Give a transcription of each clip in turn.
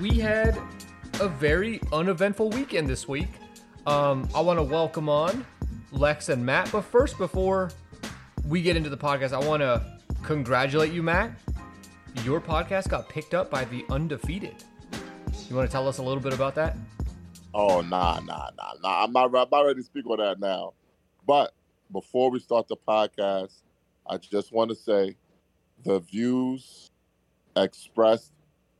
we had a very uneventful weekend this week. Um, I want to welcome on Lex and Matt, but first, before we get into the podcast, I want to congratulate you, Matt. Your podcast got picked up by the undefeated. You want to tell us a little bit about that? Oh, nah, nah, nah, nah. I'm not, I'm not ready to speak on that now. But before we start the podcast, I just want to say the views expressed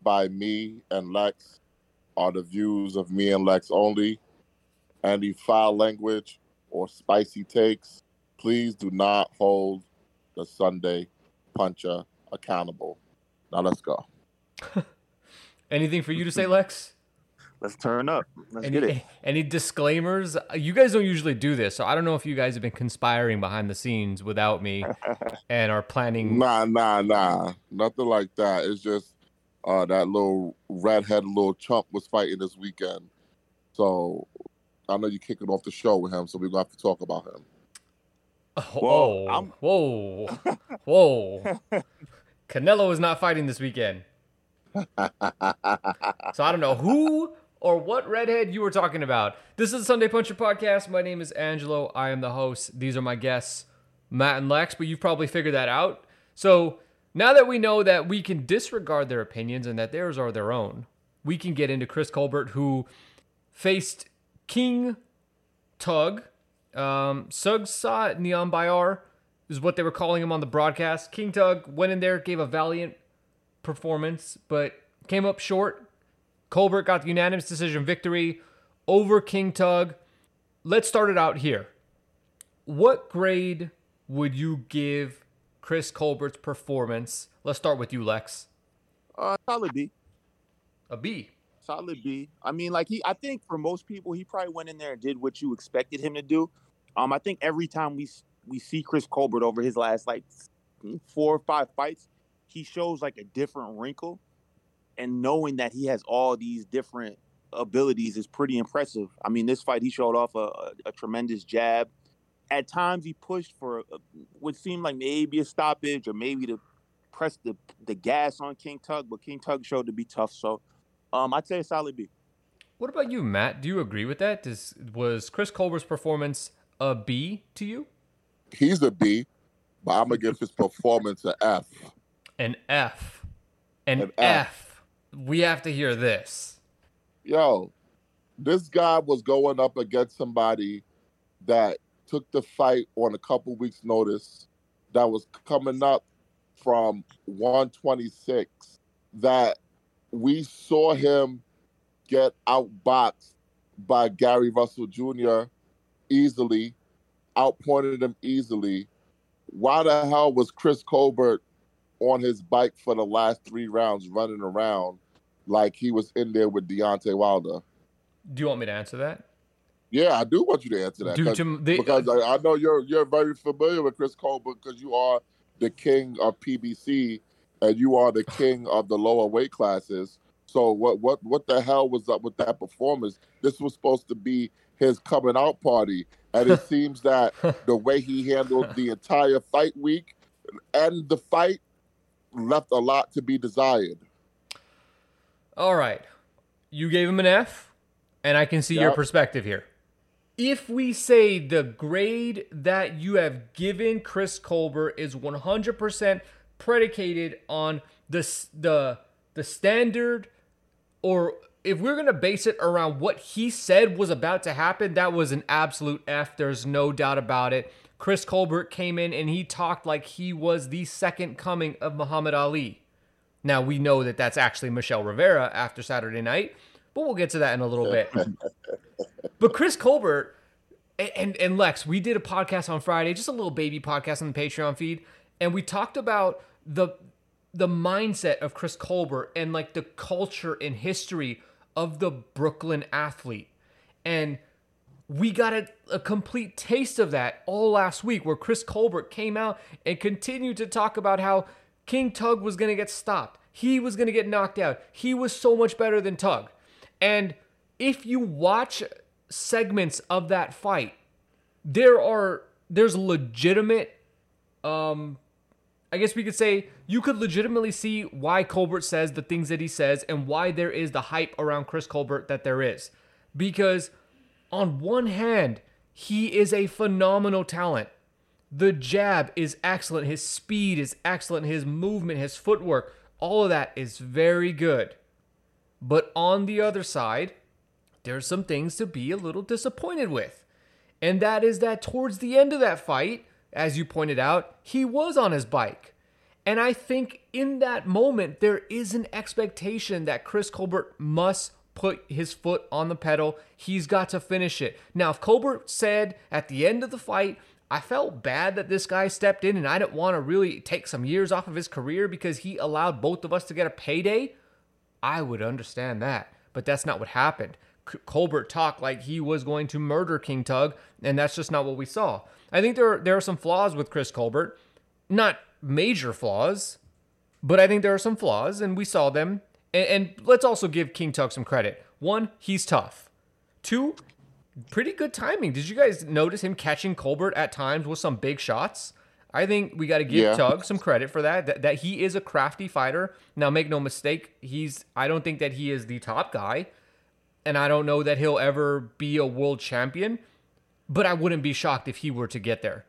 by me and Lex are the views of me and Lex only. Any foul language or spicy takes, please do not hold the Sunday puncher accountable. Now let's go. Anything for you to say, mm-hmm. Lex? Let's turn up. Let's any, get it. Any disclaimers? You guys don't usually do this, so I don't know if you guys have been conspiring behind the scenes without me and are planning. Nah, nah, nah. Nothing like that. It's just uh, that little redhead little chump was fighting this weekend. So I know you're kicking off the show with him, so we're gonna have to talk about him. Oh, I'm- whoa, whoa. Canelo is not fighting this weekend. So I don't know who or what redhead you were talking about. This is the Sunday Puncher podcast. My name is Angelo. I am the host. These are my guests, Matt and Lex, but you've probably figured that out. So now that we know that we can disregard their opinions and that theirs are their own, we can get into Chris Colbert, who faced King Tug. Um, Sugsa Nyambayar is what they were calling him on the broadcast. King Tug went in there, gave a valiant performance, but came up short. Colbert got the unanimous decision victory over King Tug. Let's start it out here. What grade would you give Chris Colbert's performance? Let's start with you, Lex. Uh, solid B. A B. Solid B. I mean, like he, I think for most people, he probably went in there and did what you expected him to do. Um, I think every time we we see Chris Colbert over his last like four or five fights, he shows like a different wrinkle, and knowing that he has all these different abilities is pretty impressive. I mean, this fight he showed off a, a, a tremendous jab. At times, he pushed for a, what seemed like maybe a stoppage or maybe to press the the gas on King Tug, but King Tug showed to be tough. So, um, I'd say a solid B. What about you, Matt? Do you agree with that? Does, was Chris Colbert's performance a B to you? He's a B, but I'm gonna give his performance an F. An F. An, An F. F. We have to hear this. Yo, this guy was going up against somebody that took the fight on a couple weeks' notice, that was coming up from 126, that we saw him get outboxed by Gary Russell Jr. easily, outpointed him easily. Why the hell was Chris Colbert on his bike for the last three rounds running around like he was in there with Deontay Wilder? Do you want me to answer that? Yeah, I do want you to answer that. Due to the, because I, I know you're you're very familiar with Chris Colbert because you are the king of PBC and you are the king of the lower weight classes. So what what what the hell was up with that performance? This was supposed to be his coming out party, and it seems that the way he handled the entire fight week and the fight left a lot to be desired. All right. You gave him an F, and I can see your perspective here. If we say the grade that you have given Chris Colbert is 100% predicated on the the the standard or if we're going to base it around what he said was about to happen, that was an absolute F. There's no doubt about it. Chris Colbert came in and he talked like he was the second coming of Muhammad Ali. Now we know that that's actually Michel Rivera after Saturday night, but we'll get to that in a little bit. but Chris Colbert and, and Lex, we did a podcast on Friday, just a little baby podcast on the Patreon feed, and we talked about the the mindset of Chris Colbert and like the culture and history of the Brooklyn athlete. And we got a, a complete taste of that all last week where Chris Colbert came out and continued to talk about how King Tug was going to get stopped. He was going to get knocked out. He was so much better than Tug. And if you watch segments of that fight, there are there's legitimate um I guess we could say you could legitimately see why Colbert says the things that he says and why there is the hype around Chris Colbert that there is. Because on one hand, he is a phenomenal talent. The jab is excellent, his speed is excellent, his movement, his footwork, all of that is very good. But on the other side, there's some things to be a little disappointed with. And that is that towards the end of that fight, as you pointed out, he was on his bike. And I think in that moment, there is an expectation that Chris Colbert must put his foot on the pedal. He's got to finish it. Now, if Colbert said at the end of the fight, I felt bad that this guy stepped in and I didn't want to really take some years off of his career because he allowed both of us to get a payday, I would understand that. But that's not what happened. Colbert talk like he was going to murder King Tug, and that's just not what we saw. I think there are, there are some flaws with Chris Colbert, not major flaws, but I think there are some flaws, and we saw them. And, and let's also give King Tug some credit. One, he's tough. Two, pretty good timing. Did you guys notice him catching Colbert at times with some big shots? I think we got to give yeah. Tug some credit for that, that. That he is a crafty fighter. Now, make no mistake, he's. I don't think that he is the top guy, and I don't know that he'll ever be a world champion but I wouldn't be shocked if he were to get there.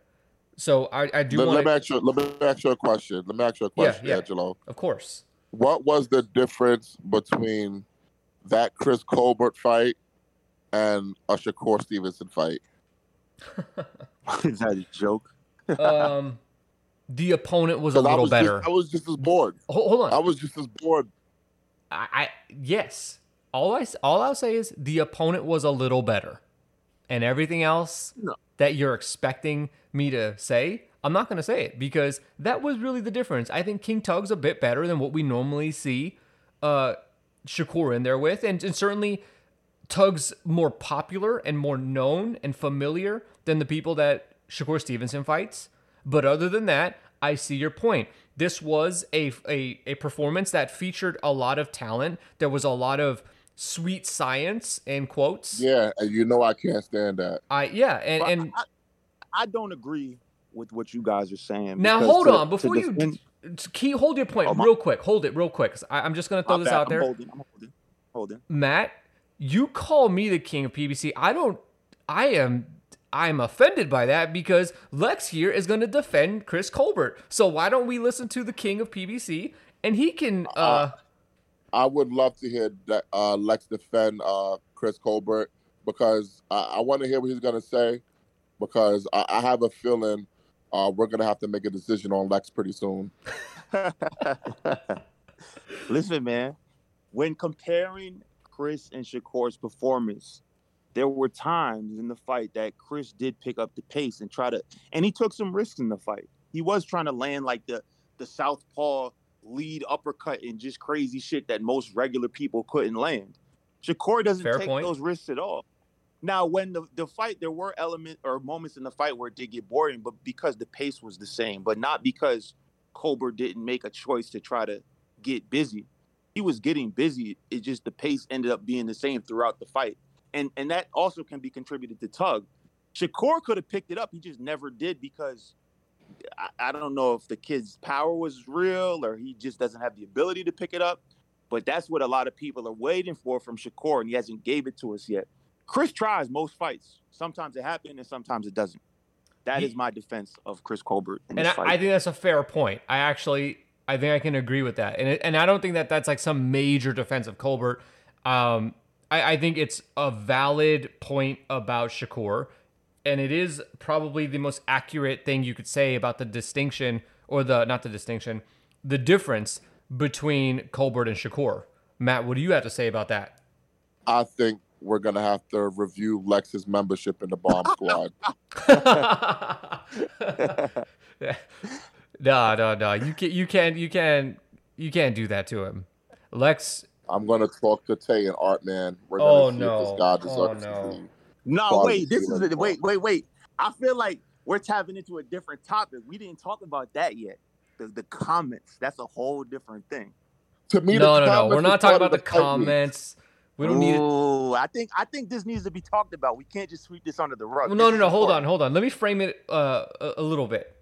So I, I do let, want let me ask you let me ask you a question. Let me ask you a question, yeah, yeah, Angelo. Of course. What was the difference between that Chris Colbert fight and a Shakur Stevenson fight? Is that a joke? um, the opponent was a little was better. Just, I was just as bored. Hold, hold on. I was just as bored. I, I yes. All I all I'll say is the opponent was a little better and everything else no. that you're expecting me to say, I'm not going to say it because that was really the difference. I think King Tug's a bit better than what we normally see uh, Shakur in there with, and, and certainly Tug's more popular and more known and familiar than the people that Shakur Stevenson fights. But other than that, I see your point. This was a, a, a performance that featured a lot of talent. There was a lot of sweet science in quotes. Yeah, and you know I can't stand that. I yeah, and but and I, I, don't agree with what you guys are saying. Now hold to, on before defend... you key hold your point oh, my... real quick. Hold it real quick. I, am just gonna throw this bad. out I'm there. Holding, I'm holding, holding. Matt, you call me the king of PBC. I don't. I am. I'm offended by that because Lex here is going to defend Chris Colbert. So why don't we listen to the king of PBC and he can uh, uh I would love to hear uh, Lex defend uh, Chris Colbert because I, I want to hear what he's going to say because I, I, have a feeling uh, we're going to have to make a decision on Lex pretty soon. Listen, man, when comparing Chris and Shakur's performance, there were times in the fight that Chris did pick up the pace and try to, and he took some risks in the fight. He was trying to land like the the southpaw lead uppercut and just crazy shit that most regular people couldn't land. Shakur doesn't Fair take point. those risks at all. Now, when the, the fight, there were elements or moments in the fight where it did get boring, but because the pace was the same, but not because Colbert didn't make a choice to try to get busy. He was getting busy. It just the pace ended up being the same throughout the fight. And and that also can be contributed to Tug. Shakur could have picked it up. He just never did because I, I don't know if the kid's power was real or he just doesn't have the ability to pick it up. But that's what a lot of people are waiting for from Shakur, and he hasn't gave it to us yet. Chris tries most fights. Sometimes it happens, and sometimes it doesn't. That he, is my defense of Chris Colbert. and I, I, think that's a fair point. I actually, I think I can agree with that, and it, and I don't think that that's like some major defense of Colbert. Um, I, I think it's a valid point about Shakur and it is probably the most accurate thing you could say about the distinction or the not the distinction, the difference between Colbert and Shakur. Matt, what do you have to say about that? I think we're gonna have to review Lex's membership in the bomb squad. no, no, no. You can't, you can you can you can't do that to him. Lex I'm gonna talk to Tay and Art man. We're gonna oh, see no. if this guy deserves oh, no. No, wait. This is a, wait, wait, wait. I feel like we're tapping into a different topic. We didn't talk about that yet. The, the comments. That's a whole different thing. To me, no, no, no. We're not talking about the comments. We don't need it. I think I think this needs to be talked about. We can't just sweep this under the rug. Well, no, no, no. Hold on, hold on. Let me frame it uh, a, a little bit.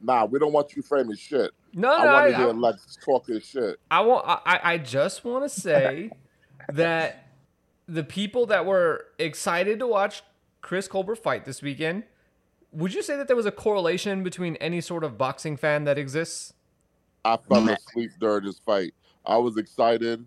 Nah, we don't want you framing shit. No, I no, want I, to hear I, Lex talk his shit. I want. I, I just want to say that the people that were excited to watch Chris Colbert fight this weekend, would you say that there was a correlation between any sort of boxing fan that exists? I fell asleep during this fight. I was excited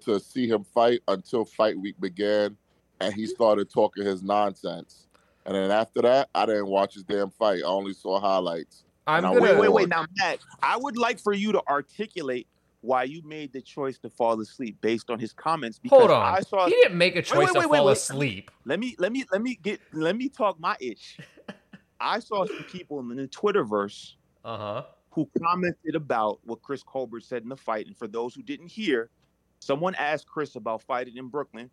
to see him fight until fight week began, and he started talking his nonsense. And then after that, I didn't watch his damn fight. I only saw highlights. I'm And gonna Wait, wait, wait. Now, Matt, I would like for you to articulate why you made the choice to fall asleep based on his comments. Because hold on. I saw. he didn't make a choice wait, to wait, wait, fall wait. asleep. Let me, let me, let me get, let me talk my itch. I saw some people in the Twitterverse Uh huh. who commented about what Chris Colbert said in the fight. And for those who didn't hear, someone asked Chris about fighting in Brooklyn,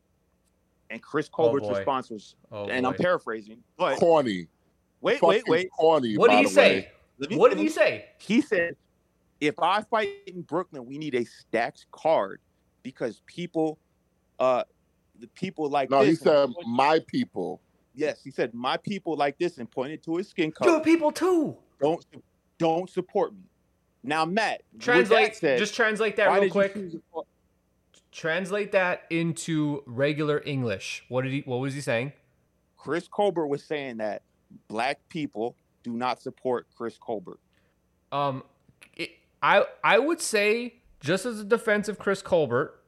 and Chris Colbert's boy. response was, Oh, and I'm paraphrasing, but Corny. wait, Fucking wait, wait. Corny. What did he say? way. Let me- What did he say? He said, if I fight in Brooklyn, we need a stacked card because people, uh, the people like No, this. he said my people. yes, he said my people like this and pointed to his skin color. Your people too. Don't don't support me. Now, Matt, Translate. that said, just translate that real quick. choose to fo- Translate that into regular English. What did he? What was he saying? Chris Colbert was saying that black people do not support Chris Colbert. Um, it, I I would say just as a defense of Chris Colbert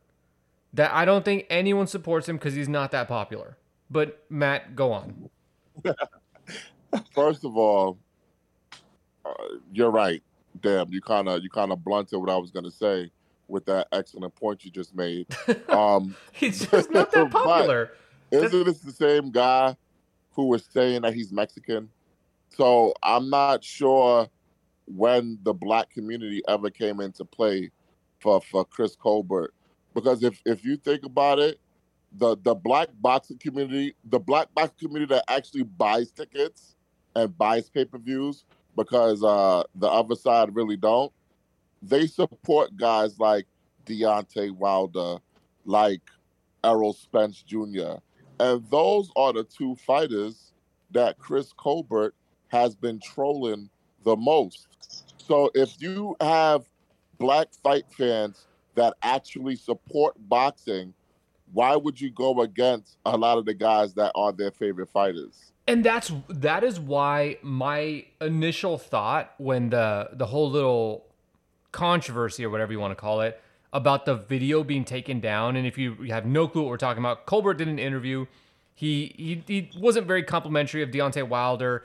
that I don't think anyone supports him because he's not that popular. But Matt, go on. First of all, uh, you're right. Damn, you kind of you kind of blunted what I was gonna say with that excellent point you just made. Um, He's just not that popular. isn't this the same guy who was saying that he's Mexican? So I'm not sure when the black community ever came into play for for Chris Colbert, because if if you think about it, the the black boxing community, the black boxing community that actually buys tickets and buys pay per views, because uh, the other side really don't. They support guys like Deontay Wilder, like Errol Spence Jr. And those are the two fighters that Chris Colbert has been trolling the most. So if you have black fight fans that actually support boxing, why would you go against a lot of the guys that are their favorite fighters? And that's that is why my initial thought when the the whole little controversy or whatever you want to call it about the video being taken down and if you have no clue what we're talking about, Colbert did an interview. He he, he wasn't very complimentary of Deontay Wilder,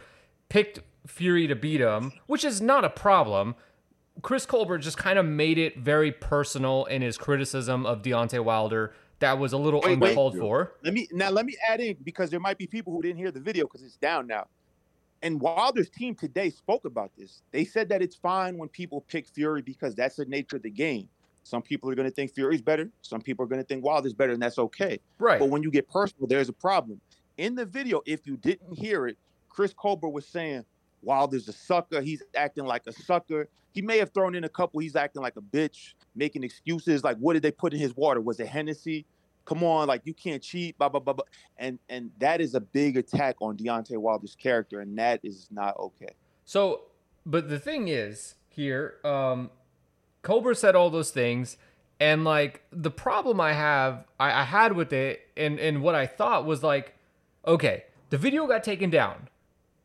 picked Fury to beat him, which is not a problem. Chris Colbert just kind of made it very personal in his criticism of Deontay Wilder. That was a little Wait, wait. for. Let me now let me add in because there might be people who didn't hear the video because it's down now. And Wilder's team today spoke about this. They said that it's fine when people pick Fury because that's the nature of the game. Some people are going to think Fury's better. Some people are going to think Wilder's better, and that's okay. Right. But when you get personal, there's a problem. In the video, if you didn't hear it, Chris Colbert was saying Wilder's a sucker. He's acting like a sucker. He may have thrown in a couple. He's acting like a bitch, making excuses. Like, what did they put in his water? Was it Hennessy? Come on, like you can't cheat. Blah blah blah. blah. And and that is a big attack on Deontay Wilder's character, and that is not okay. So, but the thing is here, um, Colbert said all those things, and like the problem I have, I, I had with it, and and what I thought was like, okay, the video got taken down.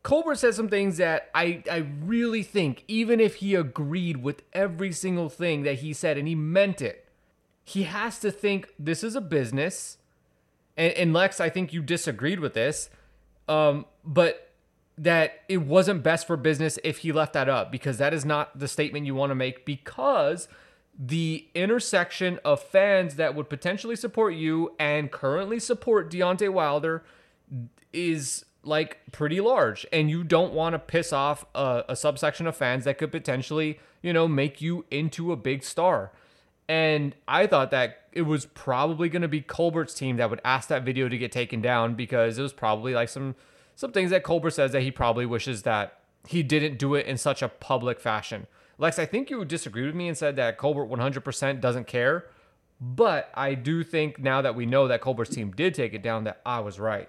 Colbert said some things that I I really think, even if he agreed with every single thing that he said and he meant it, he has to think this is a business. And, and Lex, I think you disagreed with this, um, but that it wasn't best for business if he left that up because that is not the statement you want to make because the intersection of fans that would potentially support you and currently support Deontay Wilder is like pretty large and you don't want to piss off a, a subsection of fans that could potentially you know make you into a big star and I thought that it was probably going to be Colbert's team that would ask that video to get taken down because it was probably like some some things that Colbert says that he probably wishes that he didn't do it in such a public fashion. Lex, I think you disagreed with me and said that Colbert 100% doesn't care, but I do think now that we know that Colbert's team did take it down that I was right.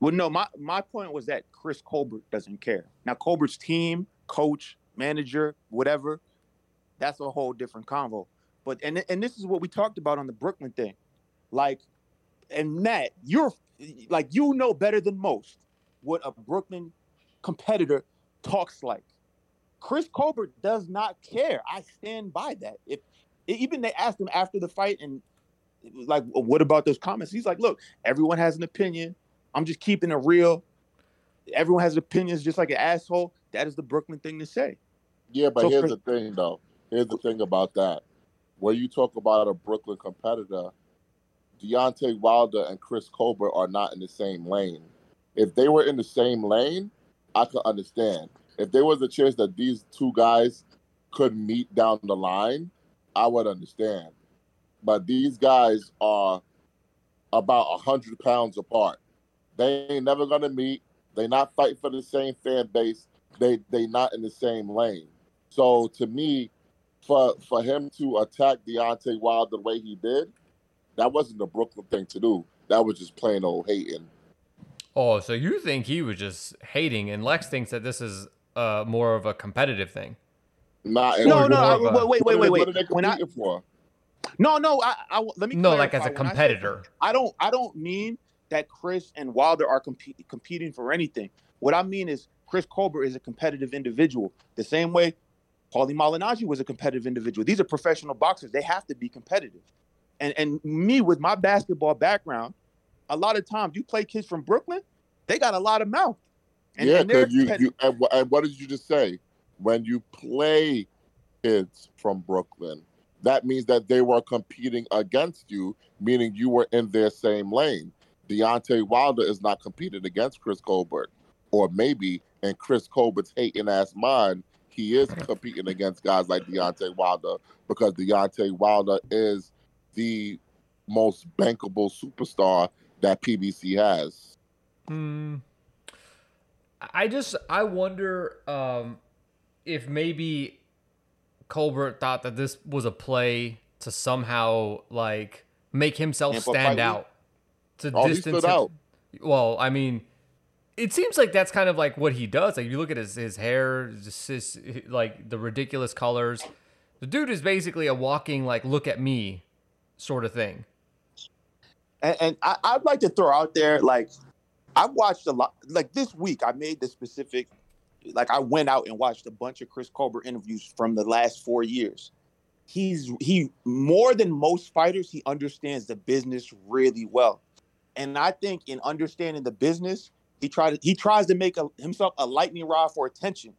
Well, no, my my point was that Chris Colbert doesn't care. Now Colbert's team, coach, manager, whatever, that's a whole different convo. But and and this is what we talked about on the Brooklyn thing. Like, and Matt, you're like you know better than most what a Brooklyn competitor talks like. Chris Colbert does not care. I stand by that. If even they asked him after the fight and like, what about those comments? He's like, look, everyone has an opinion. I'm just keeping it real. Everyone has opinions, just like an asshole. That is the Brooklyn thing to say. Yeah, but so here's the thing, though. Here's the thing about that. When you talk about a Brooklyn competitor, Deontay Wilder and Chris Colbert are not in the same lane. If they were in the same lane, I could understand. If there was a chance that these two guys could meet down the line, I would understand. But these guys are about hundred pounds apart. They ain't never gonna meet. They not fighting for the same fan base. They they not in the same lane. So to me, for for him to attack Deontay Wilder the way he did, that wasn't the Brooklyn thing to do. That was just plain old hating. Oh, so you think he was just hating, and Lex thinks that this is uh, more of a competitive thing? Not no, no. I, a, wait, wait, wait, wait. What are they competing I, for? No, no. I, I let me. No, like as a competitor. I, don't. I don't mean that Chris and Wilder are comp- competing for anything. What I mean is Chris Colbert is a competitive individual. The same way Paulie Malignaggi was a competitive individual. These are professional boxers. They have to be competitive. And and me with my basketball background, a lot of times you play kids from Brooklyn, they got a lot of mouth. And, yeah, because you, you and, and what did you just say? When you play kids from Brooklyn, that means that they were competing against you, meaning you were in their same lane. Deontay Wilder is not competing against Chris Colbert, or maybe in Chris Colbert's hating ass mind, he is competing against guys like Deontay Wilder because Deontay Wilder is the most bankable superstar that PBC has. Hmm. I just I wonder um, if maybe Colbert thought that this was a play to somehow like make himself stand out. To oh, distance him. out. Well, I mean, it seems like that's kind of like what he does. Like you look at his his hair, just his, like the ridiculous colors. The dude is basically a walking like look at me sort of thing. And, and I, would like to throw out there like I've watched a lot. Like this week, I made the specific. Like I went out and watched a bunch of Chris Colbert interviews from the last four years. He's he more than most fighters. He understands the business really well, and I think in understanding the business, he tried he tries to make a, himself a lightning rod for attention.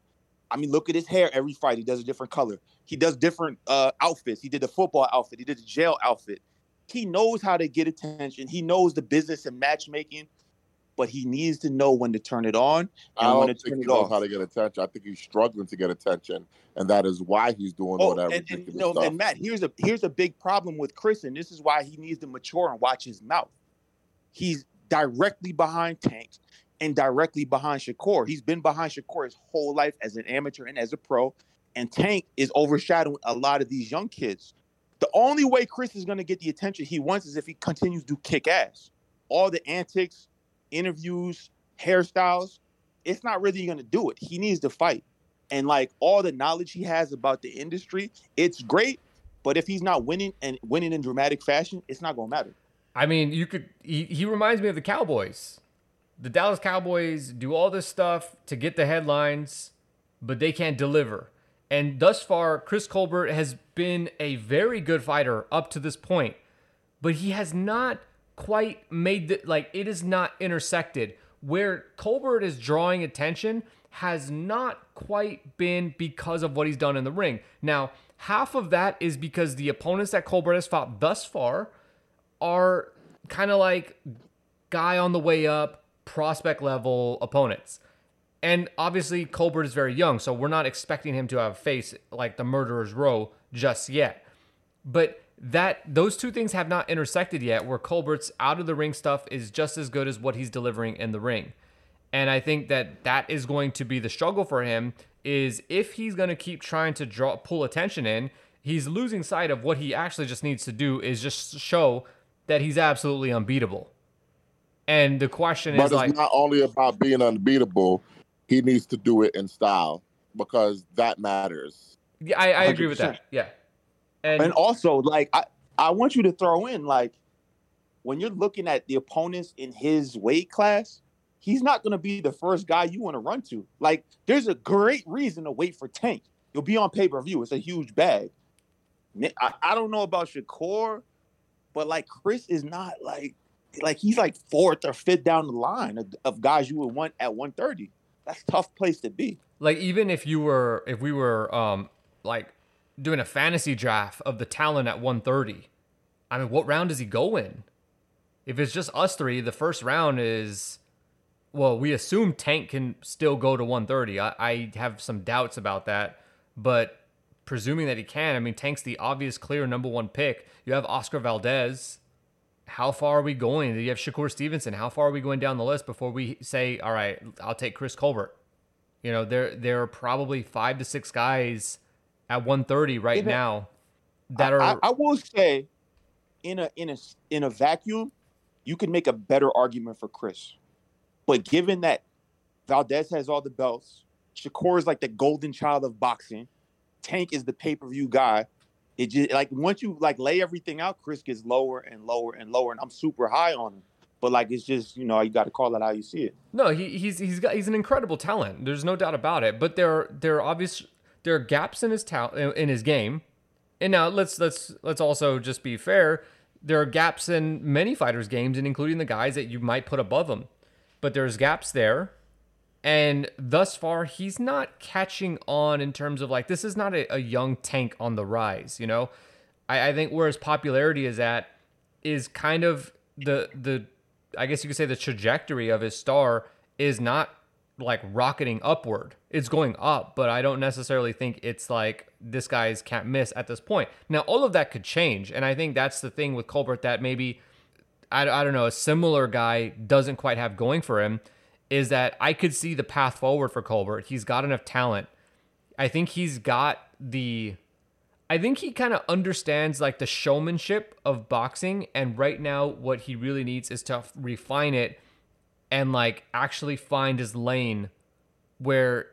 I mean, look at his hair every fight. He does a different color. He does different uh, outfits. He did the football outfit. He did the jail outfit. He knows how to get attention. He knows the business and matchmaking but he needs to know when to turn it on and when to turn he it knows off. How to get attention? I think he's struggling to get attention, and that is why he's doing oh, all that and, ridiculous and, no, stuff. And Matt, here's a here's a big problem with Chris, and this is why he needs to mature and watch his mouth. He's directly behind Tank and directly behind Shakur. He's been behind Shakur his whole life as an amateur and as a pro, and Tank is overshadowing a lot of these young kids. The only way Chris is going to get the attention he wants is if he continues to kick ass. All the antics, interviews, hairstyles, it's not really going to do it. He needs to fight. And like all the knowledge he has about the industry, it's great. But if he's not winning and winning in dramatic fashion, it's not going to matter. I mean, you could. He, he reminds me of the Cowboys. The Dallas Cowboys do all this stuff to get the headlines, but they can't deliver. And thus far, Chris Colbert has been a very good fighter up to this point, but he has not quite made the like it is not intersected. Where Colbert is drawing attention has not quite been because of what he's done in the ring. Now, half of that is because the opponents that Colbert has fought thus far are kind of like guy on the way up, prospect level opponents. And obviously, Colbert is very young, so we're not expecting him to have a face like the murderer's row just yet. But that those two things have not intersected yet where Colbert's out of the ring stuff is just as good as what he's delivering in the ring. And I think that that is going to be the struggle for him is if he's going to keep trying to draw pull attention in, he's losing sight of what he actually just needs to do is just show that he's absolutely unbeatable. And the question but is it's like not only about being unbeatable, he needs to do it in style because that matters. Yeah, I, I agree with that. Yeah. And, And also, like, I, I want you to throw in, like, when you're looking at the opponents in his weight class, he's not going to be the first guy you want to run to. Like, there's a great reason to wait for Tank. You'll be on pay per view. It's a huge bag. I, I don't know about Shakur, but like Chris is not like like he's like fourth or fifth down the line of, of guys you would want at 130. That's tough place to be. like even if you were if we were um like doing a fantasy draft of the talent at 130 i mean what round does he go in if it's just us three the first round is well we assume tank can still go to 130 i, I have some doubts about that but presuming that he can i mean tank's the obvious clear number one pick you have oscar valdez how far are we going? You have Shakur Stevenson. How far are we going down the list before we say, all right, I'll take Chris Colbert? You know, there there are probably five to six guys at 130 right Even- now that are I, I will say, in a in a in a vacuum, you could make a better argument for Chris. But given that Valdez has all the belts, Shakur is like the golden child of boxing, Tank is the pay per view guy. It just like once you like lay everything out, Chris gets lower and lower and lower, and I'm super high on him. But like it's just you know you got to call it how you see it. No, he, he's he's got he's an incredible talent. There's no doubt about it. But there are, there are obvious there are gaps in his talent in his game. And now let's let's let's also just be fair. There are gaps in many fighters' games, and including the guys that you might put above him. But there's gaps there, and thus far he's not catching on in terms of like this is not a, a young tank on the rise. You know, I, I think where his popularity is at is kind of the the I guess you could say the trajectory of his star is not like rocketing upward. It's going up, but I don't necessarily think it's like this guy's can't miss at this point. Now, all of that could change, and I think that's the thing with Colbert that maybe I, I don't know a similar guy doesn't quite have going for him is that I could see the path forward for Colbert. He's got enough talent. I think he's got the I think he kind of understands like the showmanship of boxing and right now what he really needs is to refine it and like actually find his lane where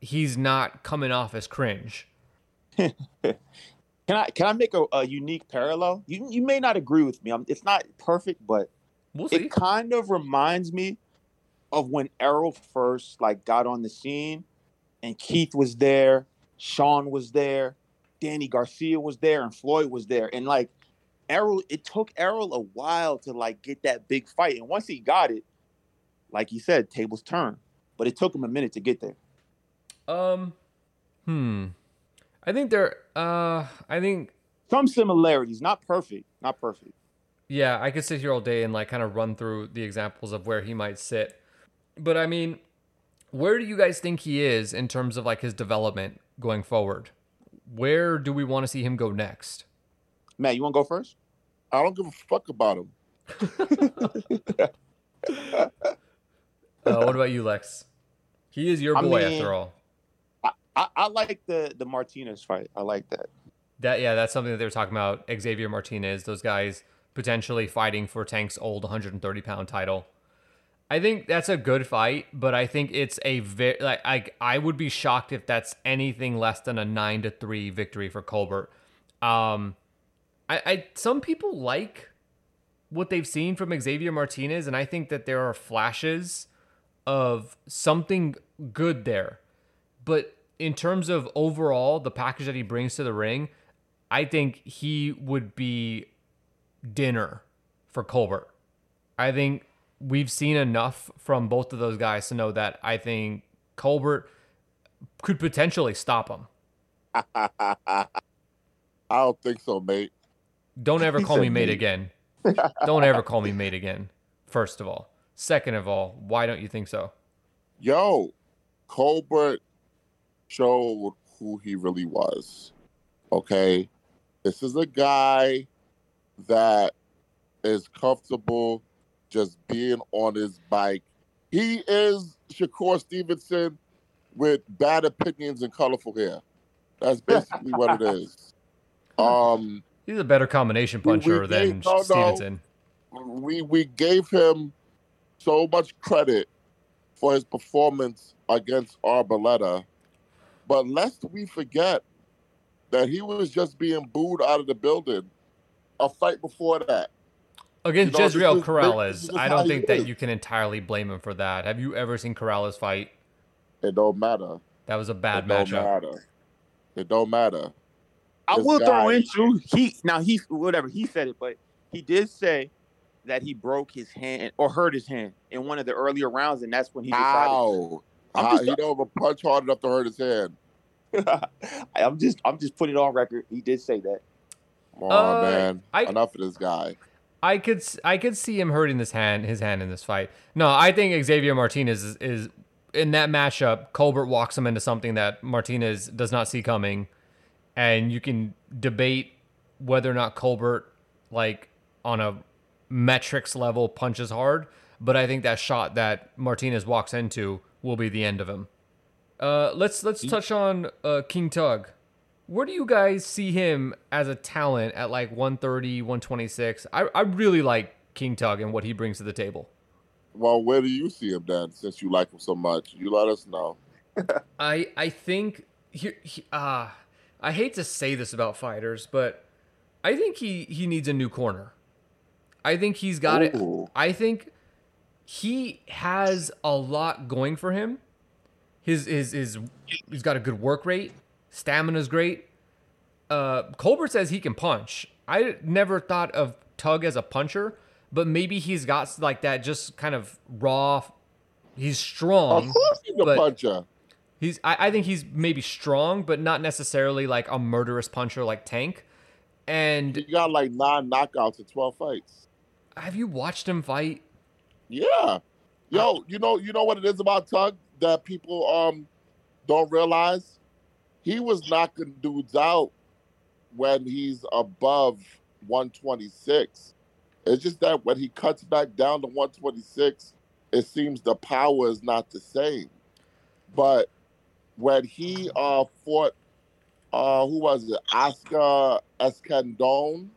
he's not coming off as cringe. Can I can I make a, a unique parallel? You you may not agree with me. I'm, it's not perfect, but We'll it kind of reminds me of when Errol first like got on the scene, and Keith was there, Sean was there, Danny Garcia was there, and Floyd was there, and like Errol, it took Errol a while to like get that big fight, and once he got it, like he said, tables turn, but it took him a minute to get there. Um hmm. I think there uh I think Some similarities, not perfect, not perfect. Yeah, I could sit here all day and like kind of run through the examples of where he might sit. But I mean, where do you guys think he is in terms of like his development going forward? Where do we want to see him go next? Matt, you want to go first? I don't give a fuck about him. Uh, what about you, Lex? He is your I boy mean- after all. I, I, I like the the Martinez fight. I like that. That yeah, that's something that they were talking about. Xavier Martinez, those guys potentially fighting for Tank's old 130 pound title. I think that's a good fight, but I think it's a very like I I would be shocked if that's anything less than a nine to three victory for Colbert. Um, I, I some people like what they've seen from Xavier Martinez, and I think that there are flashes of something good there. But in terms of overall the package that he brings to the ring, I think he would be dinner for Colbert. I think we've seen enough from both of those guys to know that I think Colbert could potentially stop him. I don't think so, mate. Don't ever call me mate mate. again. Don't ever call me mate again. First of all. Second of all, why don't you think so? Yo, Colbert showed who he really was. Okay. This is a guy that is comfortable just being on his bike. He is Shakur Stevenson with bad opinions and colorful hair. That's basically what it is. Um, He's a better combination We- we puncher than gave- no, no. Stevenson. we we gave him so much credit for his performance against Arboleda, But lest we forget that he was just being booed out of the building a fight before that. Against You know, Jezreel is- this Corrales, is I don't think that is. you can entirely blame him for that. Have you ever seen Corrales fight? It don't matter. That was a bad it don't matchup. matter. It don't matter. I This will throw guy- in too. He now he whatever he said it, but he did say that he broke his hand or hurt his hand in one of the earlier rounds, and that's when he decided. How? I'm How- just- he don't even punch hard enough to hurt his hand. I'm just I'm just putting it on record. He did say that. Come on, Uh, man. I- Enough of this guy. I could I could see him hurting this hand his hand in this fight. No, I think Xavier Martinez is, is in that matchup. Colbert walks him into something that Martinez does not see coming, and you can debate whether or not Colbert like on a metrics level punches hard. But I think that shot that Martinez walks into will be the end of him. Uh, let's let's touch on uh, King Tug. Where do you guys see him as a talent at like 130, 126? I, I really like King Tug and what he brings to the table. Well, where do you see him then? Since you like him so much, you let us know. I I think he, he uh, I hate to say this about fighters, but I think he he needs a new corner. I think he's got it. I think he has a lot going for him. His his his he's got a good work rate. Stamina's great. Uh, Colbert says he can punch. I never thought of Tug as a puncher, but maybe he's got like that just kind of raw. He's strong. Of course, he's a puncher. He's I, I think he's maybe strong, but not necessarily like a murderous puncher like Tank. And He got like nine knockouts in twelve fights. have you watched him fight? Yeah. Yo, you know, you know what it is about Tug that people um don't realize? He was knocking dudes out when he's above 126. It's just that when he cuts back down to 126, it seems the power is not the same. But when he uh fought uh who was it? Oscar Escandon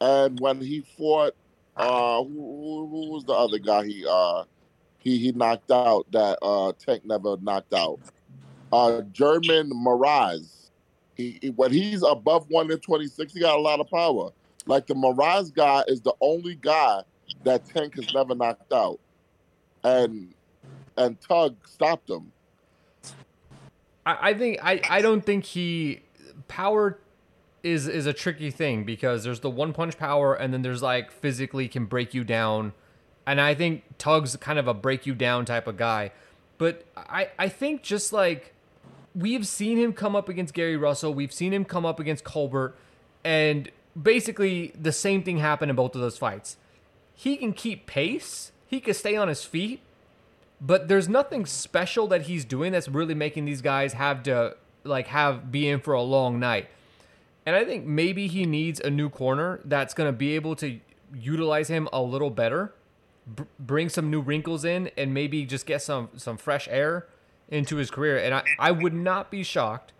and when he fought uh, who, who, was the other guy he uh he he knocked out that uh Tank never knocked out? Uh, German Meraz. He, he when he's above one in twenty six, he got a lot of power. Like the Meraz guy is the only guy that Tank has never knocked out, and and Tug stopped him. I, I think I, I don't think he power is is a tricky thing because there's the one punch power and then there's like physically can break you down. And I think Tug's kind of a break you down type of guy. But I, I think just like we've seen him come up against Gary Russell, we've seen him come up against Colbert, and basically the same thing happened in both of those fights. He can keep pace, he can stay on his feet, but there's nothing special that he's doing that's really making these guys have to like have be in for a long night. And I think maybe he needs a new corner that's going to be able to utilize him a little better, br- bring some new wrinkles in, and maybe just get some some fresh air into his career. And I, I would not be shocked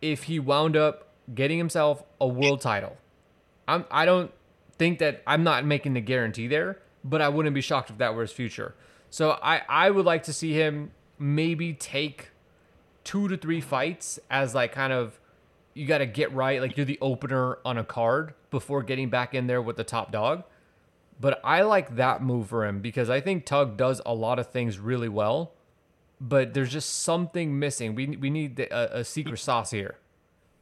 if he wound up getting himself a world title. I'm I don't think that I'm not making the guarantee there, but I wouldn't be shocked if that were his future. So I I would like to see him maybe take two to three fights as like kind of you got to get right like you're the opener on a card before getting back in there with the top dog. But I like that move for him because I think Tug does a lot of things really well, but there's just something missing. We we need a, a secret sauce here.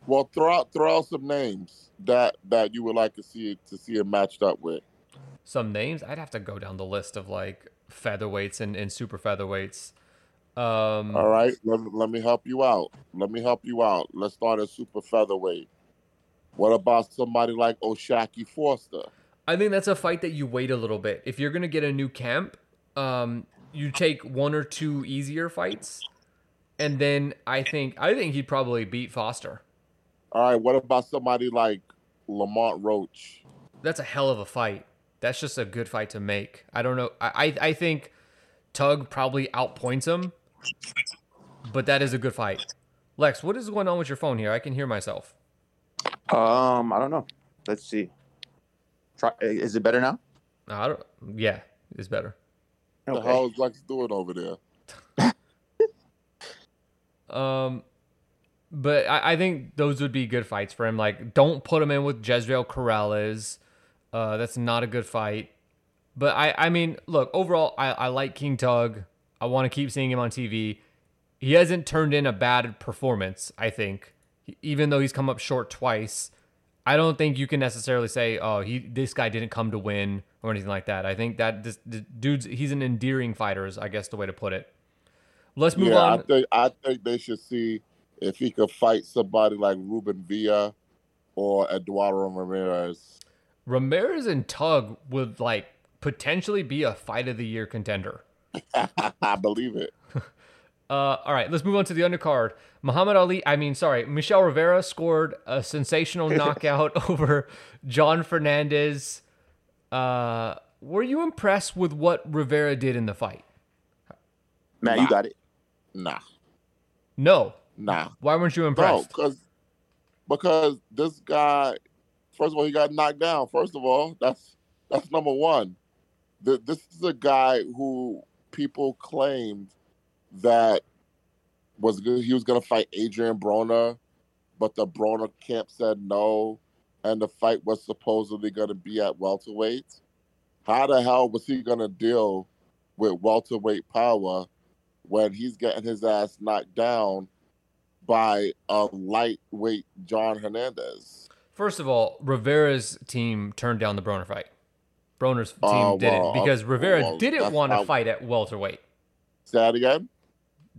Well, throw out throw out some names that that you would like to see to see him matched up with. some names. I'd have to go down the list of like featherweights and, and super featherweights. Um, All right, let, let me help you out. Let me help you out. Let's start at super featherweight. What about somebody like O'Shaquie Foster? I think that's a fight that you wait a little bit. If you're gonna get a new camp, um, you take one or two easier fights, and then I think I think he'd probably beat Foster. All right, what about somebody like Lamont Roach? That's a hell of a fight. That's just a good fight to make. I don't know. I I, I think Tug probably outpoints him, but that is a good fight. Lex, what is going on with your phone here? I can hear myself. Um, I don't know. Let's see. Try. Is it better now? I don't. Yeah, it's better. What the hell is Lex doing over there? Um, but I, I think those would be good fights for him. Like, don't put him in with Jezreel Corrales. Uh, that's not a good fight. But I, I mean, look, overall, I, I like King Tug. I want to keep seeing him on TV. He hasn't turned in a bad performance, I think, even though he's come up short twice. I don't think you can necessarily say, "Oh, he this guy didn't come to win" or anything like that. I think that this, this dude's he's an endearing fighter, is I guess the way to put it. Let's move yeah, on. I think I think they should see if he could fight somebody like Ruben Villa or Eduardo Ramirez. Ramirez and Tug would like potentially be a fight of the year contender. I believe it. Uh, all right, let's move on to the undercard. Muhammad Ali, I mean, sorry, Michel Rivera scored a sensational knockout over John Fernandez. Uh, were you impressed with what Rivera did in the fight? Matt, Nah. you got it. Nah, No. nah. Why weren't you No, impressed? because because this guy, first of all, he got knocked down. First of all, that's that's number one. Th- This is a guy who people claimed that was good. He was going to fight Adrian Broner, but the Broner camp said no, and the fight was supposedly going to be at welterweight. How the hell was he going to deal with welterweight power when he's getting his ass knocked down by a lightweight John Hernandez? First of all, Rivera's team turned down the Broner fight. Broner's oh, team Oh, didn't well, because Rivera well, didn't want to fight at welterweight. Say that again.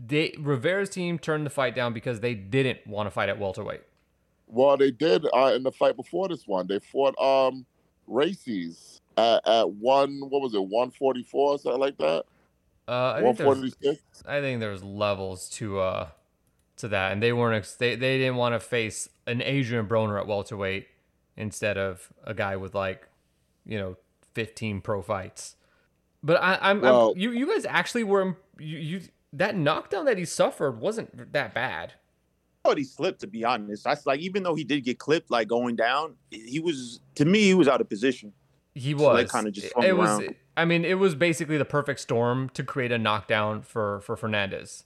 They Rivera's team turned the fight down because they didn't want to fight at welterweight. Well, they did uh, in the fight before this one. They fought um races at, at one. What was it? One forty four, something like that. Uh, I think there's forty six. I think there's levels to uh to that, and they weren't they they didn't want to face an Adrian Broner at welterweight instead of a guy with like you know 15 pro fights. But I, I'm, Well- I'm you you guys actually were you, you that knockdown that he suffered wasn't that bad. I thought he slipped, to be honest. I like even though he did get clipped, like going down, he was to me he was out of position. He So they was kinda just It- it was around. I mean it was basically the perfect storm to create a knockdown for for Fernandez.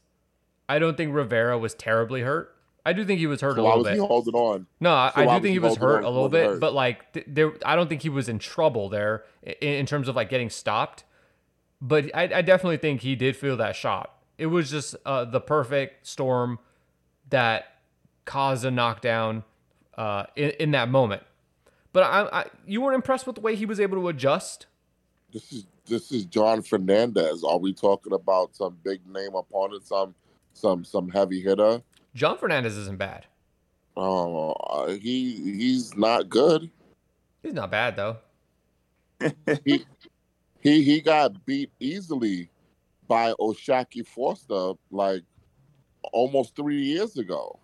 I don't think Rivera was terribly hurt. I do think he was hurt a So why little was bit. he holding on? No, I, So I why do think he he was hurt on a little bit, hurt? but like th- there, I don't think he was in trouble there in, in terms of like getting stopped. But I, I definitely think he did feel that shot. It was just uh, the perfect storm that caused a knockdown uh, in, in that moment. But I, I, you weren't impressed with the way he was able to adjust. This is this is John Fernandez. Are we talking about some big name opponent, some some some heavy hitter? John Fernandez isn't bad. Oh, uh, he he's not good. He's not bad though. He he he got beat easily by O'Shaquie Foster like almost three years ago,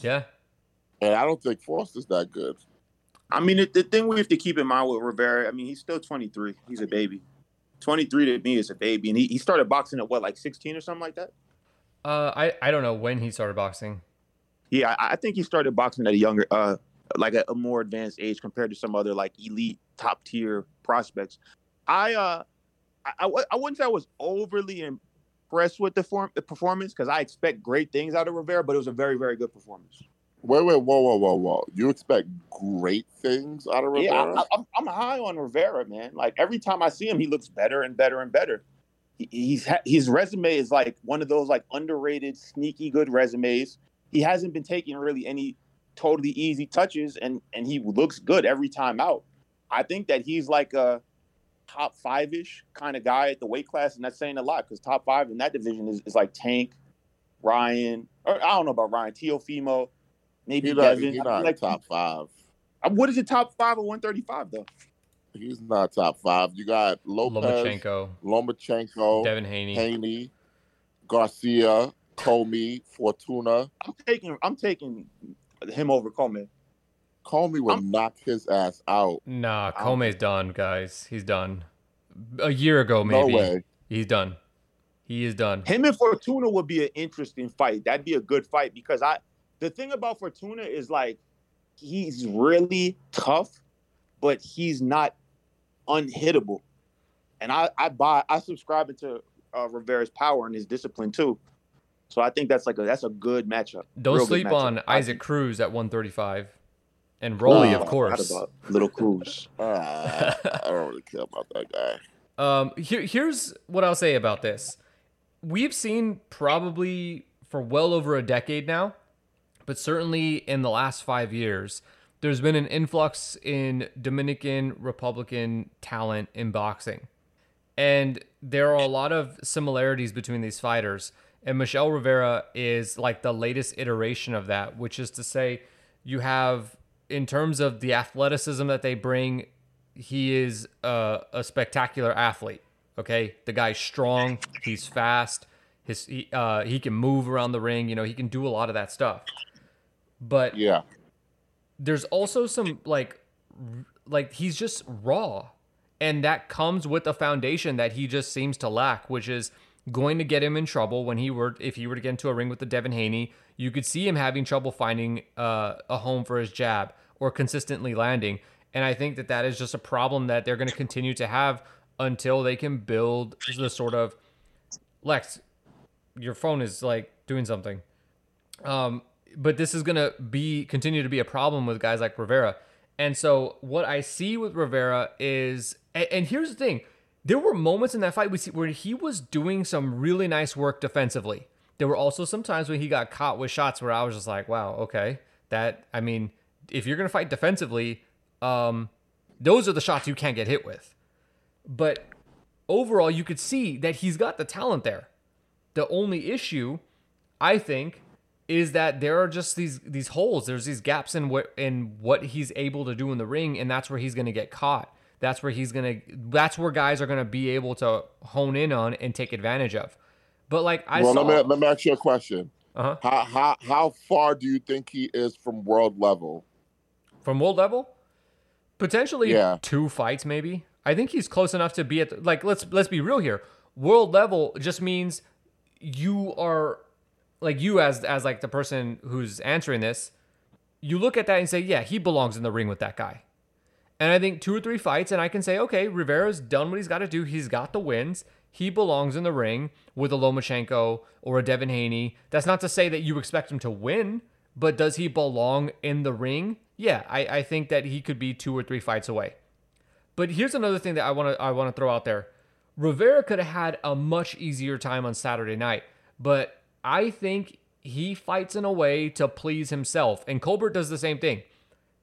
Yeah. and I don't think Foster's that good. I mean, the, the thing we have to keep in mind with Rivera, I mean, he's still 23. He's a baby. 23 to me is a baby, and he, he started boxing at what, like 16 or something like that. Uh, I, I don't know when he started boxing. Yeah, I, I think he started boxing at a younger, uh, like a, a more advanced age compared to some other like elite top tier prospects. I uh, I, I, I wouldn't say I was overly impressed with the form the performance because I expect great things out of Rivera, but it was a very very good performance. Wait, wait, whoa, whoa, whoa, whoa! You expect great things out of Yeah, Rivera? I, I'm, I'm high on Rivera, man. Like every time I see him, he looks better and better and better. He, he's his resume is like one of those like underrated, sneaky good resumes. He hasn't been taking really any totally easy touches, and and he looks good every time out. I think that he's like a top five ish kind of guy at the weight class, and that's saying a lot because top five in that division is, is like Tank, Ryan, or I don't know about Ryan, Teofimo, maybe He's not, Devin. he's not like top five. uh, What is it? Top five or one thirty five though? He's not top five. You got Lopez, Lomachenko, Lomachenko, Devin Haney. Haney, Garcia, Commey, Fortuna. I'm taking I'm taking him over Coleman. Commey will I'm- knock his ass out. Nah, I Commey's done, guys. He's done. A year ago, maybe. No maybe. way. He's done. He is done. Him and Fortuna would be an interesting fight. That'd be a good fight because I the thing about Fortuna is like he's really tough, but he's not unhittable. And I I buy I subscribe into uh, Rivera's power and his discipline too. So I think that's like a that's a good matchup. Don't Real sleep matchup. on Isaac Cruz at 135. And Rolly, of course. about Little Cruz. Ah, I don't really care about that guy. Um, here, here's what I'll say about this. We've seen probably for well over a decade now, but certainly in the last five years, there's been an influx in Dominican Republican talent in boxing. And there are a lot of similarities between these fighters. And Michel Rivera is like the latest iteration of that, which is to say, you have, in terms of the athleticism that they bring, he is a, a spectacular athlete. Okay, the guy's strong, he's fast, his he, uh, he can move around the ring. You know, he can do a lot of that stuff. But Yeah. there's also some like like he's just raw and that comes with a foundation that he just seems to lack which is going to get him in trouble when he were if he were to get into a ring with the Devin Haney you could see him having trouble finding uh, a home for his jab or consistently landing. And I think that that is just a problem that they're going to continue to have until they can build the sort of Lex your phone is like doing something. Um, but this is gonna be continue to be a problem with guys like Rivera. And so what I see with Rivera is, and, and here's the thing: there were moments in that fight where he was doing some really nice work defensively. There were also some times when he got caught with shots where I was just like, wow, okay, that I mean, if you're gonna fight defensively, um, those are the shots you can't get hit with. But overall, you could see that he's got the talent there. The only issue, I think, is that there are just these these holes. There's these gaps in what in what he's able to do in the ring, and that's where he's going to get caught. That's where he's gonna. That's where guys are to be able to hone in on and take advantage of. But like I well, saw, let me let me ask you a question. uh-huh, How how how far do you think he is from world level? from world level, potentially Yeah. two fights maybe. I think he's close enough to be at the, like let's let's be real here. World level just means you are like you as as like the person who's answering this, you look at that and say, yeah, he belongs in the ring with that guy. And I think two or three fights, and I can say, okay, Rivera's done what he's got to do. He's got the wins. He belongs in the ring with a Lomachenko or a Devin Haney. That's not to say that you expect him to win, but does he belong in the ring? Yeah, I, I think that he could be two or three fights away. But here's another thing that I want to I want to throw out there. Rivera could have had a much easier time on Saturday night, but I think he fights in a way to please himself, and Colbert does the same thing.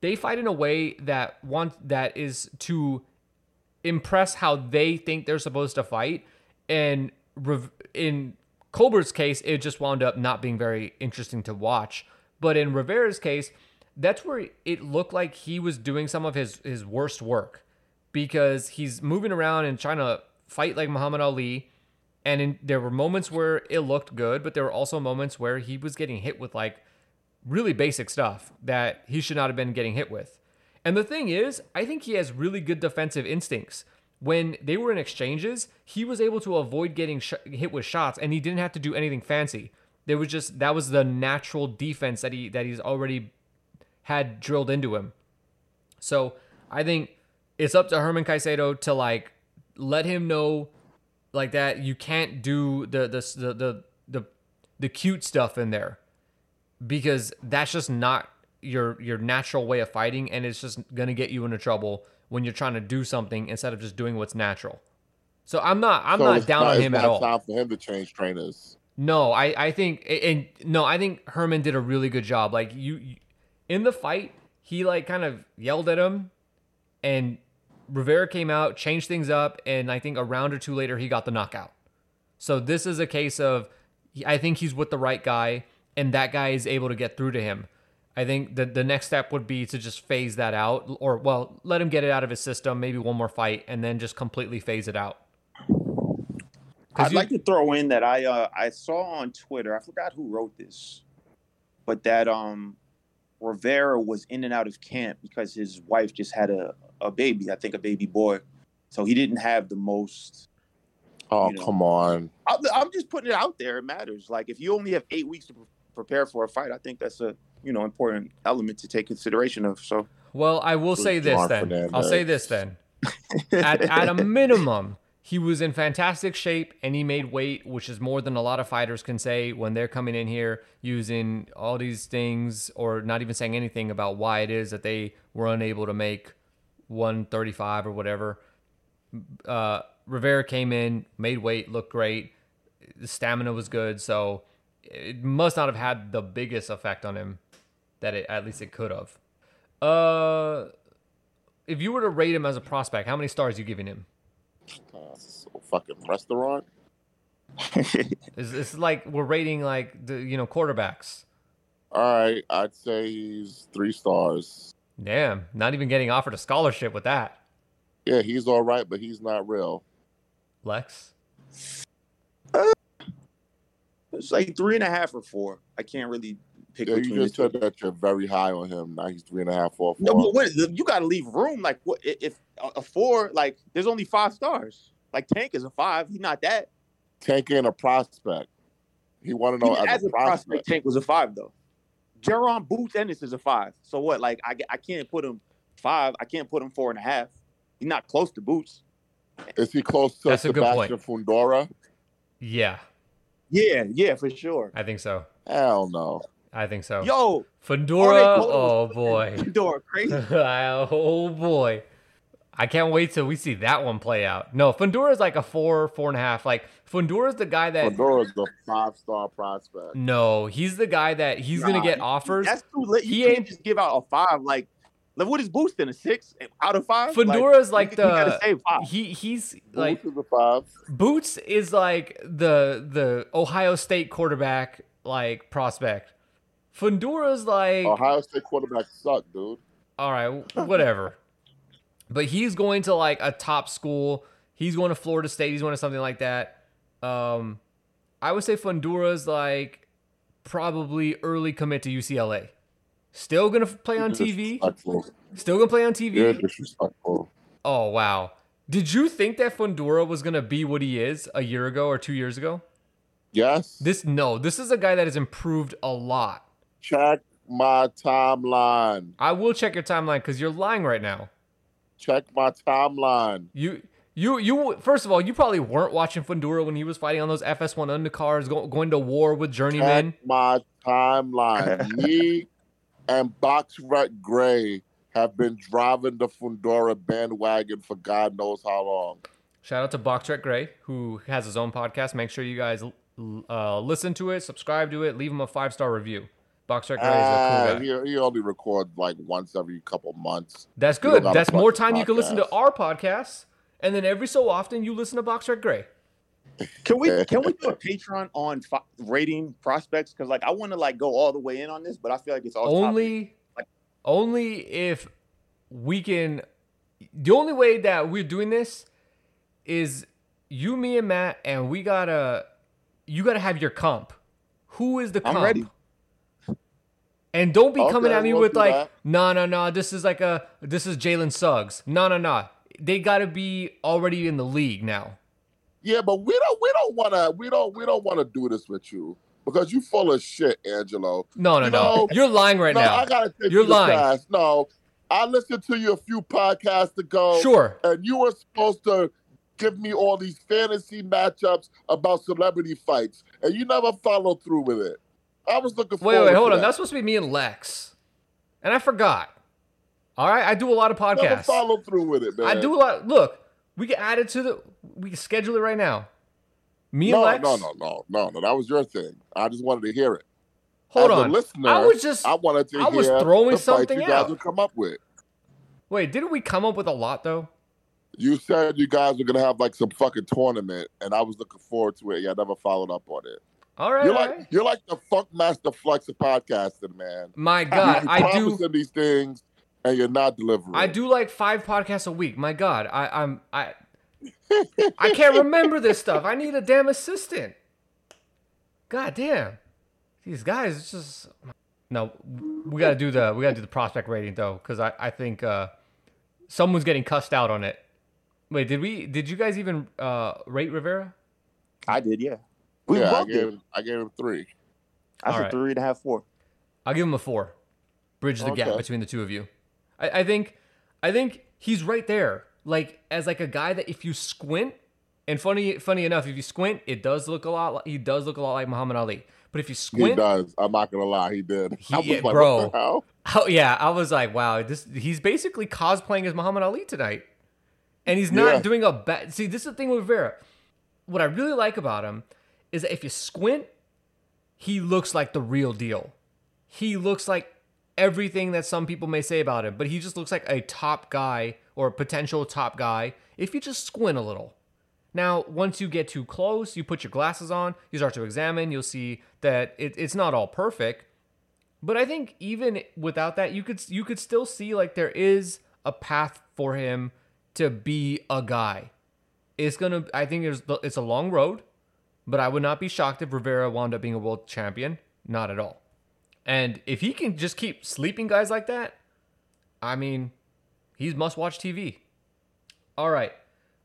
They fight in a way that want that is to impress how they think they're supposed to fight, and Riv- in Colbert's case, it just wound up not being very interesting to watch. But in Rivera's case, that's where it looked like he was doing some of his his worst work because he's moving around and trying to fight like Muhammad Ali. And in, there were moments where it looked good, but there were also moments where he was getting hit with like really basic stuff that he should not have been getting hit with. And the thing is, I think he has really good defensive instincts. When they were in exchanges, he was able to avoid getting sh- hit with shots, and he didn't have to do anything fancy. There was just that was the natural defense that he that he's already had drilled into him. So I think it's up to Herman Caicedo to like let him know like that you can't do the the the the the, the cute stuff in there because that's just not your your natural way of fighting and it's just going to get you into trouble when you're trying to do something instead of just doing what's natural. So I'm not I'm So not it's down on it's him at not all. Time for him to change trainers. No, I, I think and no, I think Herman did a really good job. Like you, you in the fight, he like kind of yelled at him, and Rivera came out, changed things up, and I think a round or two later he got the knockout. So this is a case of I think he's with the right guy, and that guy is able to get through to him. I think the the next step would be to just phase that out, or well, let him get it out of his system, maybe one more fight, and then just completely phase it out. I'd you- like to throw in that I uh, I saw on Twitter. I forgot who wrote this, but that um Rivera was in and out of camp because his wife just had a, a baby. I think a baby boy, so he didn't have the most. Oh You know. come on! I'm, I'm just putting it out there. It matters. Like if you only have eight weeks to pre- prepare for a fight, I think that's a you know important element to take consideration of. So Well, I will say this John then. I'll say this then. at, at a minimum, he was in fantastic shape and he made weight, which is more than a lot of fighters can say when they're coming in here using all these things or not even saying anything about why it is that they were unable to make 135 or whatever. Uh, Rivera came in, made weight, looked great. The stamina was good, so it must not have had the biggest effect on him that it at least it could have. Uh, if you were to rate him as a prospect, how many stars are you giving him? Uh, so fucking restaurant. It's, it's like we're rating like the you know quarterbacks. All right, I'd say he's three stars. Damn, not even getting offered a scholarship with that. Yeah, he's all right, but he's not real. Lex, It's like three and a half or four. I can't really pick Yeah, between you the just two. said that you're very high on him. Now he's three and a half No, four. No, but when, you got to leave room. Like, what if if a a four? Like, there's only five stars. Like, Tank is a five. He's not that. Tank ain't a prospect. He want to know Even as, a prospect. Tank was a five though. Jaron Boots Ennis is a five. So what? Like, I I can't put him five. I can't put him four and a half. He's not close to Boots. Is he close to That's Sebastian Fundora? yeah, Yeah, yeah, for sure. I think so. Hell no. I think so. Yo, Cole oh boy, door crazy. oh boy. I can't wait till we see that one play out. No, Fundora's like a four, four and a half. Like Fundora's the guy that Fundora's the five star prospect. no, he's the guy that he's gonna get offers. That's too late. He can't ain't- just give out a five. Like, like what is Boots then? A six out of five? Fundora's like you, you gotta the say five. he he's Like, like is a five. Boots is like the the Ohio State quarterback like prospect. Fundora's like Ohio State quarterbacks suck, dude. all right, whatever. but he's going to like a top school. He's going to Florida State. He's going to something like that. Um, I would say Fundora's like probably early commit to UCLA. Still gonna play on TV. Still gonna play on You're TV. disrespectful. Oh wow! Did you think that Fundora was gonna be what he is a year ago or two years ago? Yes. This no. This is a guy that has improved a lot. Check my timeline. I will check your timeline because you're lying right now. Check my timeline. You, you, you. First of all, you probably weren't watching Fundora when he was fighting on those FS1 undercars, go, going to war with journeymen. Check my timeline. Me and Boxrec Gray have been driving the Fundora bandwagon for God knows how long. Shout out to Boxrec Gray, who has his own podcast. Make sure you guys uh, listen to it, subscribe to it, leave him a five star review. Boxrec Gray is a Ah, cool guy. he, he only records like once every couple months. That's good. That's more time you can listen to our podcast, and then every so often you listen to Boxrec Gray. Can we can we do a Patreon on fi- rating prospects? Because like I want to like go all the way in on this, but I feel like it's all only only if we can the only way that we're doing this is you me and matt and we gotta you gotta have your comp who is the I'm comp ready. and don't be coming at me we'll with like that. no no no this is like a this is jalen suggs no no no they gotta be already in the league now Yeah, but we don't we don't wanna we don't we don't wanna do this with you because you full of shit, Angelo. no no You no know- you're lying right no, now I gotta take You're you lying. task. No, I listened to you a few podcasts ago. sure and you were supposed to give me all these fantasy matchups about celebrity fights, and you never followed through with it. I was looking Wait, wait, hold on. that. That's supposed to be me and Lex. And I forgot. All right, I do a lot of podcasts. never followed through with it, man. I do a lot. Look, we can add it to the. We can schedule it right now. Me No, and Lex. no, no, no, no, no. That was your thing. I just wanted to hear it. Hold As on. Listener, I was just. I wanted to I was throwing something you guys out. would come up with. Wait, didn't we come up with a lot though? You said you guys were gonna have like some fucking tournament, and I was looking forward to it. Yeah, I never followed up on it. All right. You're all like right. you're like the Funk Master Flex of podcasting, man. My God, you I do. these things, and you're not delivering. I do like five podcasts a week. My God, I, I'm I. I can't remember this stuff. I need a damn assistant. God damn, these guys. It's just no. We gotta do the we gotta do the prospect rating though, because I I think uh, someone's getting cussed out on it. Wait, did we? Did you guys even uh, rate Rivera? I did, yeah. We yeah, I both gave did. him, I gave him three. I All said right. three and a half, four. I'll give him a four. Bridge the gap between the two of you. I, I think I think he's right there. Like as like a guy that if you squint, And funny, funny enough, if you squint, it does look a lot. Like, he does look a lot like Muhammad Ali. But if you squint, He does. I'm not gonna lie, he did. He- I was yeah, like, bro. what the hell? oh yeah, I was like, wow, this he's basically cosplaying as Muhammad Ali tonight, and he's not Yeah. doing a bad. See, this is the thing with Vera. What I really like about him is that if you squint, he looks like the real deal. He looks like everything that some people may say about him, but he just looks like a top guy or a potential top guy if you just squint a little. Now, once you get too close, you put your glasses on, you start to examine, you'll see that it, it's not all perfect. But I think even without that, you could you could still see like there is a path for him to be a guy. It's gonna. I think there's it's a long road, but I would not be shocked if Rivera wound up being a world champion. Not at all. And if he can just keep sleeping guys like that, I mean, he's must watch TV. All right.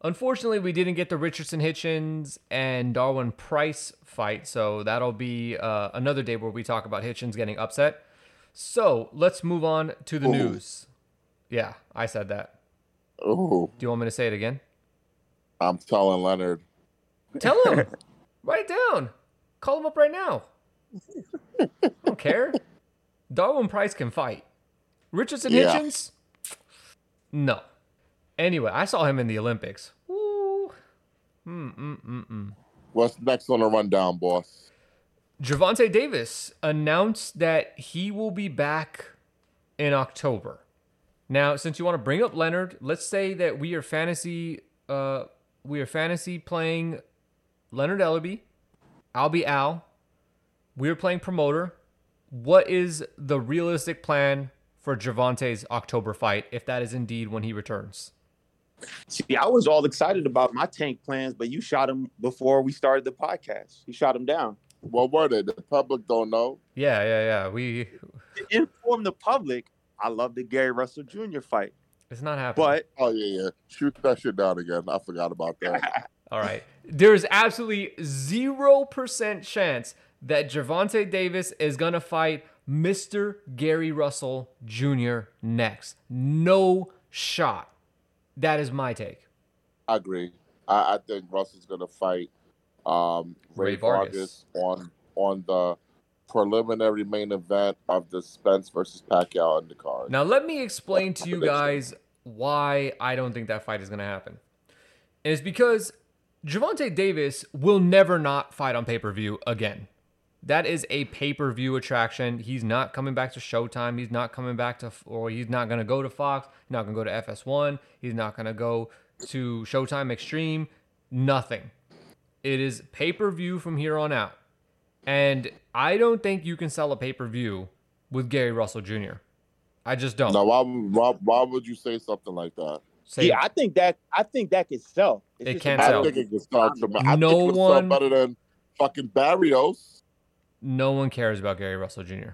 Unfortunately, we didn't get the Richardson Hitchens and Darwin Price fight, so that'll be uh, another day where we talk about Hitchens getting upset. So let's move on to the Ooh. news. Yeah, I said that. Ooh, Do you want me to say it again? I'm telling Leonard. Tell him. Write it down. Call him up right now. Don't care. Darwin Price can fight. Richardson Yeah. Hitchens? No. Anyway, I saw him in the Olympics. Woo. Mm, mm, mm, mm. What's next on the rundown, boss? Gervonta Davis announced that he will be back in October. Now, since you want to bring up Leonard, let's say that we are fantasy uh we are fantasy playing Leonard Ellerbe. I'll be Al. We're playing promoter. What is the realistic plan for Gervonta's October fight if that is indeed when he returns? See, I was all excited about my tank plans, but you shot him before we started the podcast. You shot him down. What were they? The public don't know. Yeah, yeah, yeah. We To inform the public, I love the Gary Russell Jr. fight. it's not happening. But Oh yeah, yeah. Shoot that shit down again. I forgot about that. All right. There's absolutely 0% chance that Gervonta Davis is going to fight Mr. Gary Russell Jr. next. No shot. That is my take. I agree. I, I think Russell's gonna fight um, Rey, Rey Vargas. Vargas. on on the preliminary main event of the Spence versus Pacquiao undercard. Now, let me explain to you guys why I don't think that fight is going to happen. And it's because Gervonta Davis will never not fight on pay per view again. That is a pay per view attraction. He's not coming back to Showtime. He's not coming back to, or he's not going to go to Fox. He's not going to go to FS1. He's not going to go to Showtime Extreme. Nothing. It is pay per view from here on out. And I don't think you can sell a pay per view with Gary Russell Jr. I just don't. Now, why, why why would you say something like that? Say- yeah, I think that I think that could sell. It's It can a sell. I think it can start to. I No think it will one- sell better than fucking Barrios. No one cares about Gary Russell Jr.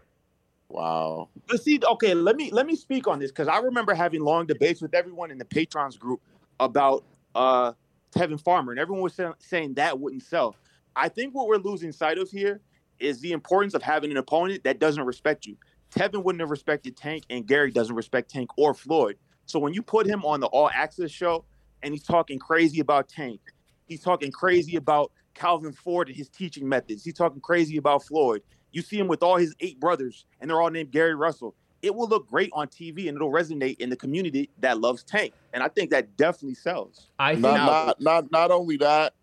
Wow. But see, okay, let me let me speak on this because I remember having long debates with everyone in the patrons group about uh Tevin Farmer, and everyone was sa- saying that wouldn't sell. I think what we're losing sight of here is the importance of having an opponent that doesn't respect you. Tevin wouldn't have respected Tank, and Gary doesn't respect Tank or Floyd. So when you put him on the All Access show and he's talking crazy about Tank, he's talking crazy about Calvin Ford and his teaching methods, he's talking crazy about Floyd. You see him with all his eight brothers, and they're all named Gary Russell. It will look great on TV, and it'll resonate in the community that loves Tank. And I think that definitely sells. I think Not, not not not only that,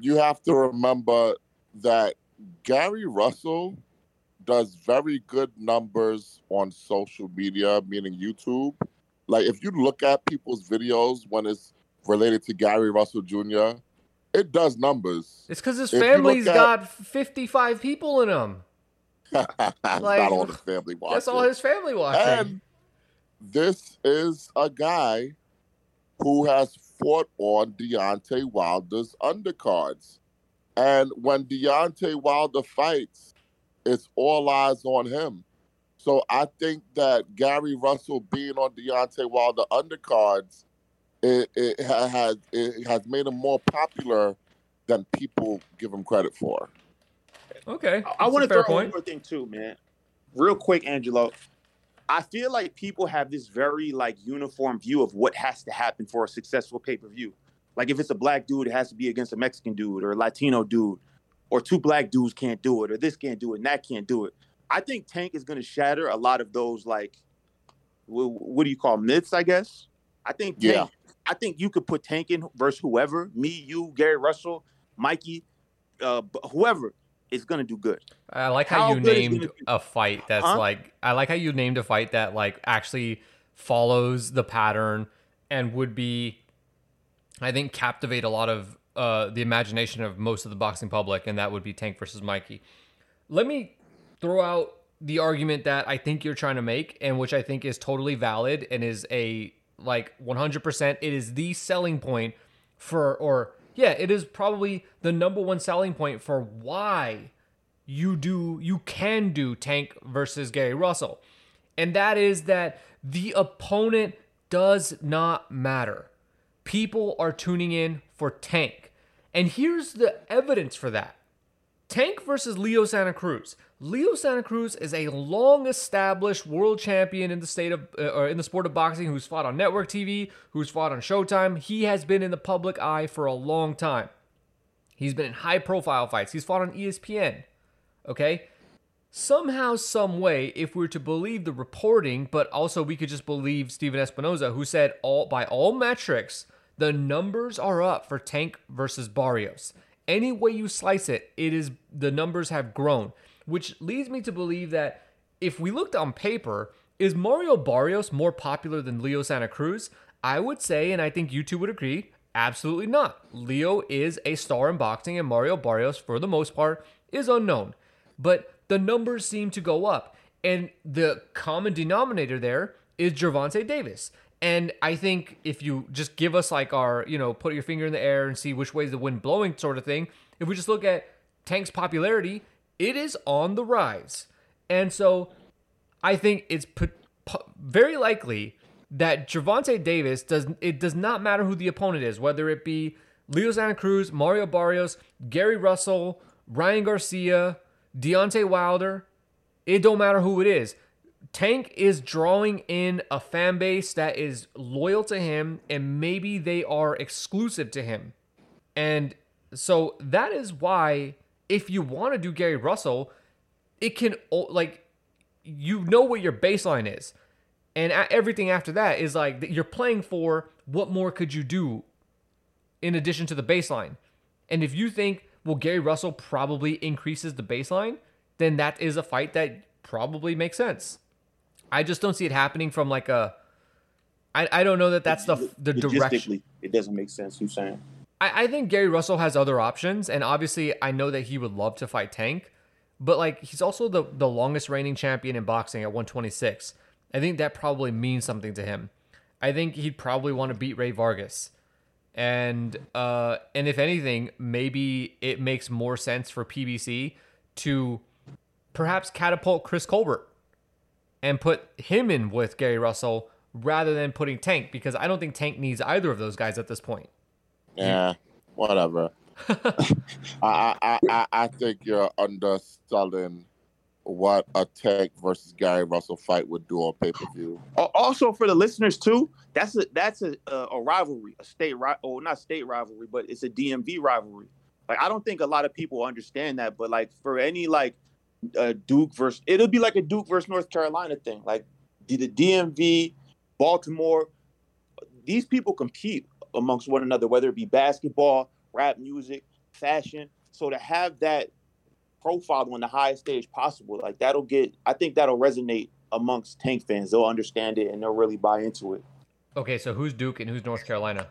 you have to remember that Gary Russell does very good numbers on social media, meaning YouTube. Like if you look at people's videos when it's related to Gary Russell Jr., it does numbers. it's because his If family's at- got 55 people in him. That's Like, not all the family watching. That's all his family watching. And this is a guy who has fought on Deontay Wilder's undercards. And when Deontay Wilder fights, it's all eyes on him. So I think that Gary Russell being on Deontay Wilder undercards, it, it has it has made him more popular than people give him credit for. okay. I, want to throw point. one more thing too, man. Real quick, Angelo. I feel like people have this very like uniform view of what has to happen for a successful pay per view. Like if it's a black dude, it has to be against a Mexican dude or a Latino dude, or two black dudes can't do it, or this can't do it, and that can't do it. I think Tank is going to shatter a lot of those like, what do you call myths? I guess. I think Tank, yeah. I think you could put Tank in versus whoever, me, you, Gary Russell, Mikey, uh, whoever is going to do good. I like how, how you named a fight that's huh? like. I like how you named a fight that like actually follows the pattern and would be, I think, captivate a lot of uh, the imagination of most of the boxing public, and that would be Tank versus Mikey. Let me throw out the argument that I think you're trying to make, and which I think is totally valid and is a like 100%. It is the selling point for, or yeah, it is probably the number one selling point for why you do, you can do Tank versus Gary Russell. And that is that the opponent does not matter. People are tuning in for Tank. And here's the evidence for that Tank versus Leo Santa Cruz. Leo Santa Cruz is a long established world champion in the state of uh, or in the sport of boxing who's fought on network TV, who's fought on Showtime. He has been in the public eye for a long time. He's been in high profile fights. He's fought on ESPN. Okay? Somehow, some way, if we are to believe the reporting, but also we could just believe Stephen Espinoza, who said all by all metrics, the numbers are up for Tank versus Barrios. Any way you slice it, it is the numbers have grown which leads me to believe that if we looked on paper, is Mario Barrios more popular than Leo Santa Cruz? I would say, and I think you two would agree, absolutely not. Leo is a star in boxing, and Mario Barrios, for the most part, is unknown. But the numbers seem to go up, and the common denominator there is Gervonta Davis. And I think if you just give us like our, you know, put your finger in the air and see which way is the wind blowing sort of thing, if we just look at Tank's popularity, it is on the rise. And so I think it's very likely that Gervonta Davis does it does not matter who the opponent is, whether it be Leo Santa Cruz, Mario Barrios, Gary Russell, Ryan Garcia, Deontay Wilder. It don't matter who it is. Tank is drawing in a fan base that is loyal to him and maybe they are exclusive to him. And so that is why if you want to do Gary Russell, it can like you know what your baseline is. And everything after that is like you're playing for what more could you do in addition to the baseline. And if you think, well, Gary Russell probably increases the baseline, then that is a fight that probably makes sense. I just don't see it happening from like a. I, I don't know that that's the the direction. It doesn't make sense. Saying I, I think Gary Russell has other options, and obviously I know that he would love to fight Tank, but like he's also the the longest reigning champion in boxing at 126. I think that probably means something to him. I think he'd probably want to beat Rey Vargas. And uh and if anything, maybe it makes more sense for PBC to perhaps catapult Chris Colbert and put him in with Gary Russell rather than putting Tank because I don't think Tank needs either of those guys at this point. Yeah, whatever. I, I, I I think you're underselling what a Tank versus Gary Russell fight would do on pay per view. Also, for the listeners too, that's a that's a a, rivalry, a state right, oh not state rivalry, but it's a DMV rivalry. Like I don't think a lot of people understand that, but like for any like uh, Duke versus, it'll be like a Duke versus North Carolina thing. Like the DMV, Baltimore, these people compete amongst one another, whether it be basketball, rap music, fashion. So to have that profile on the highest stage possible, like that'll get, I think that'll resonate amongst Tank fans. They'll understand it and they'll really buy into it. Okay, so who's Duke and who's North Carolina?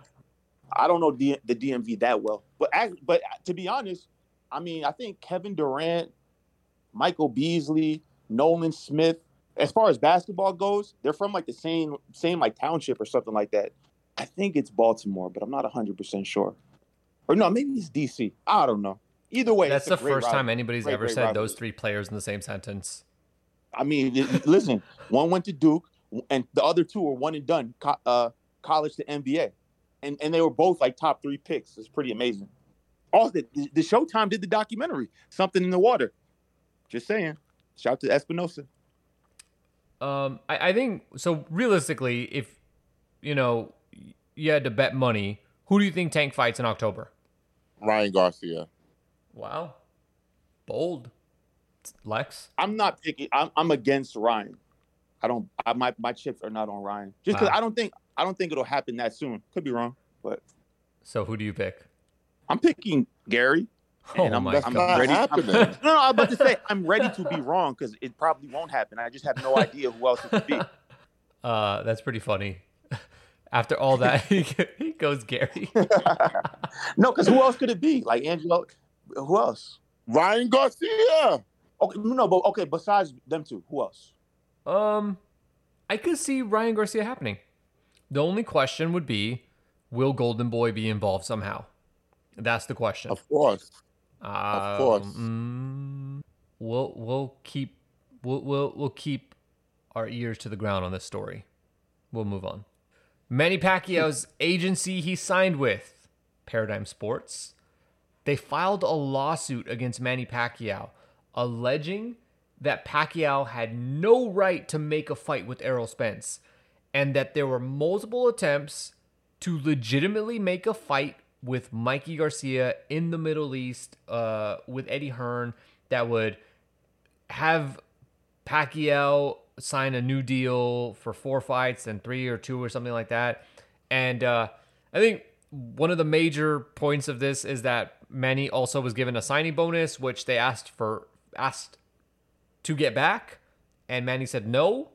I don't know D- the DMV that well, but but to be honest, I mean, I think Kevin Durant, Michael Beasley, Nolan Smith, as far as basketball goes, they're from like the same same like township or something like that. I think it's Baltimore, but I'm not 100% sure. Or no, maybe it's DC. I don't know. Either way, that's the first time anybody's great, ever great said those three players in the same sentence. I mean, listen, one went to Duke, and the other two were one and done, uh, college to NBA, and and they were both like top three picks. It's pretty amazing. All the, the Showtime did the documentary, something in the water. Just saying. Shout out to Espinoza. Um, I, I think so. Realistically, if you know you had to bet money Who do you think Tank fights in October? Ryan Garcia. Wow, bold, Lex. I'm not picking. I'm, I'm against Ryan. I don't. I, my my chips are not on Ryan. Just because Wow. I don't think I don't think it'll happen that soon. Could be wrong, but So who do you pick? I'm picking Gary. Oh I'm- my That's I'm god! not ready- I'm- No, no, I'm about to say I'm ready to be wrong because it probably won't happen. I just have no idea who else it could be. Uh, that's pretty funny. After all that, he he goes Gary. no, because who else could it be? Like Angelo. Who else? Ryan Garcia. Okay, no, but okay. Besides them two, who else? Um, I could see Ryan Garcia happening. The only question would be, will Golden Boy be involved somehow? That's the question. Of course. Um, course. mm, we'll we'll keep we'll, we'll we'll keep our ears to the ground on this story. We'll move on. Manny Pacquiao's agency he signed with, Paradigm Sports, they filed a lawsuit against Manny Pacquiao, alleging that Pacquiao had no right to make a fight with Errol Spence, and that there were multiple attempts to legitimately make a fight with Mikey Garcia in the Middle East uh, with Eddie Hearn that would have Pacquiao sign a new deal for four fights and three or two or something like that. And uh, I think one of the major points of this is that Manny also was given a signing bonus, which they asked for asked to get back, and Manny said no.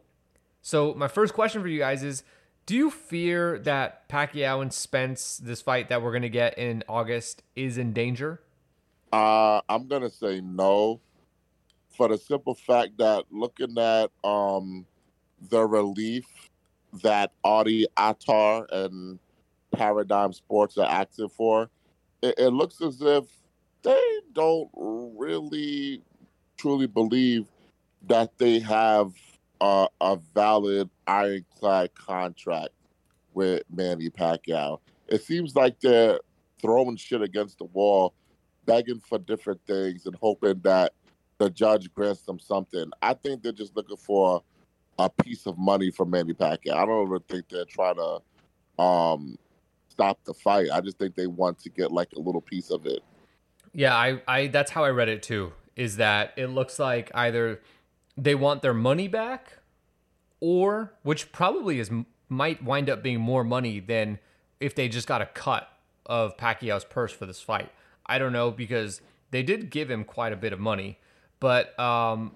So my first question for you guys is: Do you fear that Pacquiao and Spence, this fight that we're gonna get in August, is in danger? Uh, I'm gonna say no, for the simple fact that looking at um the relief that Audie Attar and Paradigm Sports are acting for, it, it looks as if they don't really truly believe that they have a valid ironclad contract with Manny Pacquiao. It seems like they're throwing shit against the wall begging for different things and hoping that the judge grants them something. I think they're just looking for a piece of money from Manny Pacquiao. I don't even think they're trying to um, stop the fight. I just think they want to get like a little piece of it. Yeah, I, I that's how I read it too. Is that it looks like either they want their money back, or which probably is might wind up being more money than if they just got a cut of Pacquiao's purse for this fight. I don't know because they did give him quite a bit of money, but um,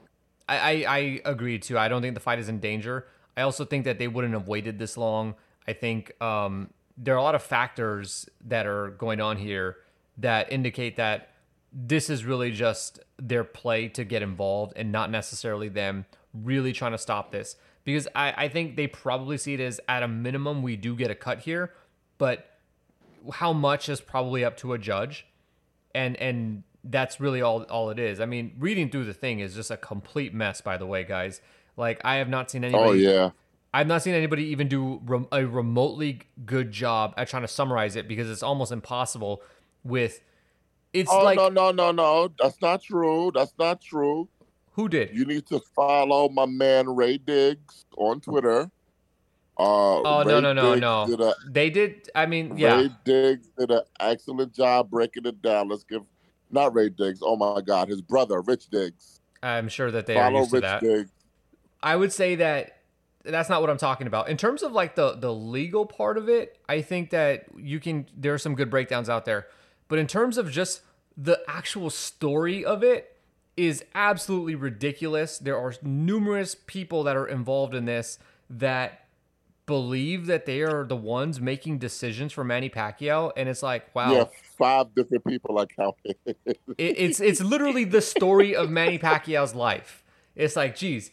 I, I I agree too. I don't think the fight is in danger. I also think that they wouldn't have waited this long. I think um, there are a lot of factors that are going on here that indicate that this is really just their play to get involved and not necessarily them really trying to stop this. Because I, I think they probably see it as at a minimum we do get a cut here, but how much is probably up to a judge. And and that's really all all it is. I mean, reading through the thing is just a complete mess, by the way, guys. Like I have not seen anybody Oh yeah. I've not seen anybody even do rem- a remotely good job at trying to summarize it because it's almost impossible. With it's Oh like no no no no. That's not true. That's not true. who did? You need to follow my man Ray Diggs on Twitter. Uh, Oh, no, no, no, Diggs no. Did a, They did. I mean, yeah. Ray Diggs did an excellent job breaking it down. Let's give not Ray Diggs. Oh my God, his brother Rich Diggs. I'm sure that they are follow used to Rich that. Diggs. I would say that that's not what I'm talking about. In terms of like the the legal part of it, I think that you can there are some good breakdowns out there. But in terms of just the actual story of it is absolutely ridiculous. There are numerous people that are involved in this that believe that they are the ones making decisions for Manny Pacquiao and it's like, wow. Yeah, five different people are counting. It, it's it's literally the story of Manny Pacquiao's life. It's like, geez,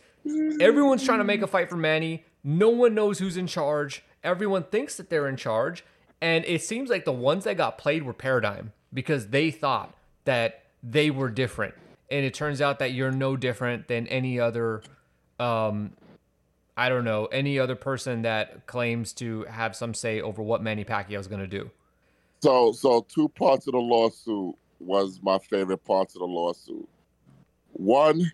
everyone's trying to make a fight for Manny. No one knows who's in charge. Everyone thinks that they're in charge, and it seems like the ones that got played were Paradigm because they thought that they were different, and it turns out that you're no different than any other. Um, I don't know any other person that claims to have some say over what Manny Pacquiao is going to do. So, so two parts of the lawsuit was my favorite parts of the lawsuit. One,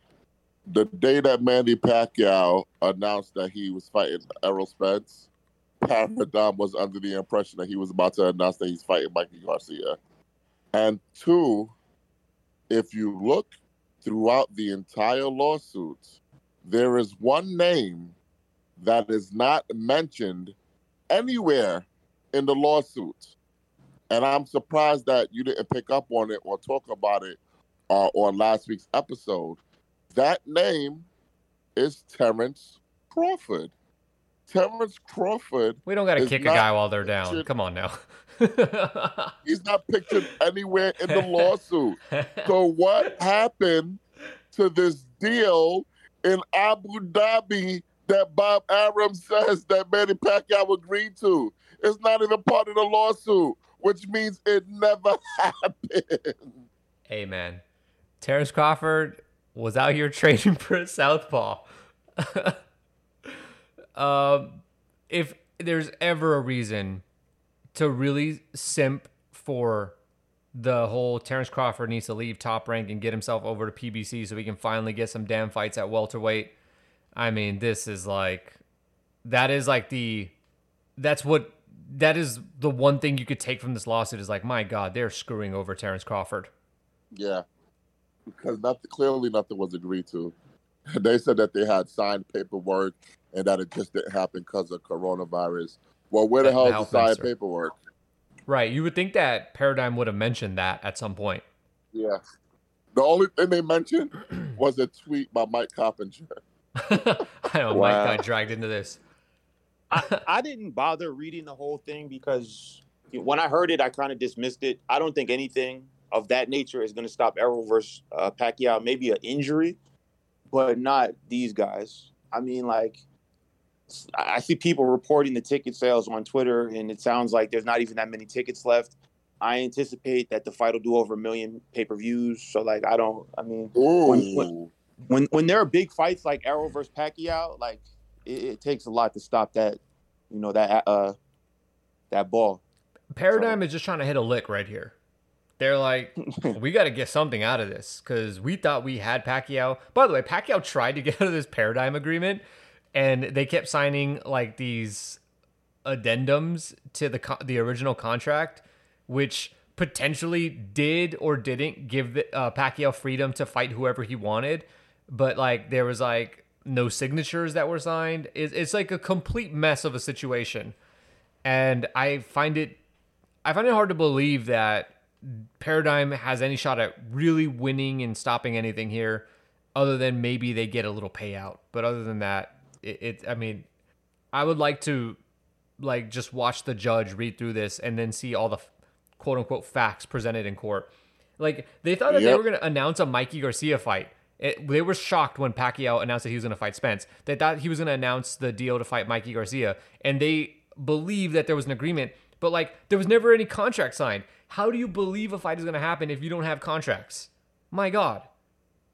the day that Manny Pacquiao announced that he was fighting Errol Spence, Paradigm was under the impression that he was about to announce that he's fighting Mikey Garcia. And two, if you look throughout the entire lawsuit, there is one name that is not mentioned anywhere in the lawsuit. And I'm surprised that you didn't pick up on it or talk about it uh, on last week's episode. That name is Terrence Crawford. Terrence Crawford. We don't got to kick a guy while they're down. Pictured, Come on now. he's not pictured anywhere in the lawsuit. So what happened to this deal in Abu Dhabi that Bob Arum says that Manny Pacquiao agreed to? It's not even part of the lawsuit, which means it never happened. Hey man, Terrence Crawford was out here training for a southpaw. um, if there's ever a reason to really simp for the whole Terrence Crawford needs to leave top rank and get himself over to PBC so he can finally get some damn fights at welterweight. I mean, this is like that is like the that's what that is the one thing you could take from this lawsuit is like, my God, they're screwing over Terrence Crawford. Yeah, because nothing clearly nothing was agreed to. They said that they had signed paperwork and that it just didn't happen because of coronavirus. Well, where the hell is the signed paperwork? Right. You would think that Paradigm would have mentioned that at some point. Yeah. The only thing they mentioned was a tweet by Mike Coppinger. I know wow. Mike got dragged into this. I, I didn't bother reading the whole thing because when I heard it, I kind of dismissed it. I don't think anything of that nature is going to stop Errol versus uh, Pacquiao. Maybe an injury, but not these guys. I mean, like, I see people reporting the ticket sales on Twitter, and it sounds like there's not even that many tickets left. I anticipate that the fight will do over a million pay per views. So, like, I don't. I mean, when, when, when when there are big fights like Errol versus Pacquiao, like it, it, takes a lot to stop that. You know that uh that ball. Paradigm so. is just trying to hit a lick right here. They're like, we got to get something out of this because we thought we had Pacquiao. By the way, Pacquiao tried to get out of this paradigm agreement, and they kept signing like these addendums to the co- the original contract, which potentially did or didn't give uh, Pacquiao freedom to fight whoever he wanted. But like, there was like no signatures that were signed. It's, it's like a complete mess of a situation, and I find it, I find it hard to believe that Paradigm has any shot at really winning and stopping anything here, other than maybe they get a little payout. But other than that, it, it I mean, I would like to like just watch the judge read through this and then see all the quote unquote facts presented in court. Like they thought that yep. they were going to announce a Mikey Garcia fight. It, they were shocked when Pacquiao announced that he was going to fight Spence. They thought he was going to announce the deal to fight Mikey Garcia, and they believed that there was an agreement. But like, there was never any contract signed. How do you believe a fight is going to happen if you don't have contracts? My God.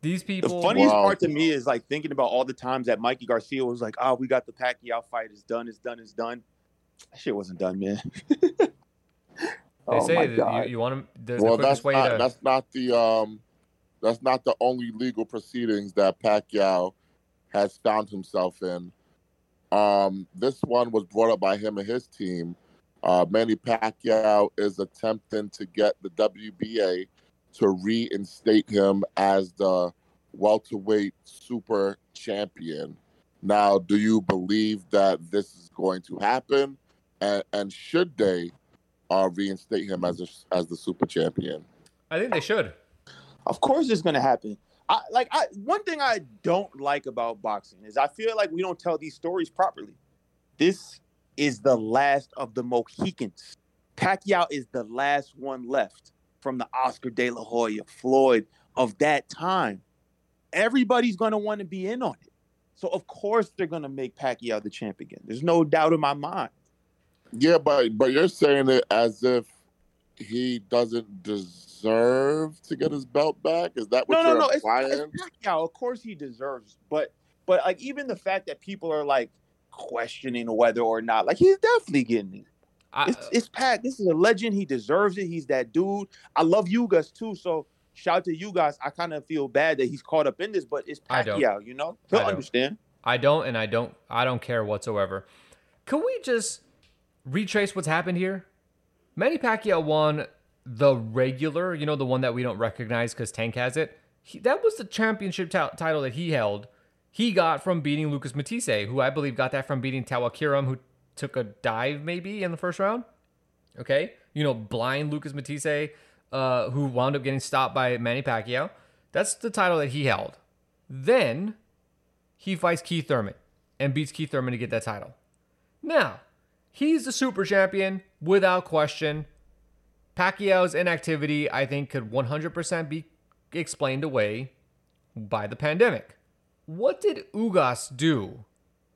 These people. The funniest wow. part to me is like thinking about all the times that Mikey Garcia was like, "Oh, we got the Pacquiao fight. It's done. It's done. It's done." That shit wasn't done, man. they oh say you, you, want to. There's well, that's way not, to... that's not the um, that's not the only legal proceedings that Pacquiao has found himself in. Um, this one was brought up by him and his team uh, Manny Pacquiao is attempting to get the WBA to reinstate him as the welterweight super champion. Now, do you believe that this is going to happen? And, and should they uh, reinstate him as a, as the super champion? I think they should. Of course, it's going to happen. I, like I, one thing I don't like about boxing is I feel like we don't tell these stories properly. This is the last of the Mohicans. Pacquiao is the last one left from the Oscar De La Hoya, Floyd of that time. Everybody's going to want to be in on it. So of course they're going to make Pacquiao the champ again. There's no doubt in my mind. Yeah, but but you're saying it as if he doesn't deserve to get his belt back. Is that what no, you're no, no. implying? It's, it's Pacquiao. Of course he deserves, but but like even the fact that people are like, questioning whether or not like he's definitely getting it. I, it's, it's Pat. This is a legend. He deserves it. He's that dude. I love you guys too. So shout to you guys. I kind of feel bad that he's caught up in this, but it's Pacquiao. You know, he'll understand. I don't, and I don't. I don't care whatsoever. Can we just retrace what's happened here. Manny Pacquiao won the regular, you know, the one that we don't recognize because Tank has it. He, that was the championship t- title that he held. He got from beating Lucas Matthysse, who I believe got that from beating Tewa Kiram, who took a dive maybe in the first round. Okay, you know, blind Lucas Matthysse, uh, who wound up getting stopped by Manny Pacquiao. That's the title that he held. Then he fights Keith Thurman and beats Keith Thurman to get that title. Now, he's the super champion without question. Pacquiao's inactivity, I think, could 100% be explained away by the pandemic. What did Ugas do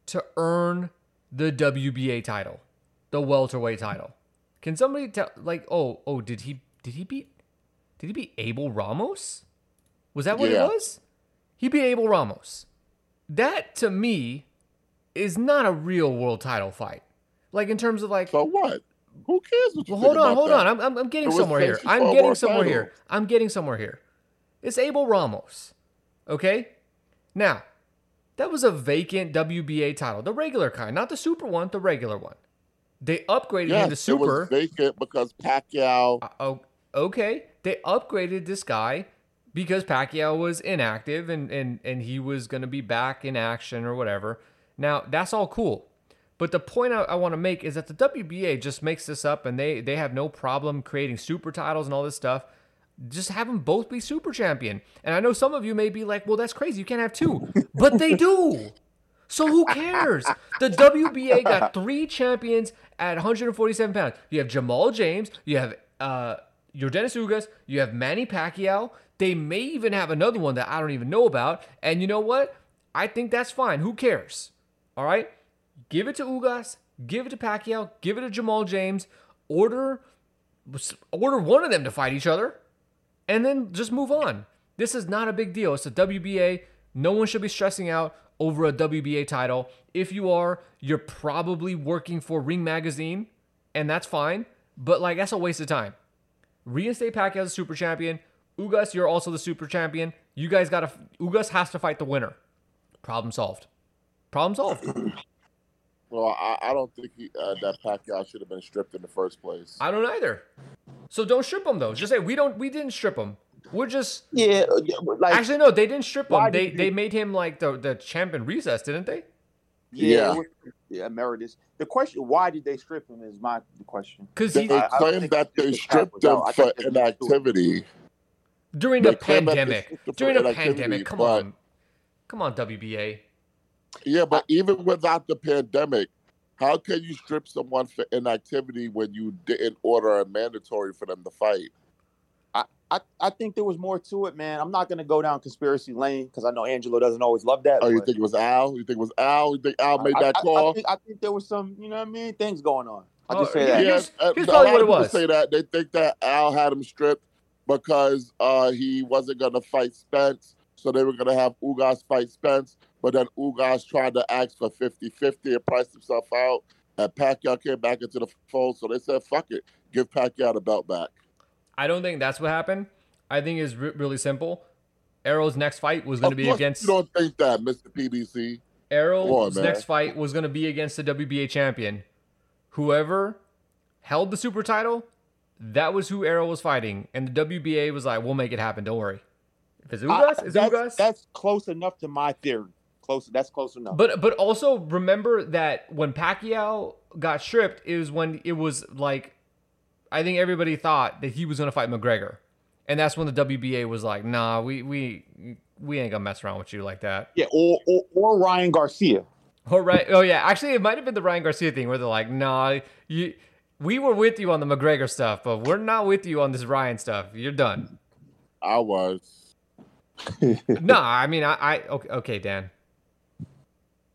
to earn the WBA title, the welterweight title? Can somebody tell? Like, oh, oh, did he did he beat did he beat Abel Ramos? Was that what Yeah. it was? He beat Abel Ramos. That to me is not a real world title fight. Like in terms of like So what? Who cares what you well, think hold on, about hold that? on. I'm, I'm, I'm getting somewhere here. I'm getting somewhere title. here. I'm getting somewhere here. It's Abel Ramos. Okay? Now, that was a vacant WBA title, the regular kind, not the super one, the regular one. They upgraded him to Yes, it was super. vacant because Pacquiao. Uh, oh, okay. They upgraded this guy because Pacquiao was inactive and, and, and he was going to be back in action or whatever. Now, that's all cool. But the point I, I want to make is that the WBA just makes this up and they, they have no problem creating super titles and all this stuff. Just have them both be super champion. And I know some of you may be like, well, that's crazy. You can't have two. But they do. So who cares? The WBA got three champions at 147 pounds. You have Jamal James, you have uh Yordenis Ugas, you have Manny Pacquiao. They may even have another one that I don't even know about. And you know what? I think that's fine. Who cares? All right? Give it to Ugas, give it to Pacquiao, give it to Jamal James. Order order one of them to fight each other and then just move on. This is not a big deal. It's a WBA. No one should be stressing out over a WBA title. If you are, you're probably working for Ring Magazine, and that's fine. But like that's a waste of time. Reinstate Pacquiao as a super champion. Ugas, you're also the super champion. You guys gotta. Ugas has to fight the winner. Problem solved. Problem solved. Well, I, I don't think he, uh, that Pacquiao should have been stripped in the first place. I don't either. So don't strip him though. Just say we don't. We didn't strip him. We're just Yeah, uh, like actually no. They didn't strip Why him. They did they made him like the the champion recess, didn't they? yeah, Yeah. it yeah, emeritus. The question, why did they strip him, is my question. Because They he I- I claimed that they stripped out. him I for think they was inactivity. during the claim that they pandemic. stripped him for During the pandemic. Come on, come on, WBA. Yeah, but even without the pandemic, how can you strip someone for inactivity when you didn't order a mandatory for them to fight? I, I think there was more to it, man. I'm not gonna go down conspiracy lane because I know Angelo doesn't always love that. Oh, you think it was Al? You think it was Al? You think Al made I- that I- I, call? think, I think there was some, you know what I mean, things going on. I Oh, just say that. yeah. Here's- uh, here's a probably lot what of it was. Say that they think that Al had him stripped because uh, he wasn't going to fight Spence, so they were going to have Ugas fight Spence. But then Ugas tried to ask for 50-50 and priced himself out, and Pacquiao came back into the fold. So they said, "Fuck it, give Pacquiao the belt back." I don't think that's what happened. I think it's re- really simple. Errol's next fight was going to be against You don't think that, Mister PBC? Come Errol's on, next fight was going to be against the WBA champion. Whoever held the super title, that was who Errol was fighting, and the WBA was like, "We'll make it happen. Don't worry." If it's I- Ugas, it's that's, Ugas. that's close enough to my theory. Close. That's close enough. But but also remember that when Pacquiao got stripped, it was when it was like I think everybody thought that he was gonna fight McGregor. And that's when the WBA was like, nah, we we we ain't gonna mess around with you like that. yeah, or, or or Ryan Garcia. Oh right. Oh yeah. Actually it might have been the Ryan Garcia thing where they're like, nah, you we were with you on the McGregor stuff, but we're not with you on this Ryan stuff. You're done. I was. nah, I mean I, I okay, okay, Dan.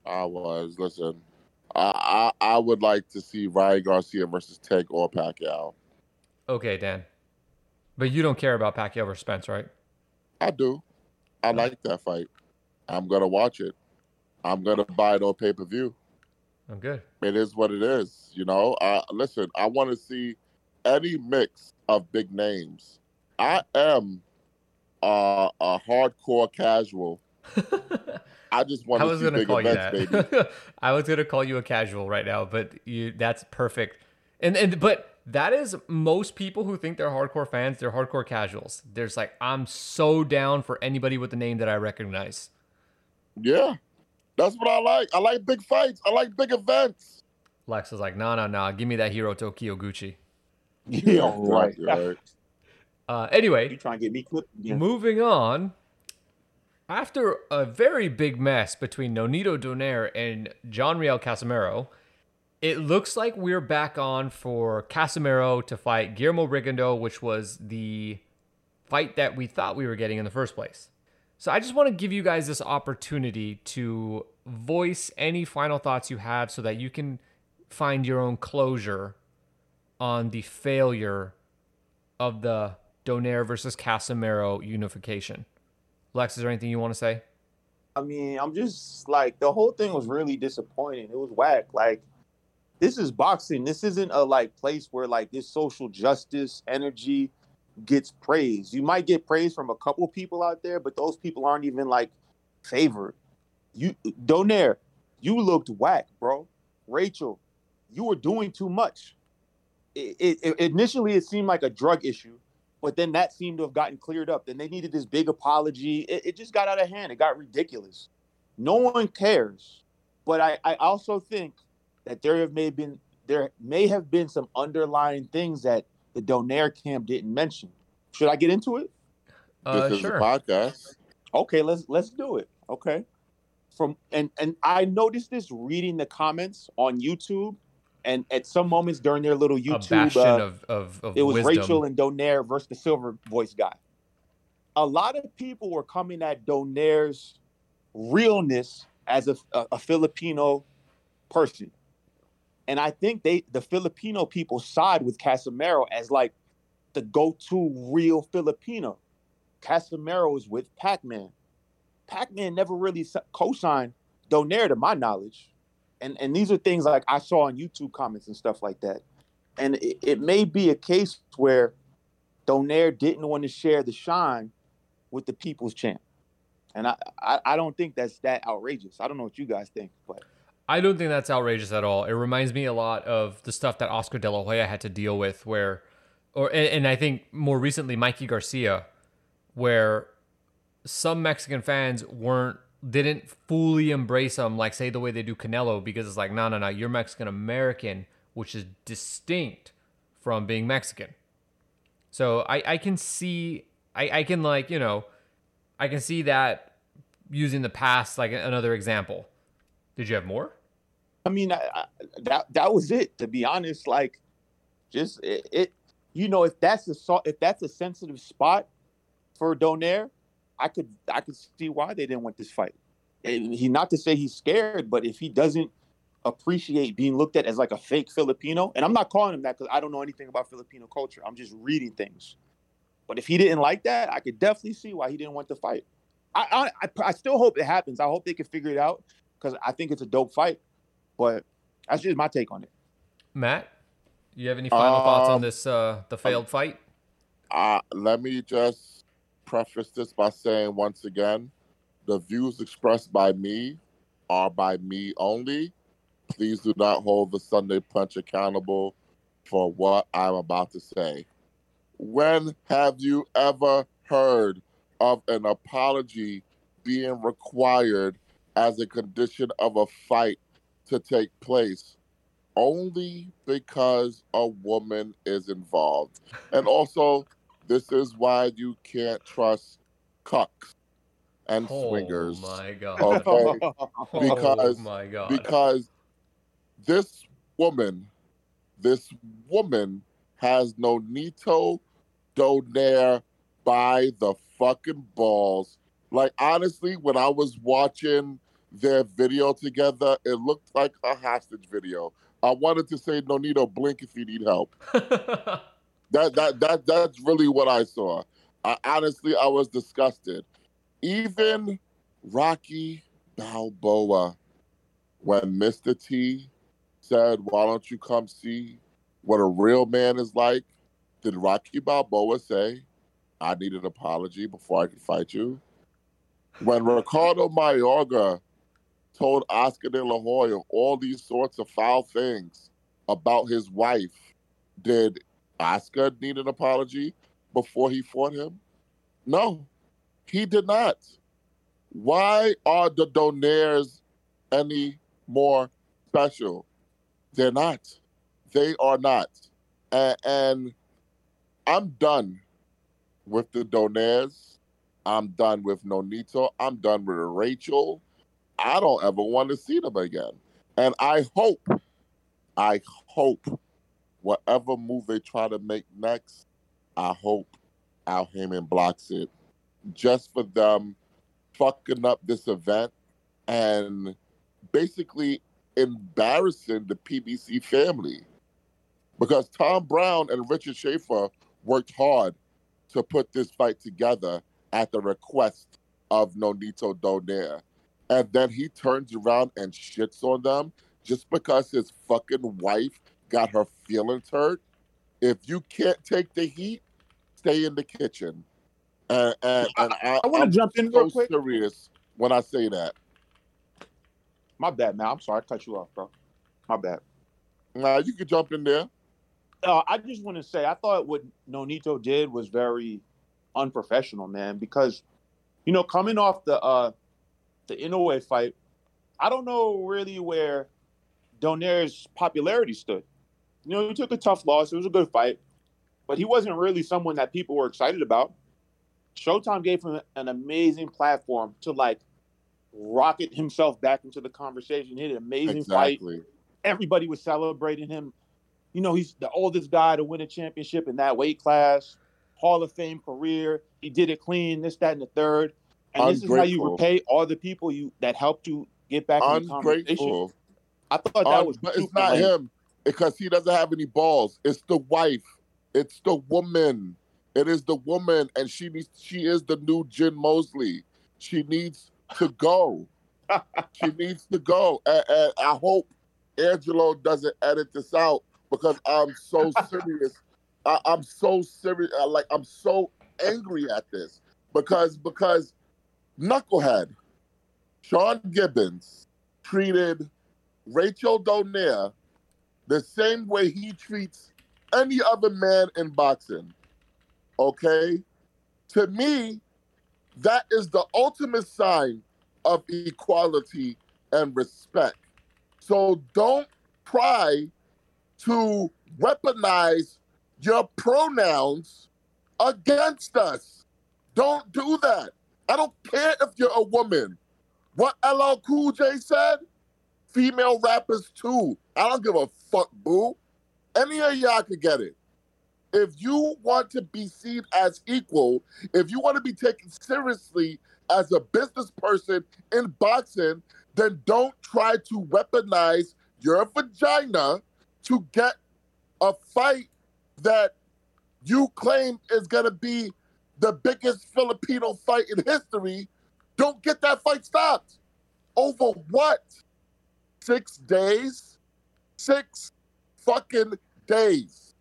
I was. Listen, I, I I would like to see Ryan Garcia versus Tank or Pacquiao. Okay, Dan. But you don't care about Pacquiao versus Spence, right? I do. I like that fight. I'm gonna watch it. I'm gonna buy it on pay per view. I'm good. It is what it is. You know. Uh, listen, I want to see any mix of big names. I am uh, a hardcore casual. I just want I was gonna call you events, baby. that. I was gonna call you a casual right now, but you that's perfect. And and but that is most people who think they're hardcore fans, they're hardcore casuals. There's like I'm so down for anybody with a name that I recognize. Yeah, that's what I like. I like big fights. I like big events. Lex is like, no, no, no, give me that Hiroto Kyoguchi. Yeah, right. right. Uh, anyway, You anyway, trying to get me clipped again? moving on. After a very big mess between Nonito Donaire and John Riel Casimero, it looks like we're back on for Casimero to fight Guillermo Rigondeaux, which was the fight that we thought we were getting in the first place. So I just want to give you guys this opportunity to voice any final thoughts you have so that you can find your own closure on the failure of the Donaire versus Casimero unification. Lex, is there anything you want to say? I mean, I'm just like the whole thing was really disappointing. It was whack. Like, this is boxing. This isn't a like place where like this social justice energy gets praise. You might get praise from a couple people out there, but those people aren't even like favored. You Donaire, you looked whack, bro. Rachel, you were doing too much. It, it, it- initially it seemed like a drug issue, but then that seemed to have gotten cleared up. Then they needed this big apology. It, it just got out of hand. It got ridiculous. No one cares. But I, I also think that there have may been there may have been some underlying things that the Donaire camp didn't mention. Should I get into it? Uh, this is sure. a podcast. Okay, let's let's do it. Okay. From and and I noticed this reading the comments on YouTube and at some moments during their little YouTube uh, of, of, of it was wisdom. Rachel and Donaire versus the silver voice guy. A lot of people were coming at Donaire's realness as a, a, a Filipino person. And I think they the Filipino people side with Casimero as like the go-to real Filipino. Casimero is with Pac-Man. Pac-Man never really co-signed Donaire to my knowledge. And and these are things like I saw on YouTube comments and stuff like that and it, it may be a case where Donaire didn't want to share the shine with the people's champ. And I, I, I don't think that's that outrageous. I don't know what you guys think, but I don't think that's outrageous at all. It reminds me a lot of the stuff that Oscar De La Hoya had to deal with, where, or and, and I think more recently Mikey Garcia, where some Mexican fans weren't didn't fully embrace him, like say the way they do Canelo, because it's like no no no, you're Mexican American, which is distinct from being Mexican. So I I can see I I can like you know, I can see that using the past like another example. Did you have more? I mean, I, I, that that was it. To be honest, like, just it, it you know, if that's a if that's a sensitive spot for Donaire, I could I could see why they didn't want this fight. And he not to say he's scared, but if he doesn't appreciate being looked at as like a fake Filipino, and I'm not calling him that because I don't know anything about Filipino culture. I'm just reading things. But if he didn't like that, I could definitely see why he didn't want to fight. I I, I, I still hope it happens. I hope they can figure it out because I think it's a dope fight. But that's just my take on it. Matt, you have any final thoughts on Um, this uh the failed fight? Uh, let me just preface this by saying once again, the views expressed by me are by me only. Please do not hold the Sunday Punch accountable for what I'm about to say. When have you ever heard of an apology being required as a condition of a fight to take place? Only because a woman is involved. And also, this is why you can't trust cucks and oh swingers. Oh my god. Okay. Because- oh my god. Because this woman, this woman has Nonito Donaire by the fucking balls. Like honestly, when I was watching their video together, it looked like a hostage video. I wanted to say, Nonito, blink if you need help. That that that that's really what I saw. I, honestly, I was disgusted. Even Rocky Balboa, when Mr. T said, "Why don't you come see what a real man is like?" Did Rocky Balboa say, "I need an apology before I can fight you"? when Ricardo Mayorga told Oscar De La Hoya all these sorts of foul things about his wife, did Oscar need an apology before he fought him? No, he did not. Why are the Donaires any more special? They're not. They are not. And, and I'm done with the Donaires. I'm done with Nonito. I'm done with Rachel. I don't ever want to see them again. And I hope, I hope, whatever move they try to make next, I hope Al Haymon blocks it just for them fucking up this event and basically embarrassing the PBC family. Because Tom Brown and Richard Schaefer worked hard to put this fight together at the request of Nonito Donaire. And then he turns around and shits on them just because his fucking wife got her feelings hurt. If you can't take the heat, stay in the kitchen. And, and, and I, I want to jump in so real quick. serious when I say that. My bad, man. I'm sorry, I cut you off, bro. My bad. Now you can jump in there. Uh, I just want to say, I thought what Nonito did was very unprofessional, man. Because, you know, coming off the uh, the Inoue fight, I don't know really where Donaire's popularity stood. You know, he took a tough loss. It was a good fight, but he wasn't really someone that people were excited about. Showtime gave him an amazing platform to like rocket himself back into the conversation. He had an amazing fight everybody was celebrating him. You know, he's the oldest guy to win a championship in that weight class, Hall of Fame career. He did it clean, this, that, and the third. And this is how you repay all the people you that helped you get back in the conversation. I thought that Un- was but it's not lame. him because he doesn't have any balls. It's the wife. It's the woman. It is the woman, and she needs. She is the new Jen Mosley. She needs to go. she needs to go. And, and I hope Angelo doesn't edit this out because I'm so serious. I, I'm so serious. Uh, I, like I'm so angry at this because because knucklehead Sean Gibbons treated Rachel Donaire the same way he treats any other man in boxing. Okay? To me, that is the ultimate sign of equality and respect. So don't try to weaponize your pronouns against us. Don't do that. I don't care if you're a woman. What LL Cool J said? Female rappers too. I don't give a fuck, boo. Any of y'all could get it. If you want to be seen as equal, if you want to be taken seriously as a business person in boxing, then don't try to weaponize your vagina to get a fight that you claim is going to be the biggest Filipino fight in history. Don't get that fight stopped. Over what? Six days? Six fucking days.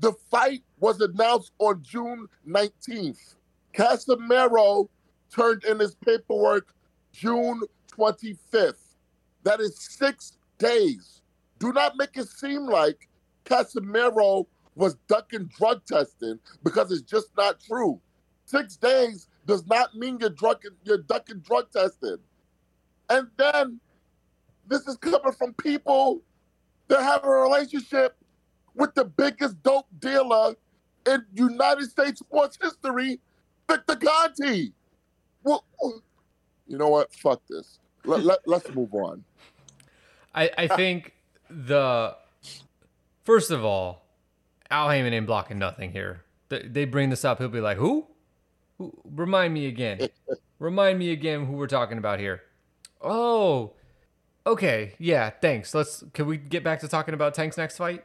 The fight was announced on June 19th. Casimero turned in his paperwork June 25th. That is six days. Do not make it seem like Casimero was ducking drug testing because it's just not true. Six days does not mean you're, drug, you're ducking drug testing. And then this is coming from people that have a relationship with the biggest dope dealer in United States sports history, Victor Conte. Well, you know what? Fuck this. Let, let, let's move on. I, I think the first of all, Al Haymon ain't blocking nothing here. They, they bring this up, he'll be like, "Who? Who? Remind me again. Remind me again who we're talking about here." Oh, okay, yeah, thanks. Let's. Can we get back to talking about Tank's next fight?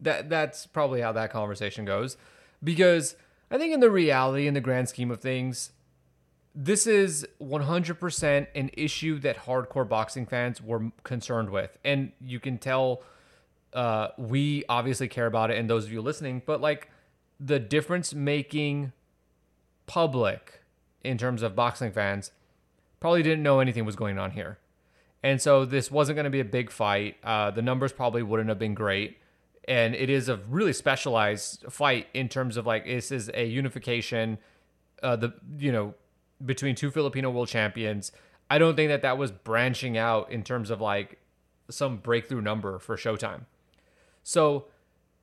That that's probably how that conversation goes, because I think in the reality, in the grand scheme of things, this is 100% an issue that hardcore boxing fans were concerned with. And you can tell uh, we obviously care about it, and those of you listening, but like the difference making public in terms of boxing fans probably didn't know anything was going on here. And so this wasn't going to be a big fight. Uh, the numbers probably wouldn't have been great. And it is a really specialized fight in terms of like this is a unification, uh, the you know between two Filipino world champions. I don't think that that was branching out in terms of like some breakthrough number for Showtime. So,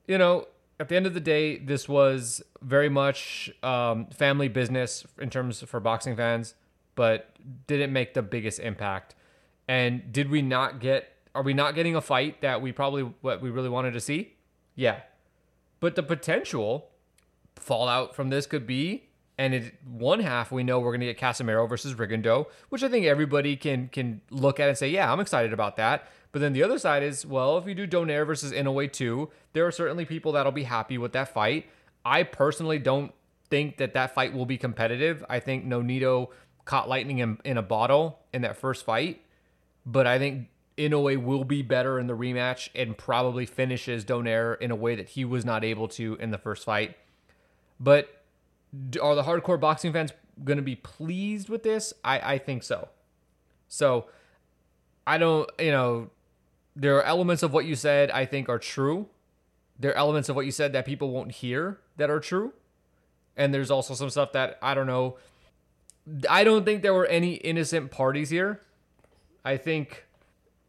you know, at the end of the day, this was very much um, family business in terms for boxing fans, but didn't make the biggest impact. And did we not get? Are we not getting a fight that we probably what we really wanted to see? Yeah, but the potential fallout from this could be and in one half, we know we're going to get Casimero versus Rigondeaux, which I think everybody can can look at and say, yeah, I'm excited about that. But then the other side is, well, if you do Donaire versus Inoue too, there are certainly people that'll be happy with that fight. I personally don't think that that fight will be competitive. I think Nonito caught lightning in, in a bottle in that first fight, but I think Inoue will be better in the rematch and probably finishes Donaire in a way that he was not able to in the first fight. But are the hardcore boxing fans going to be pleased with this? I, I think so. So I don't, you know, there are elements of what you said I think are true. There are elements of what you said that people won't hear that are true. And there's also some stuff that I don't know. I don't think there were any innocent parties here. I think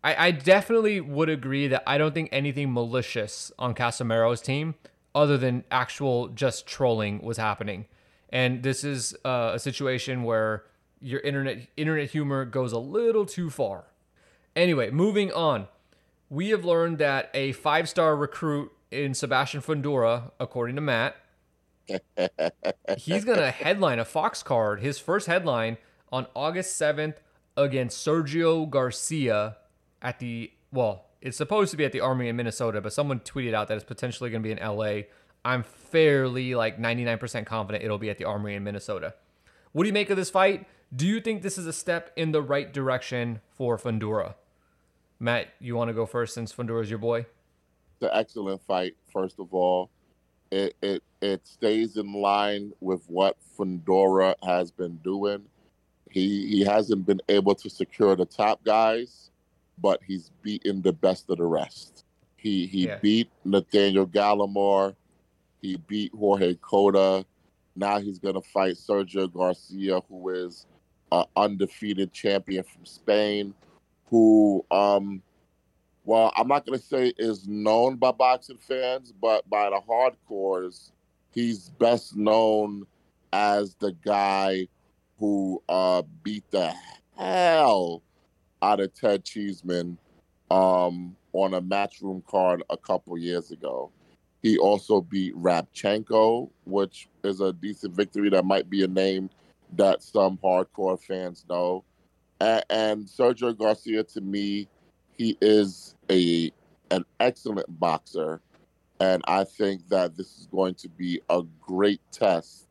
I, I definitely would agree that I don't think anything malicious on Casimero's team other than actual just trolling was happening. And this is uh, a situation where your internet internet humor goes a little too far. Anyway, moving on. We have learned that a five-star recruit in Sebastian Fundora, according to Matt, he's going to headline a Fox card, his first headline on August 7th against Sergio Garcia at the well, it's supposed to be at the Armory in Minnesota, but someone tweeted out that it's potentially going to be in LA. I'm fairly like 99% confident it'll be at the Armory in Minnesota. What do you make of this fight? Do you think this is a step in the right direction for Fundora? Matt, you want to go first since Fundora your boy? It's an excellent fight, first of all. It, it it stays in line with what Fundora has been doing. He he hasn't been able to secure the top guys but he's beaten the best of the rest. He he yeah. beat Nathaniel Gallimore. He beat Jorge Cota. Now he's gonna fight Sergio Garcia, who is an undefeated champion from Spain, who um well, I'm not gonna say is known by boxing fans, but by the hardcores, he's best known as the guy who uh beat the hell out of Ted Cheeseman um, on a matchroom card a couple years ago. He also beat Rabchenko, which is a decent victory. That might be a name that some hardcore fans know. And, and Sergio Garcia, to me, he is a an excellent boxer, and I think that this is going to be a great test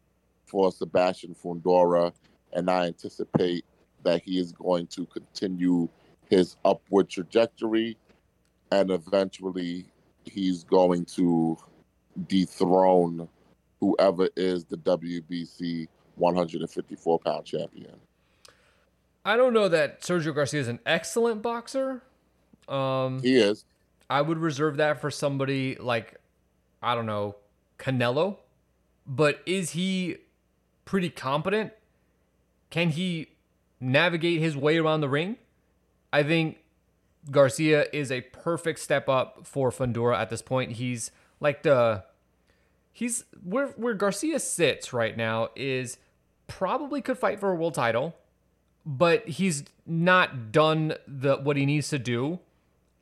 for Sebastian Fundora, and I anticipate that he is going to continue his upward trajectory and eventually he's going to dethrone whoever is the WBC 154 pound champion. I don't know that Sergio Garcia is an excellent boxer. Um, he is. I would reserve that for somebody like, I don't know, Canelo. But is he pretty competent? Can he navigate his way around the ring. I think Garcia is a perfect step up for Fundora at this point. He's like the he's where where Garcia sits right now is probably could fight for a world title, but he's not done the what he needs to do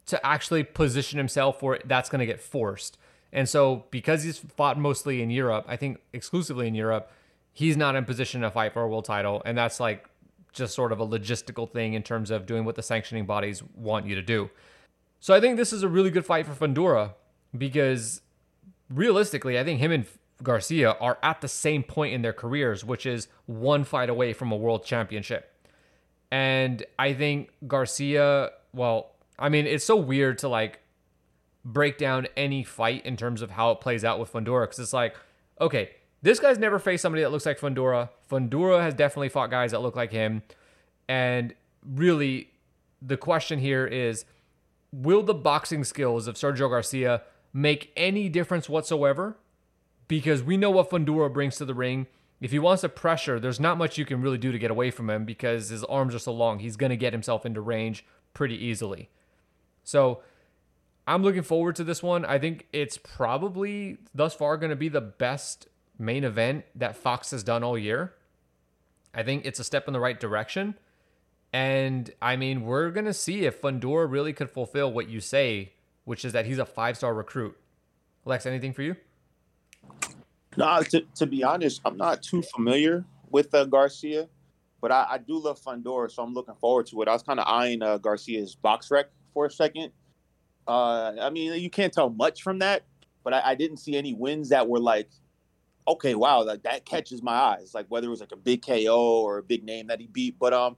to actually position himself for that's going to get forced. And so because he's fought mostly in Europe, I think exclusively in Europe, he's not in position to fight for a world title and that's like just sort of a logistical thing in terms of doing what the sanctioning bodies want you to do. So I think this is a really good fight for Fundora because realistically, I think him and Garcia are at the same point in their careers, which is one fight away from a world championship. And I think Garcia, well, I mean, it's so weird to like break down any fight in terms of how it plays out with Fundora because it's like, okay, this guy's never faced somebody that looks like Fundora. Fundora has definitely fought guys that look like him. And really, the question here is will the boxing skills of Sergio Garcia make any difference whatsoever? Because we know what Fundora brings to the ring. If he wants to pressure, there's not much you can really do to get away from him because his arms are so long. He's going to get himself into range pretty easily. So I'm looking forward to this one. I think it's probably thus far going to be the best main event that Fox has done all year. I think it's a step in the right direction. And I mean, we're going to see if Fundora really could fulfill what you say, which is that he's a five star recruit. Lex, anything for you? No, to, to be honest, I'm not too familiar with uh, Garcia, but I, I, do love Fundora, so I'm looking forward to it. I was kind of eyeing uh, Garcia's BoxRec for a second. Uh, I mean, you can't tell much from that, but I, I didn't see any wins that were like, okay, wow, like that catches my eyes. Like whether it was like a big KO or a big name that he beat, but um,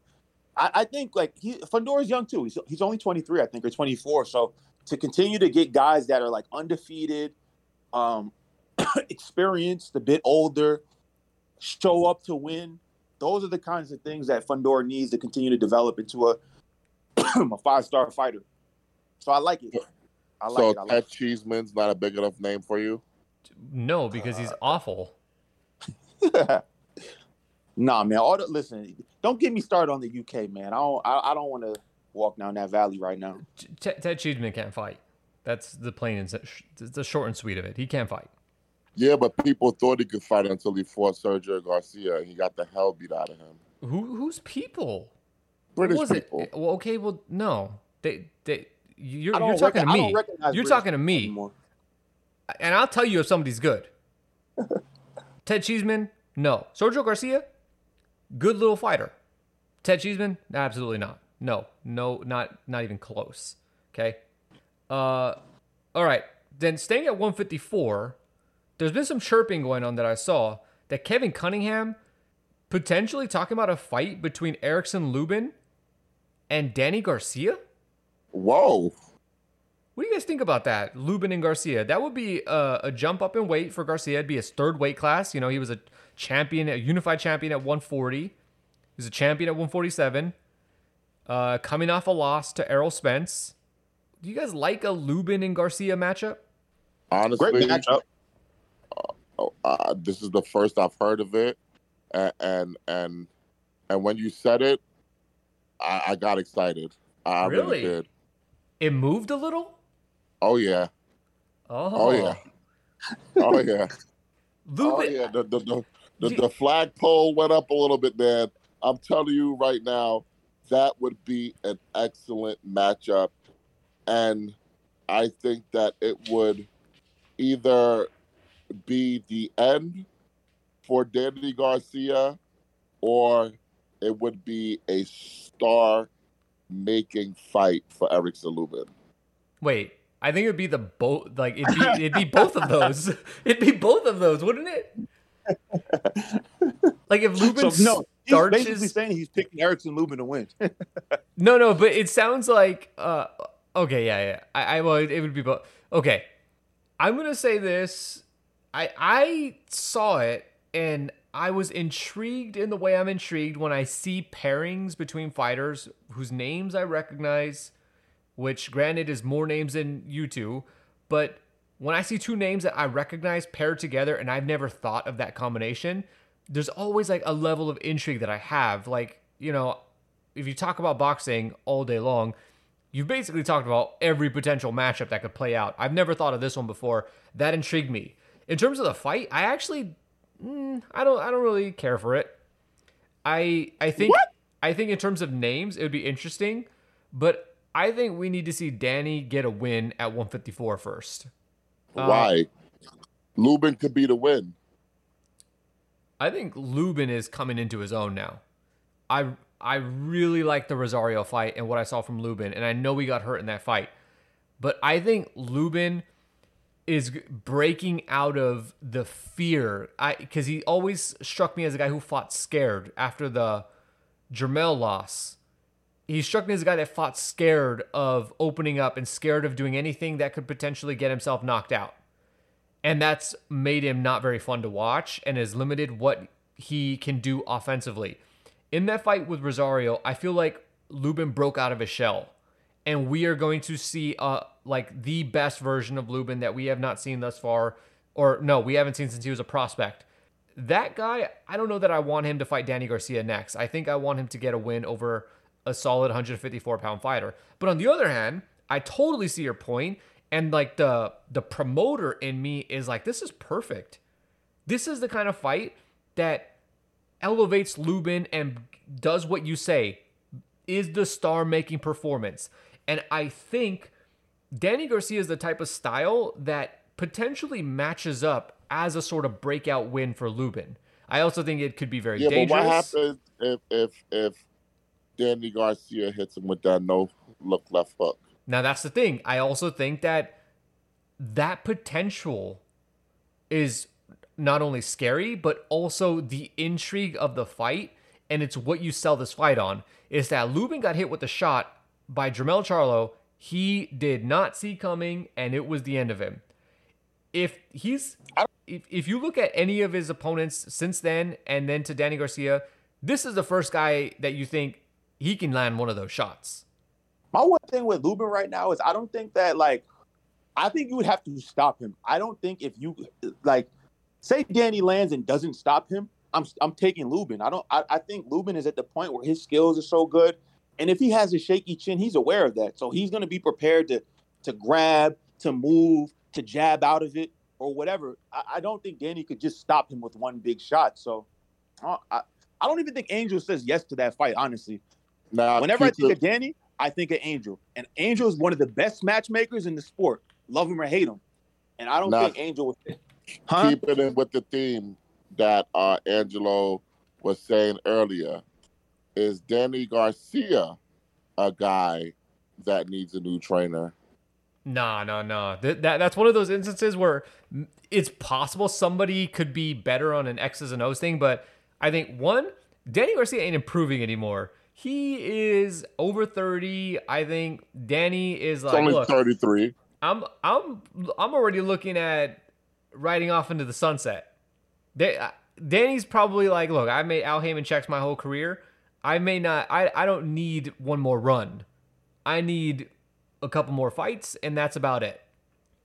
I, I think like he Fundora's young too. He's he's only 23, I think, or 24. So to continue to get guys that are like undefeated, um, experienced, a bit older, show up to win. Those are the kinds of things that Fundora needs to continue to develop into a a five star fighter. So I like it. I like so it. I like Ted Cheeseman's not a big enough name for you? No, because he's awful. nah, man. All the, listen, don't get me started on the UK, man. I don't. I, I don't want to walk down that valley right now. T- Ted Cheeseman can't fight. That's the plain and the short and sweet of it. He can't fight. Yeah, but people thought he could fight until he fought Sergio Garcia, and he got the hell beat out of him. Who? Who's people? British was people. It? Well, okay. Well, no. They. They. You're, you're talking recognize- to me. You're British talking to me. anymore. And I'll tell you if somebody's good. Ted Cheeseman, no. Sergio Garcia, good little fighter. Ted Cheeseman, absolutely not. No, no, not not even close. Okay. Uh, all right. Then staying at 154, there's been some chirping going on that I saw that Kevin Cunningham potentially talking about a fight between Erickson Lubin and Danny Garcia. Whoa. What do you guys think about that? Lubin and Garcia. That would be a, a jump up in weight for Garcia. It'd be his third weight class. You know, he was a champion, a unified champion at 140. He was a champion at 147. Uh, coming off a loss to Errol Spence. Do you guys like a Lubin and Garcia matchup? Honestly, Great matchup. oh, uh, this is the first I've heard of it, and and and, and when you said it, I, I got excited. I really? Really? did. It moved a little. Oh, oh yeah. Oh, Oh yeah. Oh yeah. Oh yeah. The the the, the, You- the flagpole went up a little bit, man. I'm telling you right now, that would be an excellent matchup, and I think that it would either be the end for Danny Garcia, or it would be a star-making fight for Eric Lubin. Wait, I think it would be the both. Like it'd be, it'd be both of those. It'd be both of those, wouldn't it? Like if Lubin So no, he's starts basically his saying he's picking Erickson Lubin to win. No, no, but it sounds like uh okay, yeah, yeah. I, I well it would be both. Okay. I'm gonna say this. I I saw it and I was intrigued in the way I'm intrigued when I see pairings between fighters whose names I recognize, which granted is more names than you two, but when I see two names that I recognize paired together and I've never thought of that combination, there's always like a level of intrigue that I have. Like, you know, if you talk about boxing all day long, you've basically talked about every potential matchup that could play out. I've never thought of this one before. That intrigued me. In terms of the fight, I actually, mm, I don't, I don't really care for it. I, I think, I think in terms of names, it would be interesting, but I think we need to see Danny get a win at 154 first. Uh, Why? Lubin could be the win. I think Lubin is coming into his own now. I I really like the Rosario fight and what I saw from Lubin, and I know he got hurt in that fight, but I think Lubin is breaking out of the fear. I because he always struck me as a guy who fought scared after the Jermell loss. He struck me as a guy that fought scared of opening up and scared of doing anything that could potentially get himself knocked out and that's made him not very fun to watch and has limited what he can do offensively. in that fight with Rosario, I feel like Lubin broke out of his shell, and we are going to see uh like the best version of Lubin that we have not seen thus far, or no, we haven't seen since he was a prospect. That guy, I don't know that I want him to fight Danny Garcia next. I think I want him to get a win over a solid 154 pound fighter. But on the other hand, I totally see your point, and like the the promoter in me is like, this is perfect. This is the kind of fight that elevates Lubin and does what you say is the star making performance. And I think Danny Garcia is the type of style that potentially matches up as a sort of breakout win for Lubin. I also think it could be very Yeah, dangerous. but what happens if if if Danny Garcia hits him with that no look left hook? Now that's the thing. I also think that that potential is not only scary, but also the intrigue of the fight, and it's what you sell this fight on. Is that Lubin got hit with a shot by Jermell Charlo he did not see coming, and it was the end of him. If he's if, if you look at any of his opponents since then and then to Danny Garcia, this is the first guy that you think he can land one of those shots. My one thing with Lubin right now is I don't think that like I think you would have to stop him. I don't think if you like say Danny lands and doesn't stop him, I'm I'm taking Lubin. I don't I, I think Lubin is at the point where his skills are so good. And if he has a shaky chin, he's aware of that. So he's gonna be prepared to to grab, to move, to jab out of it, or whatever. I, I don't think Danny could just stop him with one big shot. So uh, I, I don't even think Angel says yes to that fight, honestly. Now, Whenever I think it- of Danny, I think of Angel. And Angel is one of the best matchmakers in the sport. Love him or hate him. And I don't Nah. think Angel would. Huh? keeping in with the theme that uh, Angelo was saying earlier, is Danny Garcia a guy that needs a new trainer? Nah, nah, nah. That, that that's one of those instances where it's possible somebody could be better on an X's and O's thing, but I think one, Danny Garcia ain't improving anymore. He is over 30. I think Danny is like, only look, 33. I'm I'm I'm already looking at riding off into the sunset. Da- uh, Danny's probably like, look, I made Al Haymon checks my whole career. I may not. I I don't need one more run. I need a couple more fights, and that's about it.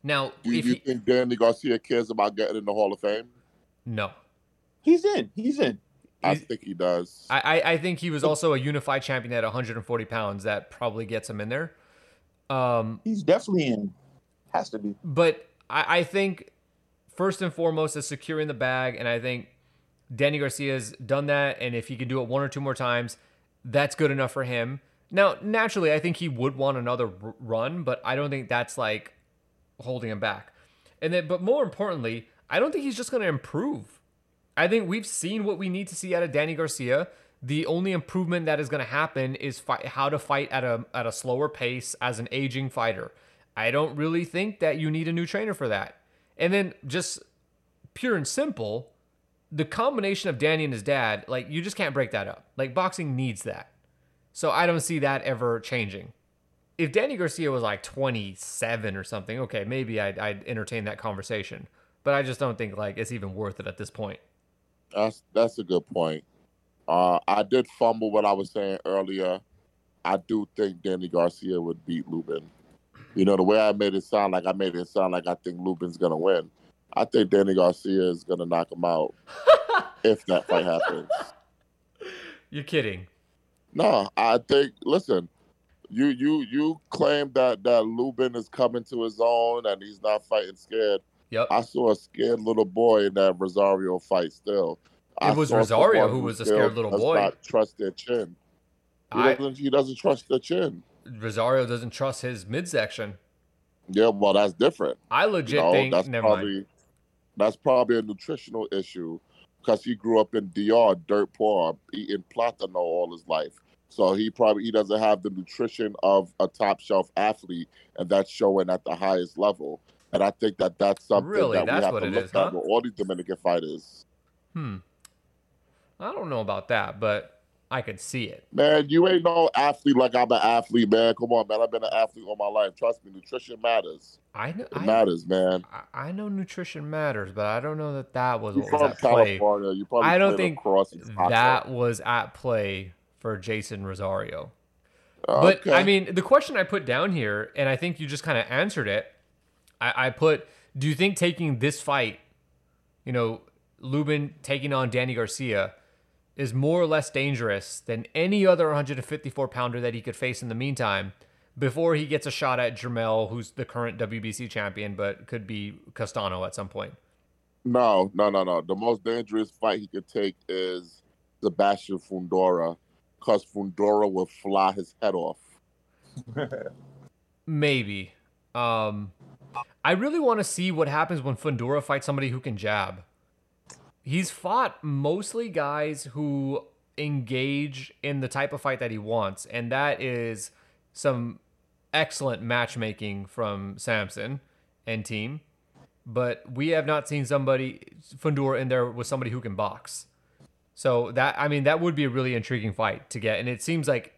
Now, Do if you he, think Danny Garcia cares about getting in the Hall of Fame? no, He's in. He's in. I think he does. I, I I think he was also a unified champion at 140 pounds. That probably gets him in there. Um, He's definitely in. Has to be. but I, I think first and foremost is securing the bag, and I think Danny Garcia's done that. And if he can do it one or two more times, that's good enough for him. Now, naturally, I think he would want another r- run, but I don't think that's like holding him back. And then, but more importantly, I don't think he's just going to improve. I think we've seen what we need to see out of Danny Garcia. The only improvement that is going to happen is how to fight at a at a slower pace as an aging fighter. I don't really think that you need a new trainer for that. And then just pure and simple, the combination of Danny and his dad, like you just can't break that up. Like boxing needs that. So I don't see that ever changing. If Danny Garcia was like 27 or something, okay, maybe I'd, I'd entertain that conversation. But I just don't think like it's even worth it at this point. That's that's a good point. Uh, I did fumble what I was saying earlier. I do think Danny Garcia would beat Lubin. You know, the way I made it sound like I made it sound like I think Lubin's gonna win. I think Danny Garcia is gonna knock him out if that fight happens. You're kidding. No, I think listen, you you you claim that that Lubin is coming to his own and he's not fighting scared. Yep. I saw a scared little boy in that Rosario fight still. I It was Rosario who was a scared little does boy. Not trust their chin. He, I, doesn't, he doesn't trust their chin. Rosario doesn't trust his midsection. Yeah, well, that's different. I You legit know, think that's never mind. probably that's probably a nutritional issue because he grew up in DR, dirt poor, eating platano all his life. So he probably he doesn't have the nutrition of a top shelf athlete, and that's showing at the highest level. And I think that that's something Really? that we have to look is, at huh? with all these Dominican fighters. Hmm. I don't know about that, but I could see it. Man, you ain't no athlete like I'm an athlete, man. Come on, man. I've been an athlete all my life. Trust me, nutrition matters. I know. It I, matters, man. I- I know nutrition matters, but I don't know that that was You what was at play. You probably I don't think across in soccer. That was at play for Jason Rosario. Uh, But okay. I mean, the question I put down here, and I think you just kind of answered it. I, I put, do you think taking this fight, you know, Lubin taking on Danny Garcia, is more or less dangerous than any other 154 pounder that he could face in the meantime before he gets a shot at Jermell, who's the current WBC champion, but could be Castano at some point? No, no, no, no. The most dangerous fight he could take is Sebastian Fundora, because Fundora will fly his head off. Maybe. Um, I really want to see what happens when Fundora fights somebody who can jab. He's fought mostly guys who engage in the type of fight that he wants, and that is some excellent matchmaking from Sampson and team. But we have not seen somebody Fundora in there with somebody who can box. So that I mean that would be a really intriguing fight to get, and it seems like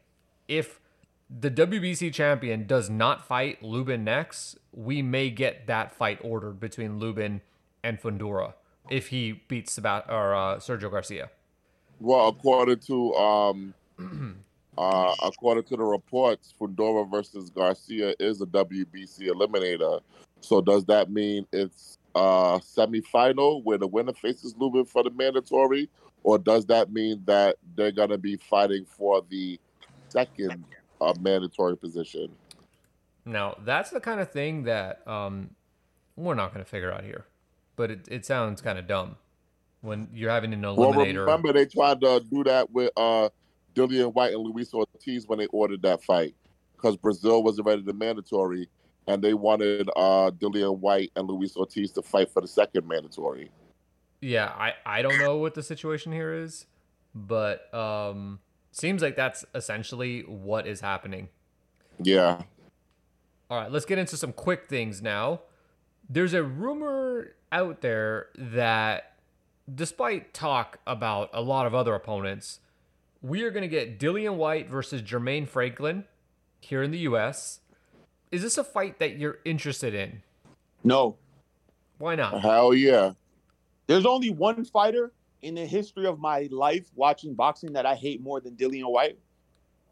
if the WBC champion does not fight Lubin next, we may get that fight ordered between Lubin and Fundora if he beats Sabat or uh, Sergio Garcia. Well, according to um, uh, according to the reports, Fundora versus Garcia is a WBC eliminator. So does that mean it's a semifinal where the winner faces Lubin for the mandatory, or does that mean that they're gonna be fighting for the second uh, mandatory position? Now that's the kind of thing that um, we're not going to figure out here, but it, it sounds kind of dumb when you're having an Well, eliminator. remember they tried to do that with uh, Dillian Whyte and Luis Ortiz when they ordered that fight because Brazil was already the mandatory, and they wanted uh, Dillian Whyte and Luis Ortiz to fight for the second mandatory. Yeah, I, I don't know what the situation here is, but um, seems like that's essentially what is happening. Yeah, All right, let's get into some quick things now. There's a rumor out there that, despite talk about a lot of other opponents, we are going to get Dillian Whyte versus Jermaine Franklin here in the U.S. Is this a fight that you're interested in? No, Why not? hell yeah. there's only one fighter in the history of my life watching boxing that I hate more than Dillian Whyte,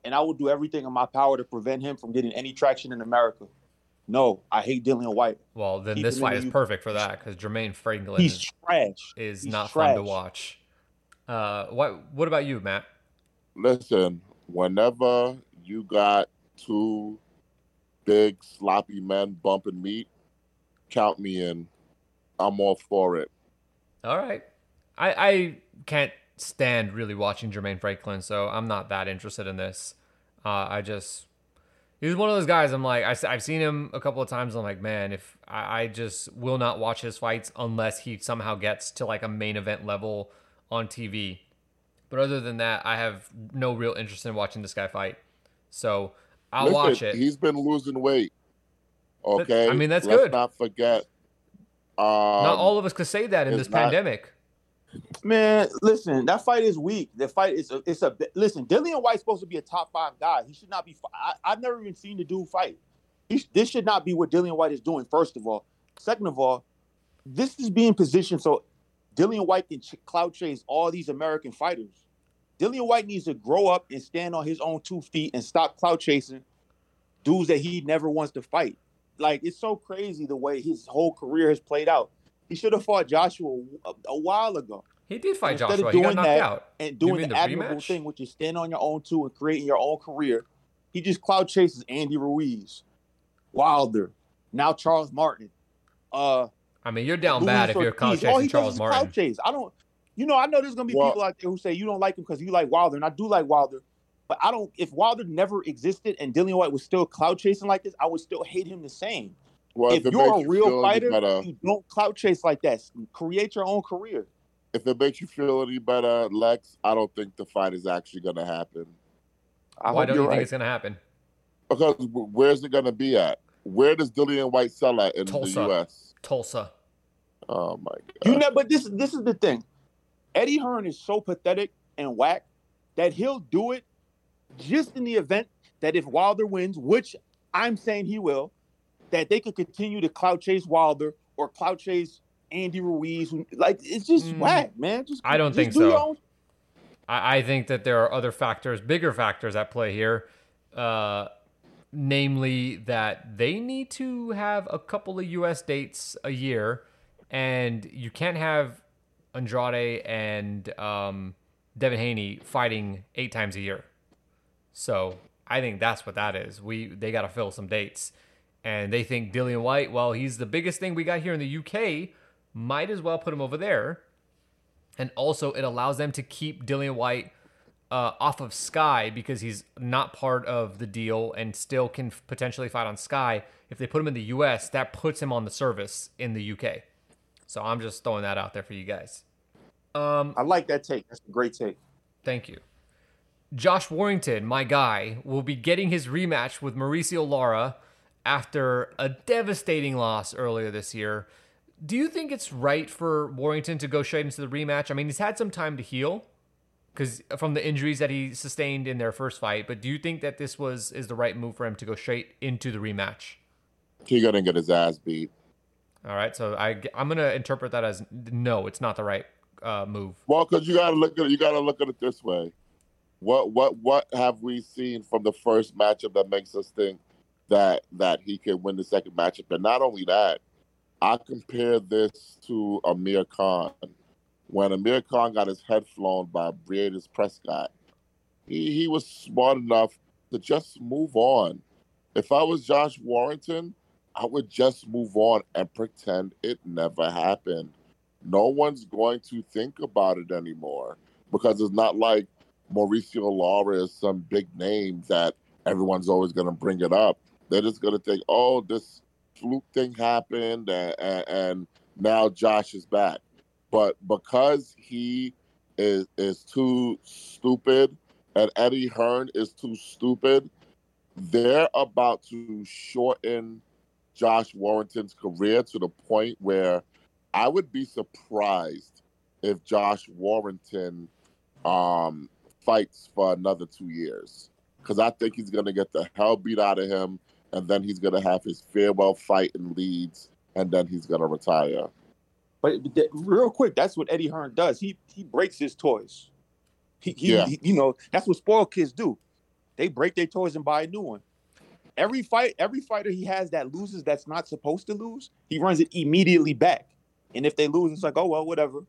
and I will do everything in my power to prevent him from getting any traction in America. No, I hate Dillian Whyte. Well, then Keep this fight is perfect for that because Jermaine Franklin He's is, trash. is he's not fun to watch. Uh, what What about you, Matt? Listen, whenever you got two big sloppy men bumping meat, count me in. I'm all for it. All right. I, I can't stand really watching Jermaine Franklin, so I'm not that interested in this. Uh, I just he's one of those guys. I'm like I, have seen him a couple of times. I'm like, man, if I, I just will not watch his fights unless he somehow gets to like a main event level on TV. But other than that, I have no real interest in watching this guy fight. So I'll Listen, watch it. He's been losing weight. Okay. I mean, that's Let's good. not forget. Um, not all of us could say that in this not- pandemic. Man, listen, that fight is weak. The fight is a, it's a listen. Dillian Whyte's supposed to be a top five guy. He should not be. I, I've never even seen the dude fight. He, this should not be what Dillian Whyte is doing. First of all, second of all, this is being positioned so Dillian Whyte can ch- cloud chase all these American fighters. Dillian Whyte needs to grow up and stand on his own two feet and stop cloud chasing dudes that he never wants to fight. Like it's so crazy the way his whole career has played out. He should have fought Joshua a, a while ago He did fight Instead of Joshua. He got doing knocked that- out. and You doing mean the, the admirable rematch? thing, which is stand on your own two and creating your own career. He just cloud chases Andy Ruiz, Wilder, now Charles Martin. Uh, I mean, you're down Luis bad if you're Ortiz. cloud All chasing he Charles does is Martin. cloud chase. I don't, you know, I know there's gonna be Well- people out there who say you don't like him because you like Wilder, and I do like Wilder. But I don't. If Wilder never existed and Dillian Whyte was still cloud chasing like this, I would still hate him the same. Well, if it you're a real feel any fighter, better, you don't cloud chase like that. Create your own career. if it makes you feel any better, Lex, I don't think the fight is actually going to happen. I Why don't you're you think it's gonna happen? Because where's it going to be at? Where does Dillian Whyte sell at in Tulsa. the U.S.? Tulsa. Oh my god! You god! know, but this this is the thing. Eddie Hearn is so pathetic and whack that he'll do it just in the event that if Wilder wins, which I'm saying he will, that they could continue to clout chase Wilder or clout chase Andy Ruiz. Like it's just mm. whack, man. Just I don't just think do so. I, I, think that there are other factors, bigger factors at play here. Uh, namely that they need to have a couple of US dates a year and you can't have Andrade and um, Devin Haney fighting eight times a year. So I think that's what that is. We they got to fill some dates, and they think Dillian Whyte, Well, he's the biggest thing we got here in the UK. Might as well put him over there, and also it allows them to keep Dillian Whyte uh, off of Sky because he's not part of the deal and still can potentially fight on Sky. If they put him in the US, that puts him on the service in the UK. So I'm just throwing that out there for you guys. Um, I like that take. That's a great take. Thank you. Josh Warrington, my guy, will be getting his rematch with Mauricio Lara after a devastating loss earlier this year. Do you think it's right for Warrington to go straight into the rematch? I mean, he's had some time to heal because from the injuries that he sustained in their first fight. But do you think that this was is the right move for him to go straight into the rematch? He gonna get his ass beat. All right, so I I'm gonna interpret that as no, it's not the right uh, move. Well, because you gotta look at it, you gotta look at it this way. What what what have we seen from the first matchup that makes us think that that he can win the second matchup? And not only that, I compare this to Amir Khan. When Amir Khan got his head flown by Breidis Prescott, he, he was smart enough to just move on. If I was Josh Warrington, I would just move on and pretend it never happened. No one's going to think about it anymore because it's not like Mauricio Lara is some big name that everyone's always going to bring it up. They're just going to think, oh, this fluke thing happened and, and, now Josh is back. But because he is is too stupid and Eddie Hearn is too stupid, they're about to shorten Josh Warrington's career to the point where I would be surprised if Josh Warrington um, fights for another two years because I think he's going to get the hell beat out of him, and then he's going to have his farewell fight in Leeds, and then he's going to retire. But real quick, that's what Eddie Hearn does. He he breaks his toys. He, he, yeah. he you know that's what spoiled kids do. They break their toys and buy a new one every fight, every fighter he has that loses that's not supposed to lose, he runs it immediately back. And if they lose, it's like, oh well, whatever.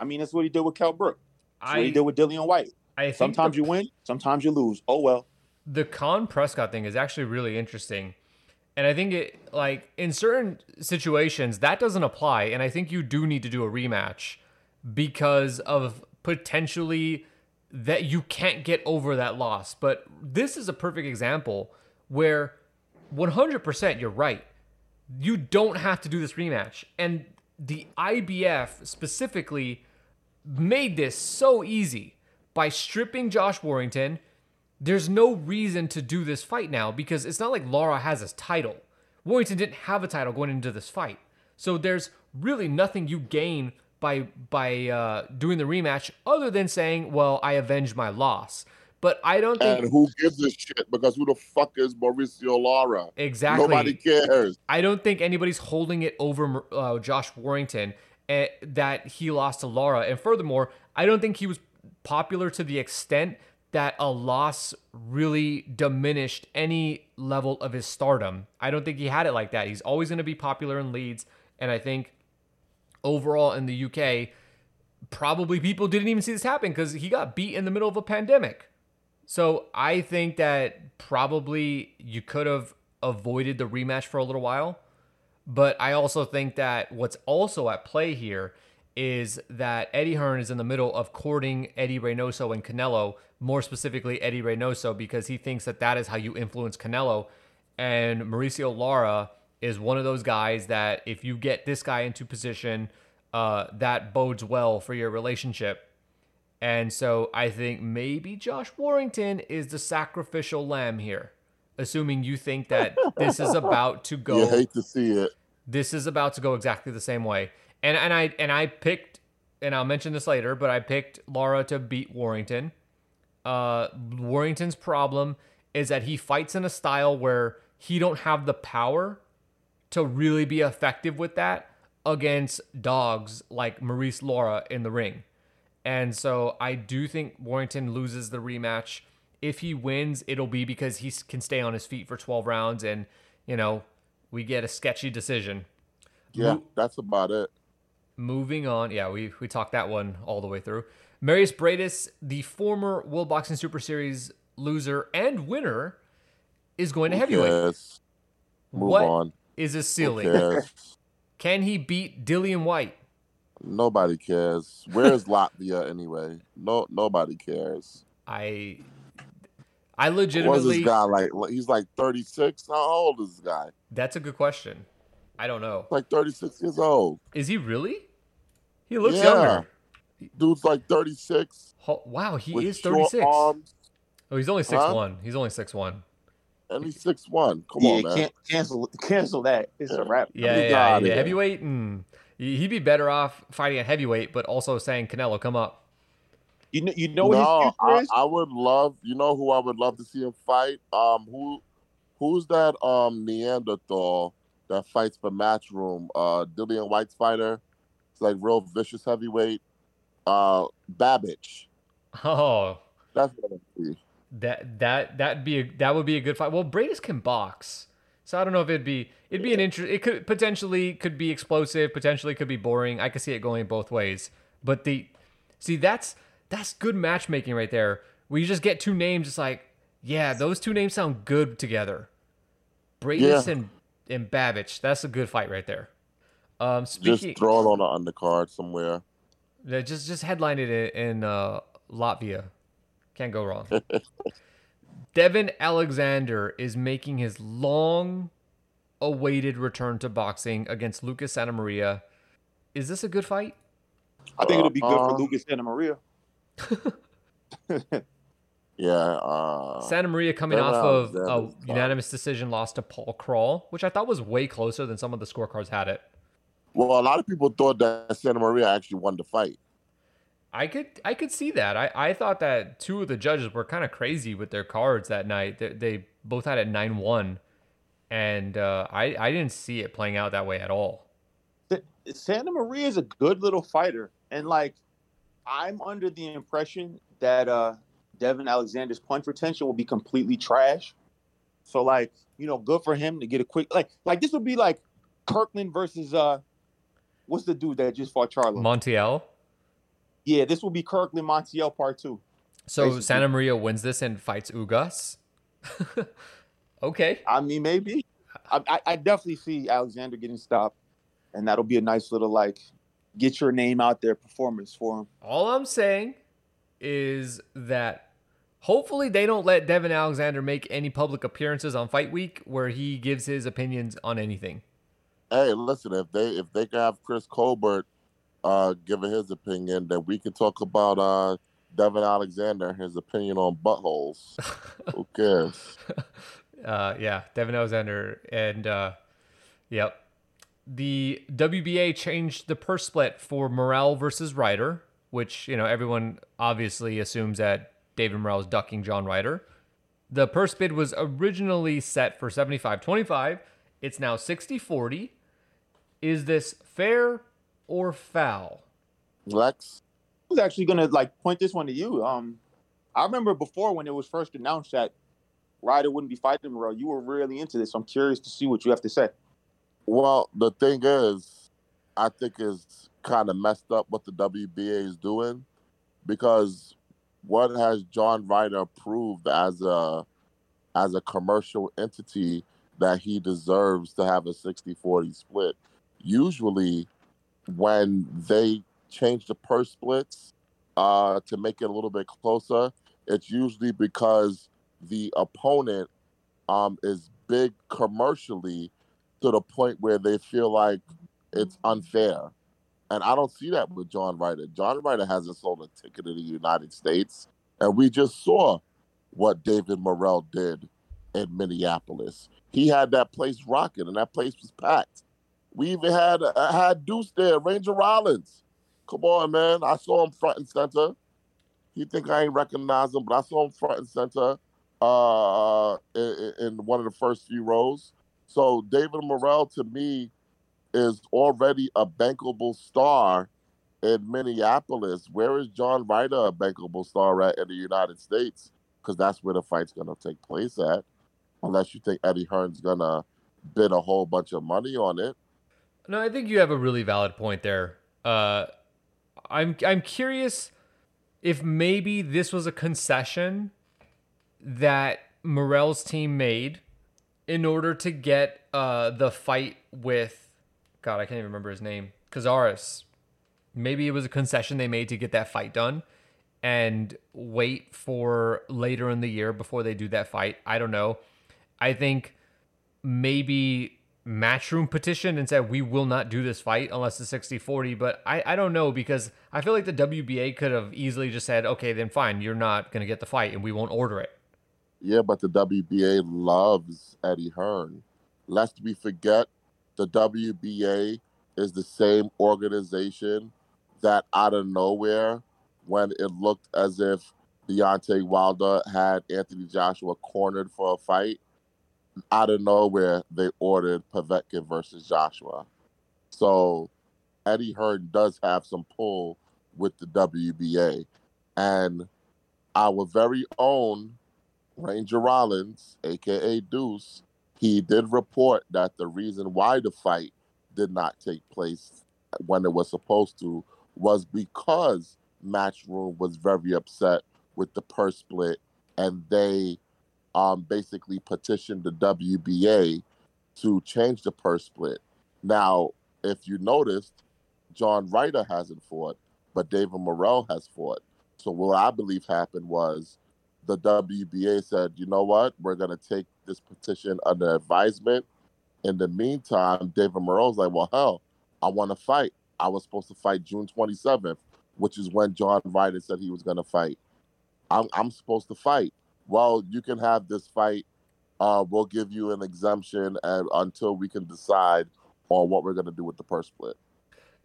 I mean, that's what he did with Kell Brook. That's I, what he did with Dillian Whyte. I sometimes the, you win, sometimes you lose. Oh well. The Khan Prescott thing is actually really interesting. And I think it like in certain situations that doesn't apply. And I think you do need to do a rematch because of potentially that you can't get over that loss. But this is a perfect example where 100% you're right. You don't have to do this rematch. And the IBF specifically made this so easy by stripping Josh Warrington. There's no reason to do this fight now because it's not like Lara has his title. Warrington didn't have a title going into this fight. So there's really nothing you gain by by uh, doing the rematch other than saying, "Well, I avenged my loss." But I don't think. And who gives a shit? Because who the fuck is Mauricio Lara? Exactly. Nobody cares. I don't think anybody's holding it over uh, Josh Warrington uh, that he lost to Lara. And furthermore, I don't think he was popular to the extent that a loss really diminished any level of his stardom. I don't think he had it like that. He's always going to be popular in Leeds. And I think overall in the UK, probably people didn't even see this happen because he got beat in the middle of a pandemic. So I think that probably you could have avoided the rematch for a little while. But I also think that what's also at play here is that Eddie Hearn is in the middle of courting Eddie Reynoso and Canelo, more specifically Eddie Reynoso, because he thinks that that is how you influence Canelo. And Mauricio Lara is one of those guys that if you get this guy into position, uh, that bodes well for your relationship. And so I think maybe Josh Warrington is the sacrificial lamb here, assuming you think that this is about to go. You hate to see it. This is about to go exactly the same way. And and I and I picked, and I'll mention this later, but I picked Lara to beat Warrington. Uh, Warrington's problem is that he fights in a style where he don't have the power to really be effective with that against dogs like Maurice Lara in the ring. And so I do think Warrington loses the rematch. If he wins, it'll be because he can stay on his feet for 12 rounds and, you know, we get a sketchy decision. Yeah, Mo- that's about it. Moving on. Yeah, we, we talked that one all the way through. Mairis Briedis, the former World Boxing Super Series loser and winner, is going to heavyweight. Yes. Move What on. is his ceiling? Can he beat Dillian Whyte? Nobody cares. Where's Latvia anyway? No, nobody cares. I I legitimately. What's this guy like? He's like 36. How old is this guy? That's a good question. I don't know. Like 36 years old. Is he really? He looks Yeah. younger. Dude's like 36. Ho- Wow, he is 36. arms, Oh, he's only Huh? 6'1. He's only 6'1. and he's 6'1. Come yeah, on, man. cancel cancel that. It's a wrap. Yeah, Get yeah, yeah. Heavyweight, mm, he- he'd be better off fighting at heavyweight, but also saying Canelo, come up. You know, you know what no, his I, is? I would love. You know who I would love to see him fight? Um, who, who's that? Um, Neanderthal that fights for Matchroom. Uh, Dillian Whyte's fighter. It's like real vicious heavyweight. Uh, Babbage. Oh, That's what I see. that that that'd be a, that would be a good fight. Well, Briedis can box, so I don't know if it'd be it'd be an interest. It could potentially could be explosive, potentially could be boring. I could see it going both ways. But the see that's that's good matchmaking right there. Where you just get two names, it's like yeah, those two names sound good together. Briedis Yeah. and and Babbage, that's a good fight right there. Um, speaking, Just throw it on the undercard somewhere. Yeah, just just headline it in, in uh, Latvia. Can't go wrong. Devon Alexander is making his long awaited return to boxing against Lucas Santamaria. Is this a good fight? I think it'll be good Uh, for Lucas Santamaria. Yeah. Uh, Santamaria coming off of a Alexander's unanimous decision loss to Paul Kroll, which I thought was way closer than some of the scorecards had it. Well, a lot of people thought that Santamaria actually won the fight. I could I could see that. I, I thought that two of the judges were kind of crazy with their cards that night. They, they both had it nine one, and uh, I I didn't see it playing out that way at all. Santamaria is a good little fighter, and like I'm under the impression that uh Devon Alexander's punch retention will be completely trash. So like you know, good for him to get a quick like like this would be like Kirkland versus uh what's the dude that just fought Charlo? Montiel. yeah, this will be Kirkland Montiel part two. So Basically. Santamaria wins this and fights Ugas. okay. I mean, maybe. I, I, I definitely see Alexander getting stopped, and that'll be a nice little like get your name out there performance for him. All I'm saying is that hopefully they don't let Devon Alexander make any public appearances on Fight Week where he gives his opinions on anything. Hey, listen, if they if they can have Chris Colbert uh giving his opinion, then we can talk about uh Devon Alexander and his opinion on buttholes. Who cares? Uh, yeah, Devon Alexander, and uh, yep. The WBA changed the purse split for Morrell versus Ryder, which you know everyone obviously assumes that David Morrell is ducking John Ryder. The purse bid was originally set for 75-25. It's now 60-40. Is this fair or foul? Lex? I was actually gonna like point this one to you. Um, I remember before when it was first announced that Ryder wouldn't be fighting Morrell. You were really into this. I'm curious to see what you have to say. Well, the thing is, I think is kind of messed up what the WBA is doing because what has John Ryder proved as a as a commercial entity that he deserves to have a 60-40 split. Usually when they change the purse splits uh, to make it a little bit closer, it's usually because the opponent um, is big commercially to the point where they feel like it's unfair. And I don't see that with John Ryder. John Ryder hasn't sold a ticket in the United States. And we just saw what David Morrell did in Minneapolis. He had that place rocking, and that place was packed. We even had uh, had Deuce there, Ranger Rollins. Come on, man! I saw him front and center. He think I ain't recognize him, but I saw him front and center uh, in, in one of the first few rows. So David Morrell to me is already a bankable star in Minneapolis. Where is John Ryder a bankable star at in the United States? Because that's where the fight's gonna take place at. Unless you think Eddie Hearn's gonna bid a whole bunch of money on it. No, I think you have a really valid point there. Uh, I'm I'm curious if maybe this was a concession that Morrell's team made in order to get uh, the fight with God, I can't even remember his name, Cazares. Maybe it was a concession they made to get that fight done and wait for later in the year before they do that fight. I don't know. I think maybe Matchroom petitioned and said we will not do this fight unless it's 60-40 but I, I don't know because i feel like the wba could have easily just said okay then fine you're not going to get the fight and we won't order it. Yeah but the wba loves eddie hearn. Lest we forget the wba is the same organization that out of nowhere when it looked as if Deontay Wilder had Anthony Joshua cornered for a fight out of nowhere, they ordered Povetkin versus Joshua. So Eddie Hearn does have some pull with the WBA. And our very own Ranger Rollins, aka Deuce, he did report that the reason why the fight did not take place when it was supposed to was because Matchroom was very upset with the purse split and they um, basically petitioned the WBA to change the purse split. Now, if you noticed, John Ryder hasn't fought, but David Morrell has fought. So what I believe happened was the WBA said, you know what, we're going to take this petition under advisement. In the meantime, David Morrell's like, well, hell, I want to fight. I was supposed to fight June 27th, which is when John Ryder said he was going to fight. I'm, I'm supposed to fight well, you can have this fight. Uh, we'll give you an exemption and until we can decide on what we're going to do with the purse split.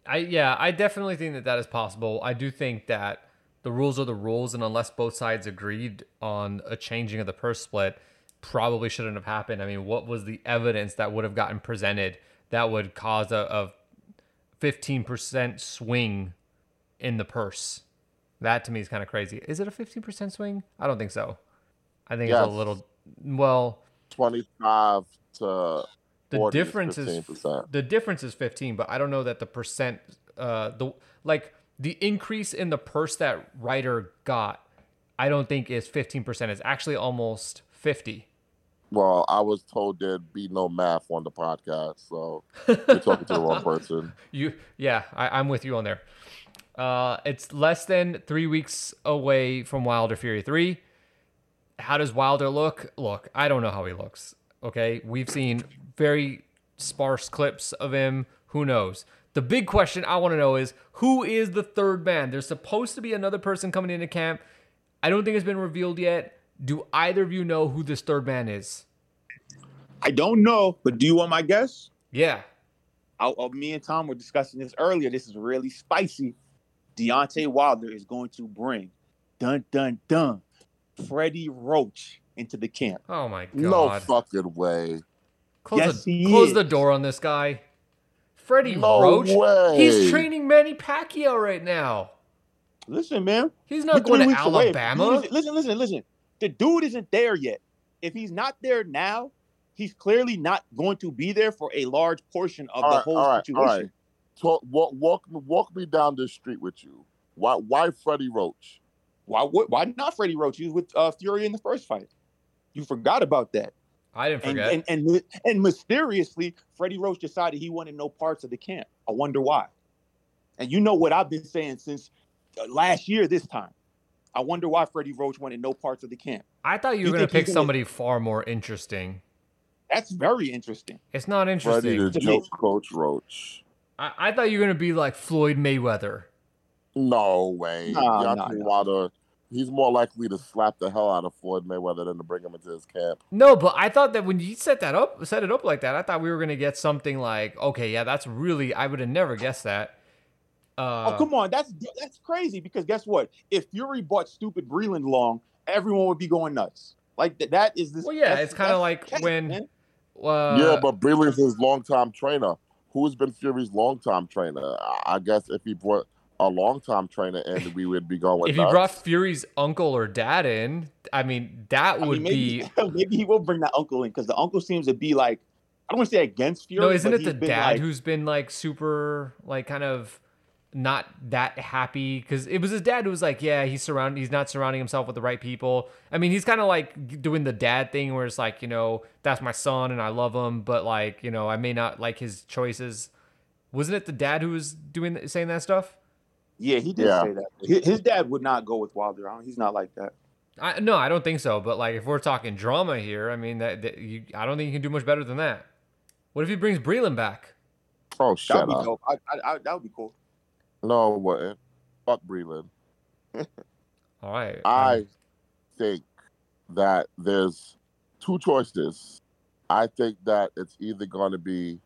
I yeah, I definitely think that that is possible. I do think that the rules are the rules, and unless both sides agreed on a changing of the purse split, probably shouldn't have happened. I mean, what was the evidence that would have gotten presented that would cause a fifteen percent swing in the purse? That to me is kind of crazy. Is it a fifteen percent swing? I don't think so. I think yes. it's a little well. Twenty five to the difference is, is the difference is 15 but i don't know that the percent uh the like the increase in the purse that Ryder got i don't think is 15% it's actually almost 50 well i was told there'd be no math on the podcast so you're talking to the wrong person. You yeah I, i'm with you on there. Uh it's less than three weeks away from wilder fury 3 how does Wilder look? Look, I don't know how he looks. Okay, we've seen very sparse clips of him. Who knows? The big question I want to know is who is the third man? There's supposed to be another person coming into camp. I don't think it's been revealed yet. Do either of you know who this third man is? I don't know, but do you want my guess? Yeah. I, I, me and Tom were discussing this earlier. This is really spicy. Deontay Wilder is going to bring dun dun dun Freddie Roach into the camp. Oh my god! No fucking way. Close, yes, the, close is. the door on this guy. Freddie no Roach. Way. He's training Manny Pacquiao right now. Listen, man. He's not going to Alabama. Listen, listen, listen. The dude isn't there yet. If he's not there now, he's clearly not going to be there for a large portion of all the right, whole all right, situation. All right. Talk, walk, walk, walk me down this street with you. Why, why Freddie Roach? Why would why not Freddie Roach? He was with uh, Fury in the first fight. You forgot about that. I didn't forget. And, and and, and mysteriously, Freddie Roach decided he wanted no parts of the camp. I wonder why. And you know what I've been saying since uh, last year. This time, I wonder why Freddie Roach wanted no parts of the camp. I thought you were going to pick somebody gonna... far more interesting. That's very interesting. It's not interesting. Freddie the joke coach Roach. I, I thought you were going to be like Floyd Mayweather. No way. No, Deontay no, Wilder he's more likely to slap the hell out of Floyd Mayweather than to bring him into his camp. No, but I thought that when you set that up, set it up like that, I thought we were gonna get something like, okay, yeah, that's really I would have never guessed that. Uh, oh come on, that's that's crazy because guess what? If Fury bought stupid Breland long, everyone would be going nuts. Like th- that is this. Well, yeah, it's kind of like catch, when. Uh, yeah, but Breland's his longtime trainer. Who's been Fury's longtime trainer? I- I guess if he brought a long longtime trainer in, we would be going. if he nuts. brought Fury's uncle or dad in, I mean, that I mean, would maybe, be. maybe he will bring that uncle in because the uncle seems to be like I don't want to say against Fury. No, isn't it the dad like- who's been like super, like kind of not that happy? Because it was his dad who was like, yeah, he's surround, he's not surrounding himself with the right people. I mean, he's kind of like doing the dad thing where it's like, you know, that's my son and I love him, but like, you know, I may not like his choices. Wasn't it the dad who was doing saying that stuff? Yeah, he did Yeah. say that. His, his dad would not go with Wilder. I He's not like that. I, no, I don't think so. But like, if we're talking drama here, I mean, that, that you, I don't think you can do much better than that. What if he brings Breland back? Oh, That shut would be up! dope. I, I, I, that would be cool. No, it wouldn't. Fuck Breland. All right, um, I think that there's two choices. I think that it's either going to be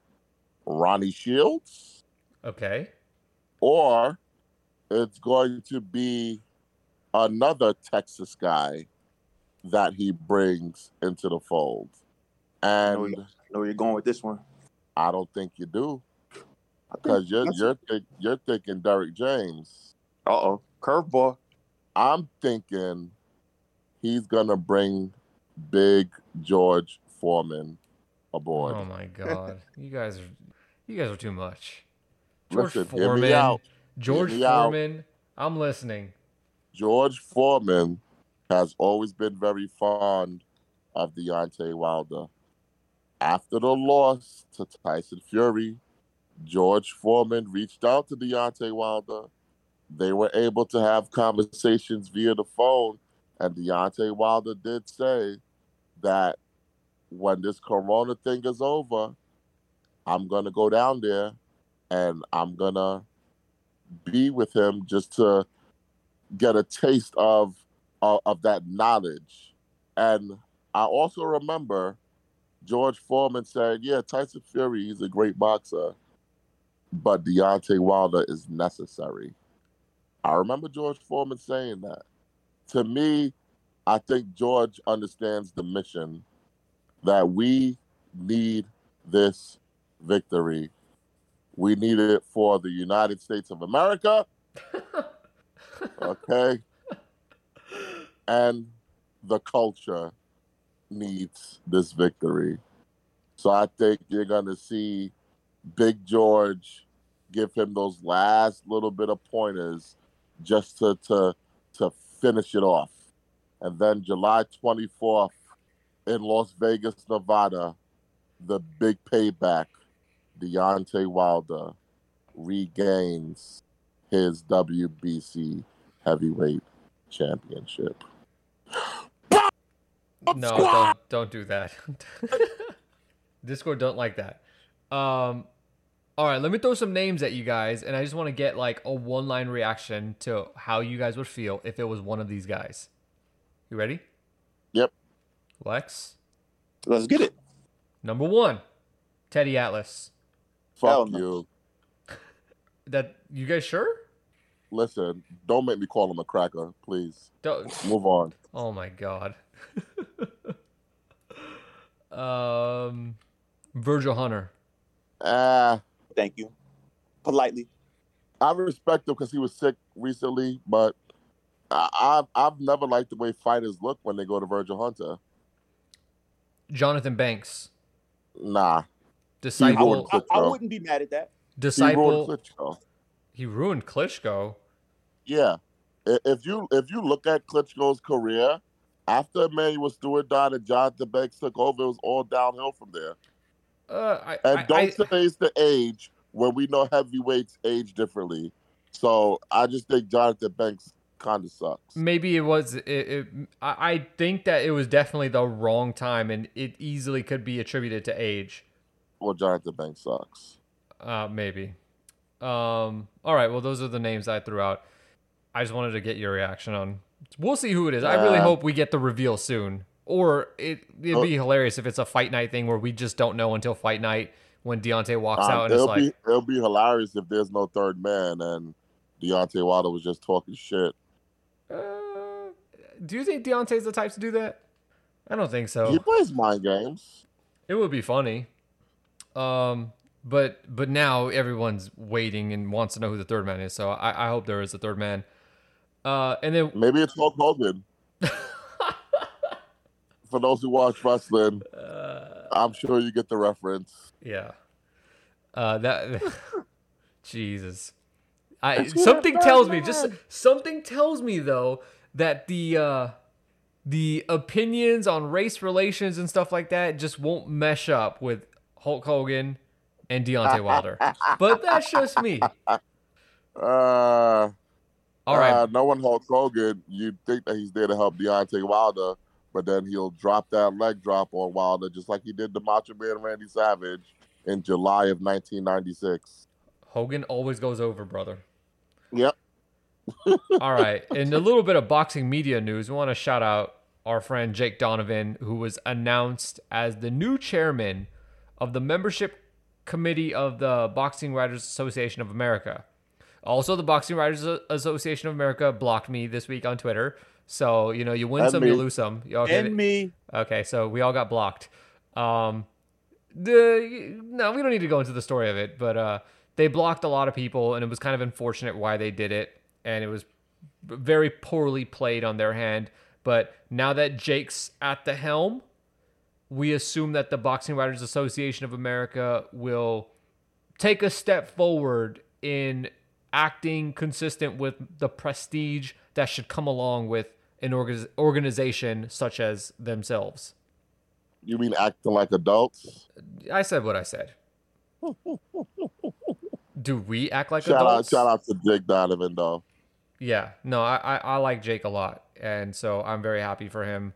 Ronnie Shields okay. or it's going to be another Texas guy that he brings into the fold. know And you- I know where you're going with this one. I don't think you do because you're you're think, you're thinking Derrick James. Uh-oh. Curveball. I'm thinking he's gonna bring Big George Foreman aboard. Oh my god, you guys are you guys are too much. George Listen, hear me Foreman, out. George me out. Foreman. I'm listening. George Foreman has always been very fond of Deontay Wilder. After the loss to Tyson Fury, George Foreman reached out to Deontay Wilder. They were able to have conversations via the phone, and Deontay Wilder did say that when this Corona thing is over, I'm gonna go down there and I'm gonna be with him just to get a taste of of, of that knowledge. And I also remember George Foreman said, "Yeah, Tyson Fury, he's a great boxer, but Deontay Wilder is necessary." I remember George Foreman saying that. To me, I think George understands the mission that we need this victory. We need it for the United States of America. okay? And the culture needs this victory. So I think you're going to see Big George give him those last little bit of pointers just to, to, to finish it off. And then July 24th in Las Vegas, Nevada, the big payback, Deontay Wilder regains his WBC heavyweight championship. No, don't don't do that. Discord don't like that. Um all right, let me throw some names at you guys and I just want to get like a one-line reaction to how you guys would feel if it was one of these guys. You ready? Yep. Lex, Let's get it. number 1, Teddy Atlas. Hell Fuck no. you. That you guys sure? Listen, don't make me call him a cracker, please. Don't, Move on. oh my god. um Virgil Hunter. Ah, Thank you. Politely. I respect him because he was sick recently, but I, I've I've never liked the way fighters look when they go to Virgil Hunter. Johnathon Banks. Nah, Disciple ruined I, I wouldn't be mad at that. he disciple ruined Klitschko. he ruined Klitschko. Yeah, if you if you look at Klitschko's career, after Emanuel Steward died and Johnathon Banks took over, it was all downhill from there. Uh, I, And don't I, say it's the age when we know heavyweights age differently. So I just think Johnathon Banks kind of sucks. maybe it was. It, it, I, I think that it was definitely the wrong time, and it easily could be attributed to age. Well, Johnathon Banks sucks. Uh, maybe. Um. All right. Well, those are the names I threw out. I just wanted to get your reaction on. We'll see who it is. I really hope we get the reveal soon. Or it it'd Oh. be hilarious if it's a fight night thing where we just don't know until fight night when Deontay walks Um, out and it'll like, be it'll be hilarious if there's no third man and Deontay Wilder was just talking shit. Uh, do you think Deontay's the type to do that? I don't think so. He plays mind games. It would be funny. Um, but but now everyone's waiting and wants to know who the third man is. So I, I hope there is a third man. Uh, and then maybe it's Hulk Hogan. For those who watch wrestling, uh, I'm sure you get the reference. Yeah. Uh, that Jesus. I something tells me just something tells me though that the uh the opinions on race relations and stuff like that just won't mesh up with Hulk Hogan and Deontay Wilder. but that's just me. Uh, All right. Uh, no one Hulk Hogan, you'd think that he's there to help Deontay Wilder, but then he'll drop that leg drop on Wilder just like he did to Macho Man Randy Savage in July of 1996. Hogan always goes over, brother. Yep. All right. In a little bit of boxing media news, we want to shout out our friend Jake Donovan, who was announced as the new chairman of the membership committee of the Boxing Writers Association of America. Also, the Boxing Writers Association of America blocked me this week on Twitter. So, you know, you win and some, me. you lose some. You and me. Okay, so we all got blocked. Um, the no, we don't need to go into the story of it, but uh, they blocked a lot of people, and it was kind of unfortunate why they did it, and it was very poorly played on their hand. But now that Jake's at the helm, we assume that the Boxing Writers Association of America will take a step forward in acting consistent with the prestige that should come along with an organization such as themselves. You mean acting like adults? I said what I said. Do we act like shout adults? Out, shout out to Jake Donovan, though. Yeah, no, I, I, I like Jake a lot, and so I'm very happy for him.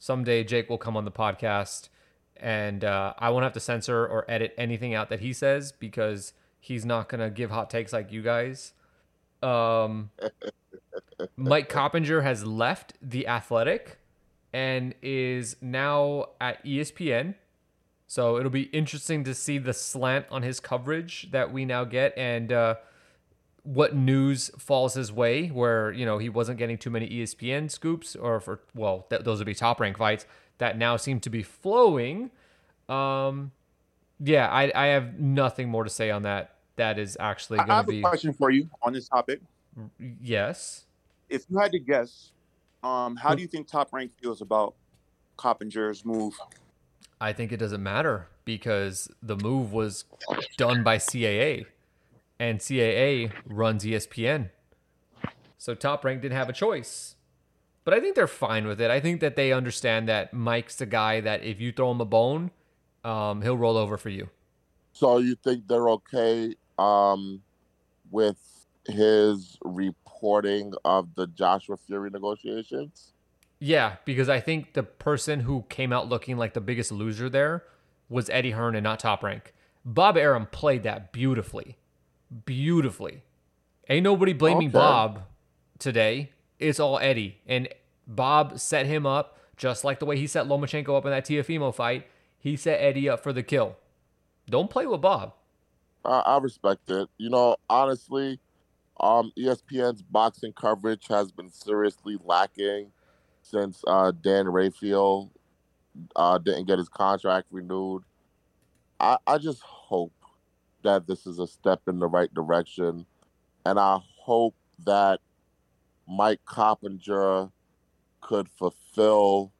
Someday Jake will come on the podcast, and uh, I won't have to censor or edit anything out that he says because he's not gonna give hot takes like you guys. Um, Mike Coppinger has left the Athletic and is now at ESPN. So it'll be interesting to see the slant on his coverage that we now get and uh, what news falls his way. Where you know he wasn't getting too many ESPN scoops, or for well, th- those would be top rank fights that now seem to be flowing. Um, yeah, I I have nothing more to say on that. That is actually going to be. I have a question for you on this topic. Yes. If you had to guess, um, how do you think Top Rank feels about Coppinger's move? I think it doesn't matter because the move was done by CAA, and CAA runs ESPN. So Top Rank didn't have a choice. But I think they're fine with it. I think that they understand that Mike's the guy that if you throw him a bone, um, he'll roll over for you. So you think they're okay um, with his reporting of the Joshua Fury negotiations? Yeah, because I think the person who came out looking like the biggest loser there was Eddie Hearn and not Top Rank. Bob Arum played that beautifully. Beautifully. Ain't nobody blaming okay. Bob today. It's all Eddie. And Bob set him up just like the way he set Lomachenko up in that Teofimo fight. He set Eddie up for the kill. Don't play with Bob. I, I respect it. You know, honestly, um, ESPN's boxing coverage has been seriously lacking since uh, Dan Rafael uh, didn't get his contract renewed. I, I just hope that this is a step in the right direction. And I hope that Mike Coppinger could fulfill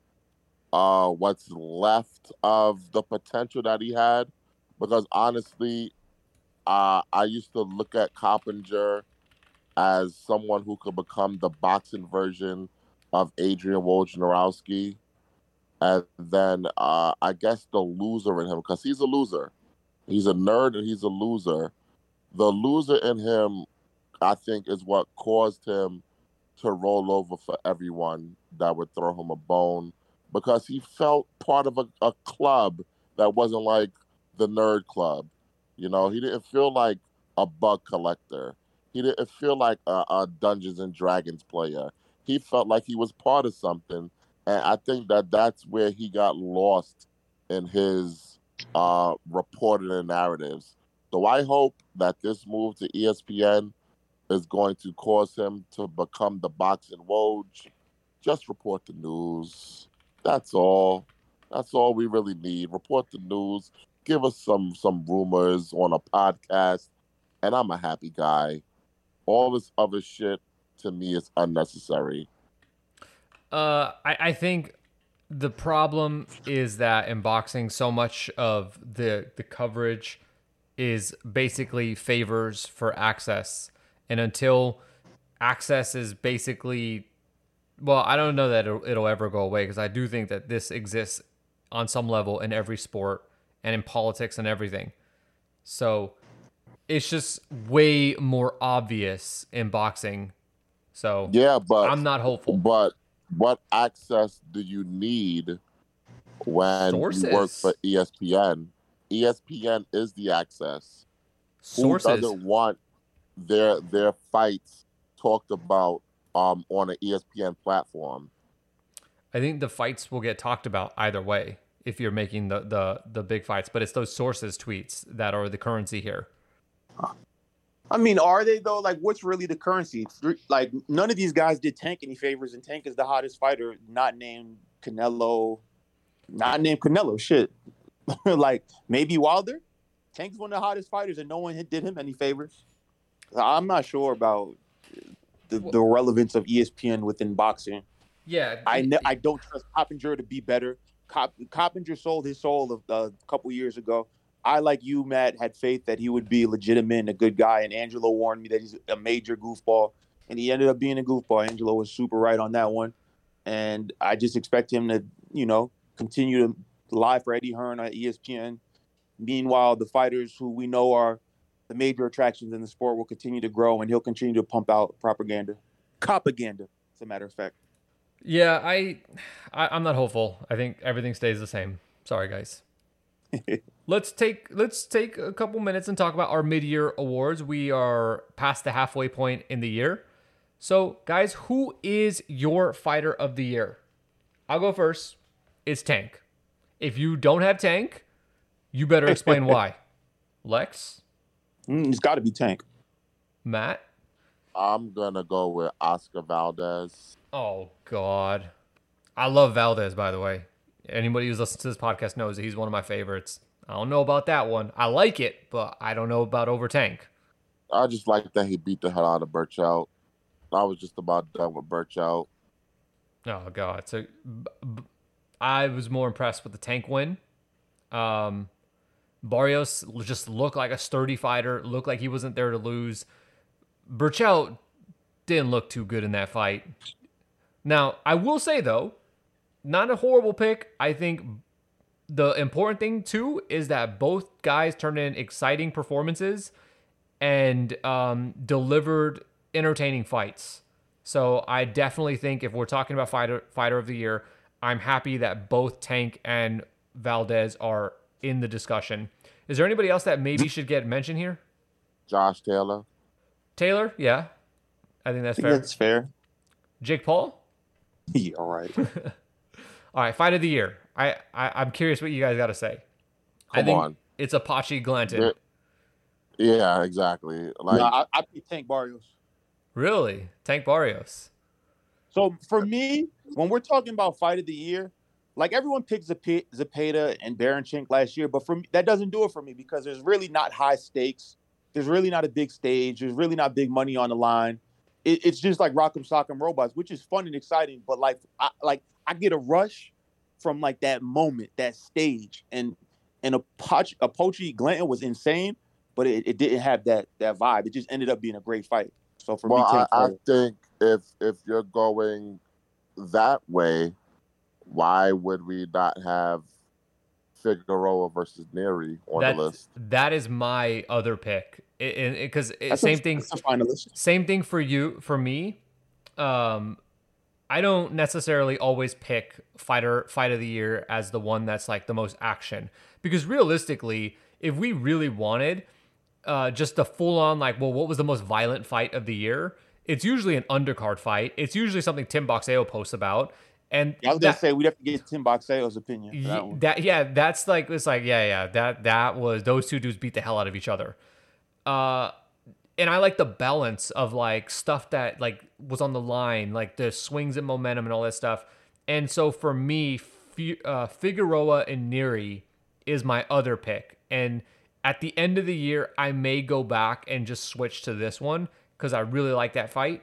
uh, what's left of the potential that he had. Because honestly, uh, I used to look at Coppinger as someone who could become the boxing version of Adrian Wojnarowski. And then uh, I guess the loser in him, because he's a loser. He's a nerd and he's a loser. The loser in him, I think, is what caused him to roll over for everyone that would throw him a bone because he felt part of a, a club that wasn't like the nerd club. You know, he didn't feel like a bug collector. He didn't feel like a, a Dungeons and Dragons player. He felt like he was part of something, and I think that that's where he got lost in his uh, reporting and narratives. So I hope that this move to ESPN is going to cause him to become the boxing Woj, just report the news. That's all. That's all we really need. Report the news. Give us some some rumors on a podcast, and I'm a happy guy. All this other shit to me is unnecessary. Uh, I, I think the problem is that in boxing, so much of the the coverage is basically favors for access, and until access is basically, well, I don't know that it'll, it'll ever go away because I do think that this exists on some level in every sport and in politics and everything. So it's just way more obvious in boxing. So Yeah, but I'm not hopeful. But what access do you need when you work for ESPN? ESPN is the access. Who Sources. doesn't want their their fights talked about um, on an ESPN platform? I think the fights will get talked about either way if you're making the the the big fights, but it's those sources tweets that are the currency here. I mean, are they though? Like, what's really the currency? Like, none of these guys did Tank any favors, and Tank is the hottest fighter, not named Canelo, not named Canelo. Shit, like maybe Wilder. Tank's one of the hottest fighters, and no one did him any favors. I'm not sure about the, the relevance of ESPN within boxing. Yeah, I ne- I don't trust Coppinger to be better. Cop- Coppinger sold his soul a, a couple years ago. I, like you, Matt, had faith that he would be legitimate and a good guy. And Angelo warned me that he's a major goofball, and he ended up being a goofball. Angelo was super right on that one, and I just expect him to, you know, continue to lie for Eddie Hearn on ESPN. Meanwhile, the fighters who we know are the major attractions in the sport will continue to grow, and he'll continue to pump out propaganda, propaganda, as a matter of fact. yeah. I, I I'm not hopeful. I think everything stays the same. Sorry, guys. Let's take let's take a couple minutes and talk about our mid-year awards. We are past the halfway point in the year. So, guys, who is your fighter of the year? I'll go first. It's Tank. If you don't have Tank, you better explain why. Lex, Mm, it's got to be Tank. Matt. I'm gonna go with Oscar Valdez. Oh God, I love Valdez. By the way, anybody who's listened to this podcast knows that he's one of my favorites. I don't know about that one. I like it, but I don't know about over Tank. I just like that he beat the hell out of Berchelt. I was just about done with Berchelt. Oh God, so I was more impressed with the Tank win. Um, Barrios just looked like a sturdy fighter. Looked like he wasn't there to lose. Berchelt didn't look too good in that fight. Now, I will say though, not a horrible pick. I think the important thing too is that both guys turned in exciting performances and um, delivered entertaining fights. So I definitely think if we're talking about fighter fighter of the year, I'm happy that both Tank and Valdez are in the discussion. Is there anybody else that maybe should get mentioned here? Josh Taylor. Taylor, yeah, I think that's I think fair. that's fair. Jake Paul, yeah, all right. all right, fight of the year. I, I I'm curious what you guys got to say. I think on. it's Apochi Glanton. Yeah. Yeah, exactly. Like no, I, I pick Tank Barrios. Really, Tank Barrios. So for me, when we're talking about fight of the year, like everyone picked Zep- Zepeda and Baranchyk last year, but for me, that doesn't do it for me because there's really not high stakes. There's really not a big stage. There's really not big money on the line. It, it's just like Rock'em Sock'em Robots, which is fun and exciting. But like, I like I get a rush from like that moment, that stage, and and Apochi, Apochi Glanton was insane, but it, it didn't have that that vibe. It just ended up being a great fight. So for well, me, I, I think if if you're going that way, why would we not have Figueroa versus Nery on That the list? that is my other pick. Because same a, thing. That's a finalist. Same thing for you, for me. Um, I don't necessarily always pick fighter fight of the year as the one that's like the most action because realistically, if we really wanted uh, just the full on like, well, what was the most violent fight of the year? It's usually an undercard fight. It's usually something Tim Boxeo posts about, and Yeah, I was gonna say we'd have to get Tim Boxeo's opinion. That that yeah, that's like it's like yeah, yeah. That that was those two dudes beat the hell out of each other. Uh, and I like the balance of like stuff that like was on the line, like the swings and momentum and all that stuff. And so for me, uh, Figueroa and Nery is my other pick. And at the end of the year, I may go back and just switch to this one because I really like that fight.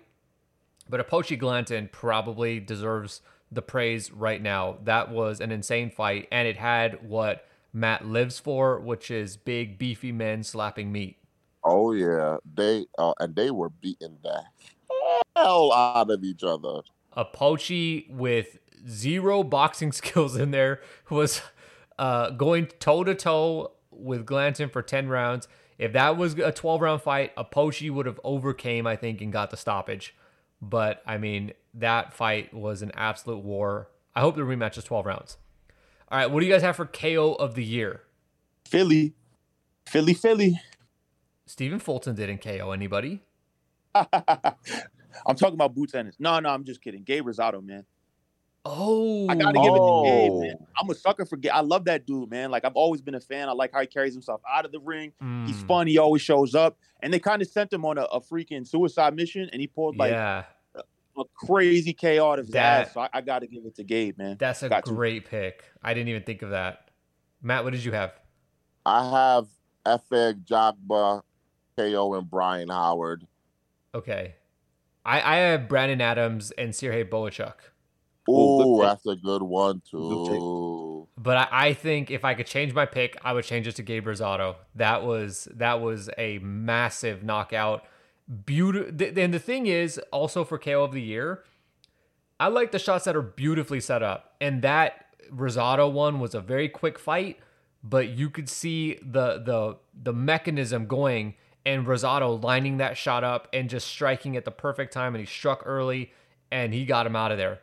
But Apochi Glanton probably deserves the praise right now. That was an insane fight, and it had what Matt lives for, which is big, beefy men slapping meat. Oh yeah, they uh, and they were beating the hell out of each other. Apochi with zero boxing skills in there was uh, going toe to toe with Glanton for ten rounds. If that was a twelve round fight, Apochi would have overcame, I think, and got the stoppage. But I mean, that fight was an absolute war. I hope the rematch is twelve rounds. All right, what do you guys have for KO of the year? Philly, Philly, Philly. Stephen Fulton didn't KO anybody. I'm talking about boot tennis. No, no, I'm just kidding. Gabe Rosado, man. Oh, I gotta give it to Gabe, Oh. man. I'm a sucker for Gabe. I love that dude, man. Like I've always been a fan. I like how he carries himself out of the ring. He's Mm, fun. He always shows up. And they kind of sent him on a, a freaking suicide mission, and he pulled like yeah, a crazy KO out of his That- ass. So I, I got to give it to Gabe, man. that's a Got to. great pick. I didn't even think of that. Matt, what did you have? I have Efe Ajagba, KO, and Brian Howard. Okay, I I have Brandon Adams and Sergey Bohachuk. Oh, Ooh, that's a good one too. But I, I think if I could change my pick, I would change it to Gabe Rosado. That was that was a massive knockout. Beautiful. And the thing is, also for KO of the year, I like the shots that are beautifully set up. And that Rosado one was a very quick fight, but you could see the the the mechanism going and Rosado lining that shot up and just striking at the perfect time. And he struck early and he got him out of there.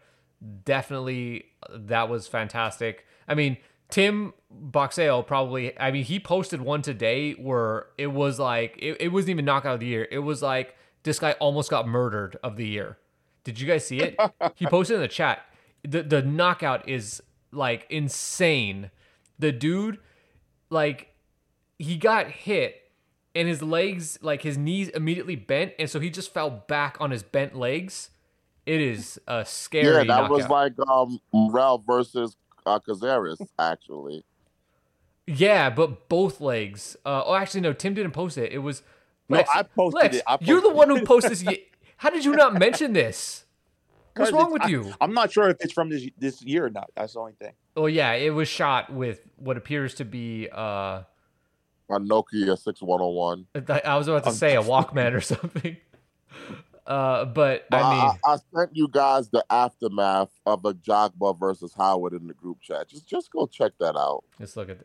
Definitely, that was fantastic. I mean, Tim Boxeo probably, I mean, he posted one today where it was like, it, it wasn't even knockout of the year. It was like, this guy almost got murdered of the year. Did you guys see it? he posted in the chat. The, the knockout is like insane. The dude, like, he got hit and his legs, like his knees immediately bent. And so he just fell back on his bent legs. It is a scary Yeah, that knockout. was like um Morrell versus uh, Cazares, actually. Yeah, but both legs. Uh, oh, actually, no. Tim didn't post it. It was. No, I posted Lex, it. I you're the one who posted this. How did you not mention this? What's wrong with I- you? I'm not sure if it's from this this year or not. That's the only thing. Oh yeah, it was shot with what appears to be. uh A Nokia 6101. I was about to say a Walkman or something. Uh, but I mean, I, I sent you guys the aftermath of Ajagba versus Howard in the group chat. Just just go check that out. let's look at. The,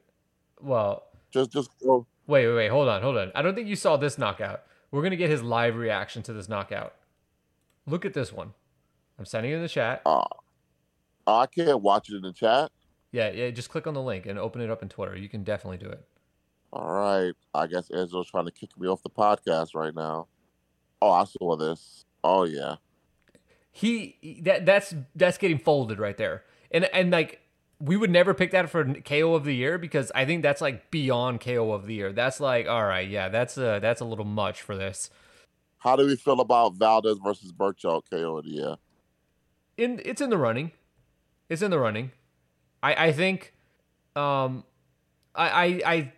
well, Just just go. wait, wait, wait. Hold on, hold on. I don't think you saw this knockout. We're gonna get his live reaction to this knockout. Look at this one. I'm sending it in the chat. Uh, I can't watch it in the chat. Yeah, yeah. Just click on the link and open it up in Twitter. You can definitely do it. All right. I guess Angela's trying to kick me off the podcast right now. Oh, I saw this. Oh yeah. he that that's that's getting folded right there and and like we would never pick that for ko of the year because i think that's like beyond ko of the year that's like all right yeah that's a that's a little much for this How do we feel about Valdez versus Berchelt KO of the year? in it's in the running it's in the running i i think um i i, I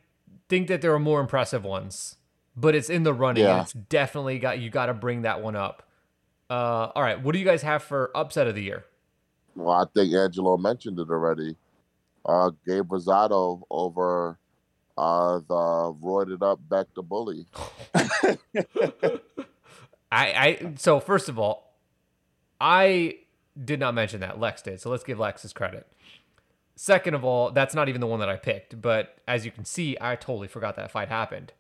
think that there are more impressive ones but it's in the running and Yeah. it's definitely got you got to bring that one up uh all right what do you guys have for upset of the year Well, I think Angelo mentioned it already. Uh, Gabe Rosado over uh, the roided up back the Bully. I, I so first of all, I did not mention that. Lex did. So let's give Lex his credit. Second of all, that's not even the one that I picked, but as you can see, I totally forgot that fight happened.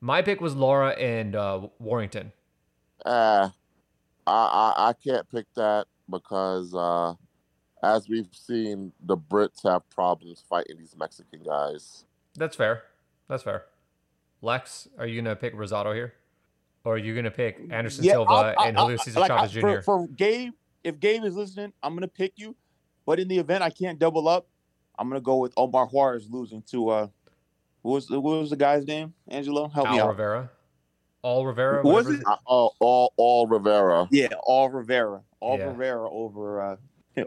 My pick was Lara and uh, Warrington. Uh, I, I I can't pick that because uh, as we've seen, the Brits have problems fighting these Mexican guys. That's fair. That's fair. Lex, are you gonna pick Rosado here, or are you gonna pick Anderson Yeah, Silva I'll- I'll- and Julio Cesar like, I- Chavez Jr.? For, for Gabe, if Gabe is listening, I'm gonna pick you. But in the event I can't double up, I'm gonna go with Omar Juarez losing to uh, what was what was the guy's name? Angelo, help me out. Rivera. All Rivera. Was it? Uh, all, all, all Rivera. Yeah, all Rivera, all Yeah. Rivera over uh,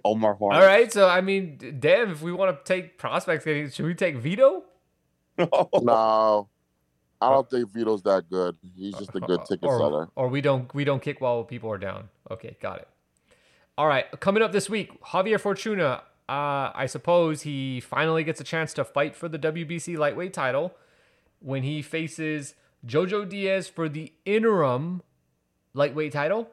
Omar Juarez. All right, so I mean, d- damn, if we want to take prospects, should we take Vito? No, I don't think Vito's that good. He's just a good ticket or, seller. Or we don't we don't kick while people are down. Okay, got it. All right, coming up this week, Javier Fortuna. Uh, I suppose he finally gets a chance to fight for the WBC lightweight title when he faces Jojo Diaz for the interim lightweight title.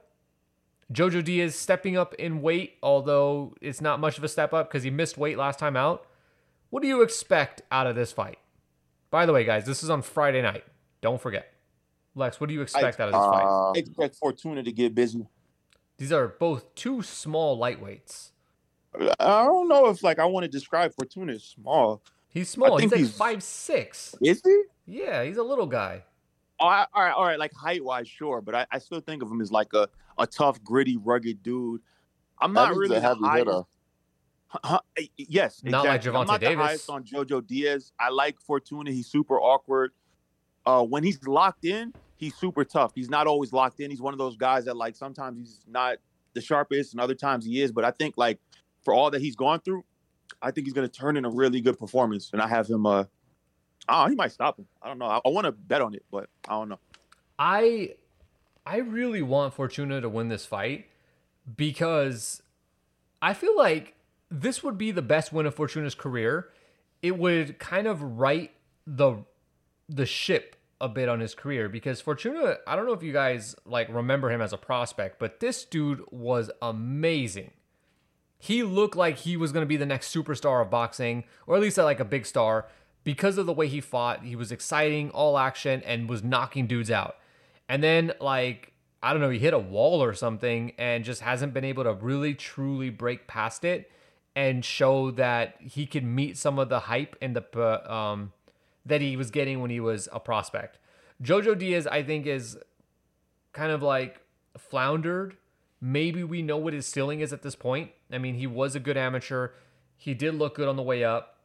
Jojo Diaz stepping up in weight, although it's not much of a step up because he missed weight last time out. What do you expect out of this fight? By the way, guys, this is on Friday night. Don't forget. Lex, what do you expect out of this fight? Uh, Expect Fortuna to get busy. These are both two small lightweights. I don't know if like I want to describe Fortuna as small. He's small. He's like he's- five six. Is he? Yeah, he's a little guy. Oh, I, all right, all right. Like height wise, sure, but I, I still think of him as like a, a tough, gritty, rugged dude. I'm not really a heavy hitter. Huh, yes, Not like exactly. I'm not Davis. the highest on JoJo Diaz. I like Fortuna. He's super awkward. Uh, when he's locked in, he's super tough. He's not always locked in. He's one of those guys that like sometimes he's not the sharpest, and other times he is. But I think like for all that he's gone through, I think he's going to turn in a really good performance. And I have him. Uh, oh, he might stop him. I don't know. I, I want to bet on it, but I don't know. I I really want Fortuna to win this fight because I feel like this would be the best win of Fortuna's career. It would kind of right the the ship a bit on his career because Fortuna, I don't know if you guys like remember him as a prospect, but this dude was amazing. He looked like he was going to be the next superstar of boxing, or at least like a big star, because of the way he fought. He was exciting, all action, and was knocking dudes out. And then, like, I don't know, he hit a wall or something and just hasn't been able to really truly break past it and show that he could meet some of the hype and the uh, um, that he was getting when he was a prospect. Jojo Diaz, I think, is kind of like floundered. Maybe we know what his ceiling is at this point. I mean, he was a good amateur. He did look good on the way up,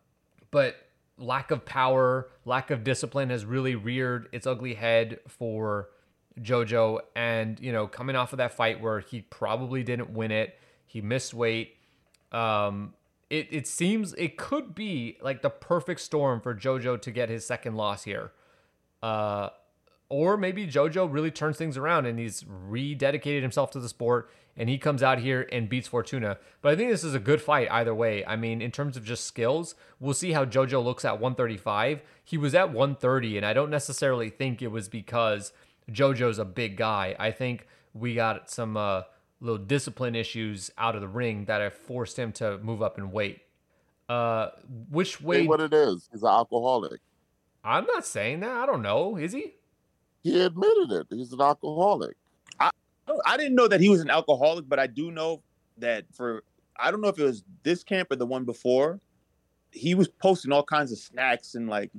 but lack of power, lack of discipline has really reared its ugly head for Jojo. And, you know, coming off of that fight where he probably didn't win it, he missed weight. Um, it, it seems it could be like the perfect storm for Jojo to get his second loss here. Uh, or maybe JoJo really turns things around and he's rededicated himself to the sport and he comes out here and beats Fortuna. But I think this is a good fight either way. I mean, in terms of just skills, we'll see how JoJo looks at 135. He was at 130, and I don't necessarily think it was because JoJo's a big guy. I think we got some uh, little discipline issues out of the ring that have forced him to move up in weight. Uh, which Say way? what it is. He's an alcoholic. I'm not saying that. I don't know. Is he? He admitted it. He's an alcoholic. I didn't know that he was an alcoholic, but I do know that for I don't know if it was this camp or the one before, he was posting all kinds of snacks and like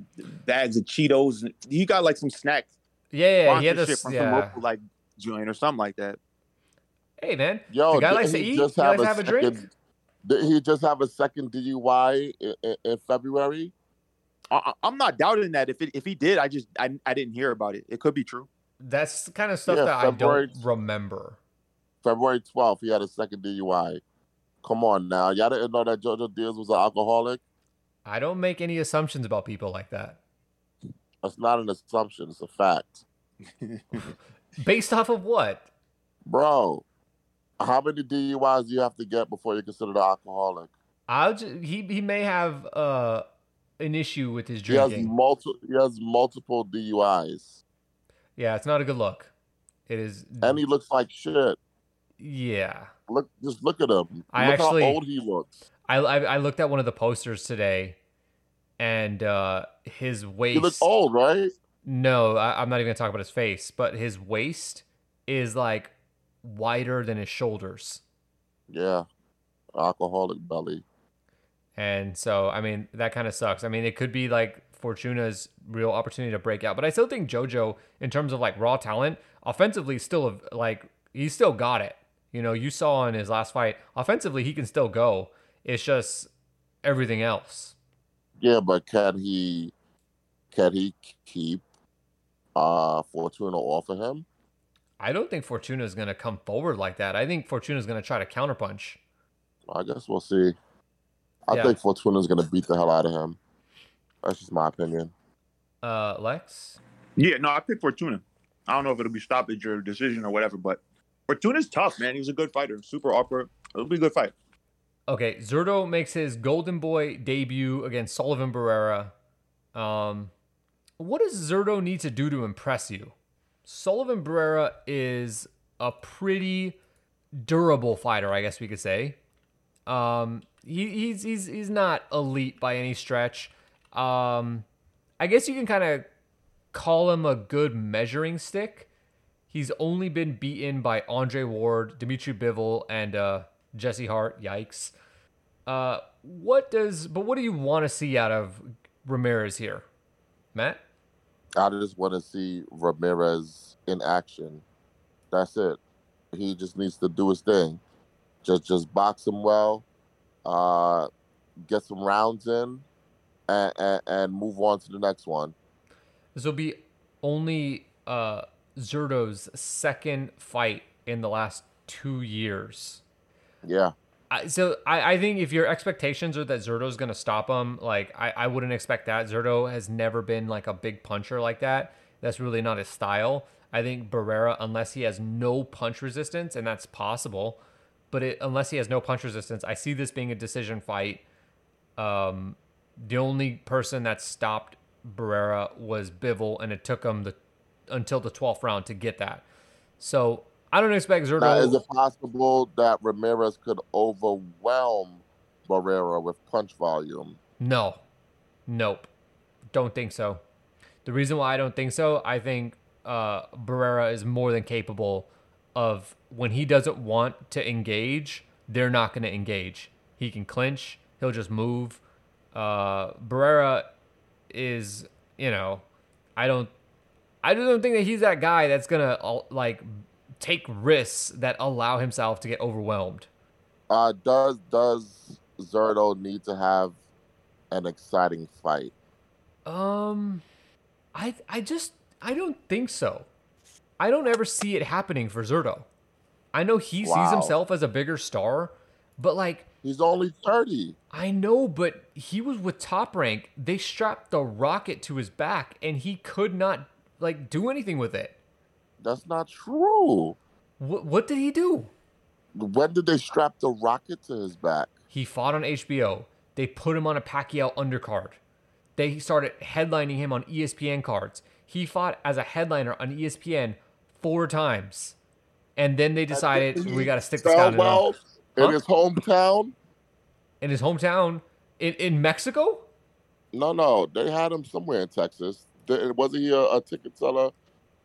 bags of Cheetos. And he got like some snacks Yeah, yeah. He had sponsorship this. from some Yeah. local like joint or something like that. Hey, man. Yo, The guy likes to he eat. just He likes to have a drink. Did he just have a second DUI in, in, in February? I, I'm not doubting that. If it, if he did, I just I, I didn't hear about it. It could be true. That's the kind of stuff Yeah, that February- I don't remember. February 12th, he had a second DUI. Come on now. Y'all didn't know that Jojo Diaz was an alcoholic? I don't make any assumptions about people like that. That's not an assumption. It's a fact. Based off of what? Bro, how many DUIs do you have to get before you're considered an alcoholic? I'll just, he he may have uh an issue with his drinking. He has, drinking. multi- he has multiple DUIs. yeah, it's not a good look. It is. And he looks like shit. yeah. Look, just look at him. I look actually- how old he looks. I, I I looked at one of the posters today, and uh his waist. He looks old, right? No, I, I'm not even gonna talk about his face, but his waist is like wider than his shoulders. Yeah, alcoholic belly. And so, I mean, that kind of sucks. I mean, it could be like Fortuna's real opportunity to break out, but I still think JoJo, in terms of like raw talent, offensively, still like he's still got it. You know, you saw in his last fight, offensively, he can still go. It's just everything else. Yeah, but can he can he keep uh, Fortuna offer him? I don't think Fortuna is going to come forward like that. I think Fortuna is going to try to counterpunch. I guess we'll see. I Yeah. think is going to beat the hell out of him. That's just my opinion. Uh, Lex? Yeah, no, I pick Fortuna. I don't know if it'll be stoppage or decision or whatever, but Fortuna's tough, man. He was a good fighter, super awkward. It'll be a good fight. Okay, Zurdo makes his Golden Boy debut against Sullivan Barrera. Um, what does Zurdo need to do to impress you? Sullivan Barrera is a pretty durable fighter, I guess we could say. Um, he, he's he's he's not elite by any stretch. Um, I guess you can kind of call him a good measuring stick. He's only been beaten by Andre Ward, Dimitri Bivol, and uh, Jesse Hart. Yikes. Uh, what does? But what do you want to see out of Ramirez here, Matt? I just want to see Ramirez in action. That's it. He just needs to do his thing. Just just box him well, uh, get some rounds in, and, and, and move on to the next one. This will be only uh, Zurdo's second fight in the last two years. Yeah. So I, I think if your expectations are that Zurdo's going to stop him, like I, I wouldn't expect that. Zurdo has never been like a big puncher like that. That's really not his style. I think Barrera, unless he has no punch resistance, and that's possible, but it, unless he has no punch resistance, I see this being a decision fight. Um, the only person that stopped Barrera was Bivol, and it took him the until the twelfth round to get that. So I don't expect Zurdo. Now, is it possible that Ramirez could overwhelm Barrera with punch volume? No. Nope. Don't think so. The reason why I don't think so, I think uh, Barrera is more than capable of when he doesn't want to engage, they're not going to engage. He can clinch, he'll just move. Uh, Barrera is, you know, I don't, I just don't think that he's that guy that's going to like take risks that allow himself to get overwhelmed. Uh, does does Zurdo need to have an exciting fight? Um, I I just I don't think so. I don't ever see it happening for Zurdo. I know he sees himself as a bigger star, but like He's only thirty. I know, but he was with Top Rank. They strapped the rocket to his back, and he could not like do anything with it. That's not true. What what did he do? When did they strap the rocket to his back? He fought on HBO. They put him on a Pacquiao undercard. They started headlining him on ESPN cards. He fought as a headliner on ESPN four times. And then they decided we got to stick this guy Sell in, well Huh? in his hometown. in his hometown in, in Mexico. No, no, they had him somewhere in Texas. Wasn't he a, a ticket seller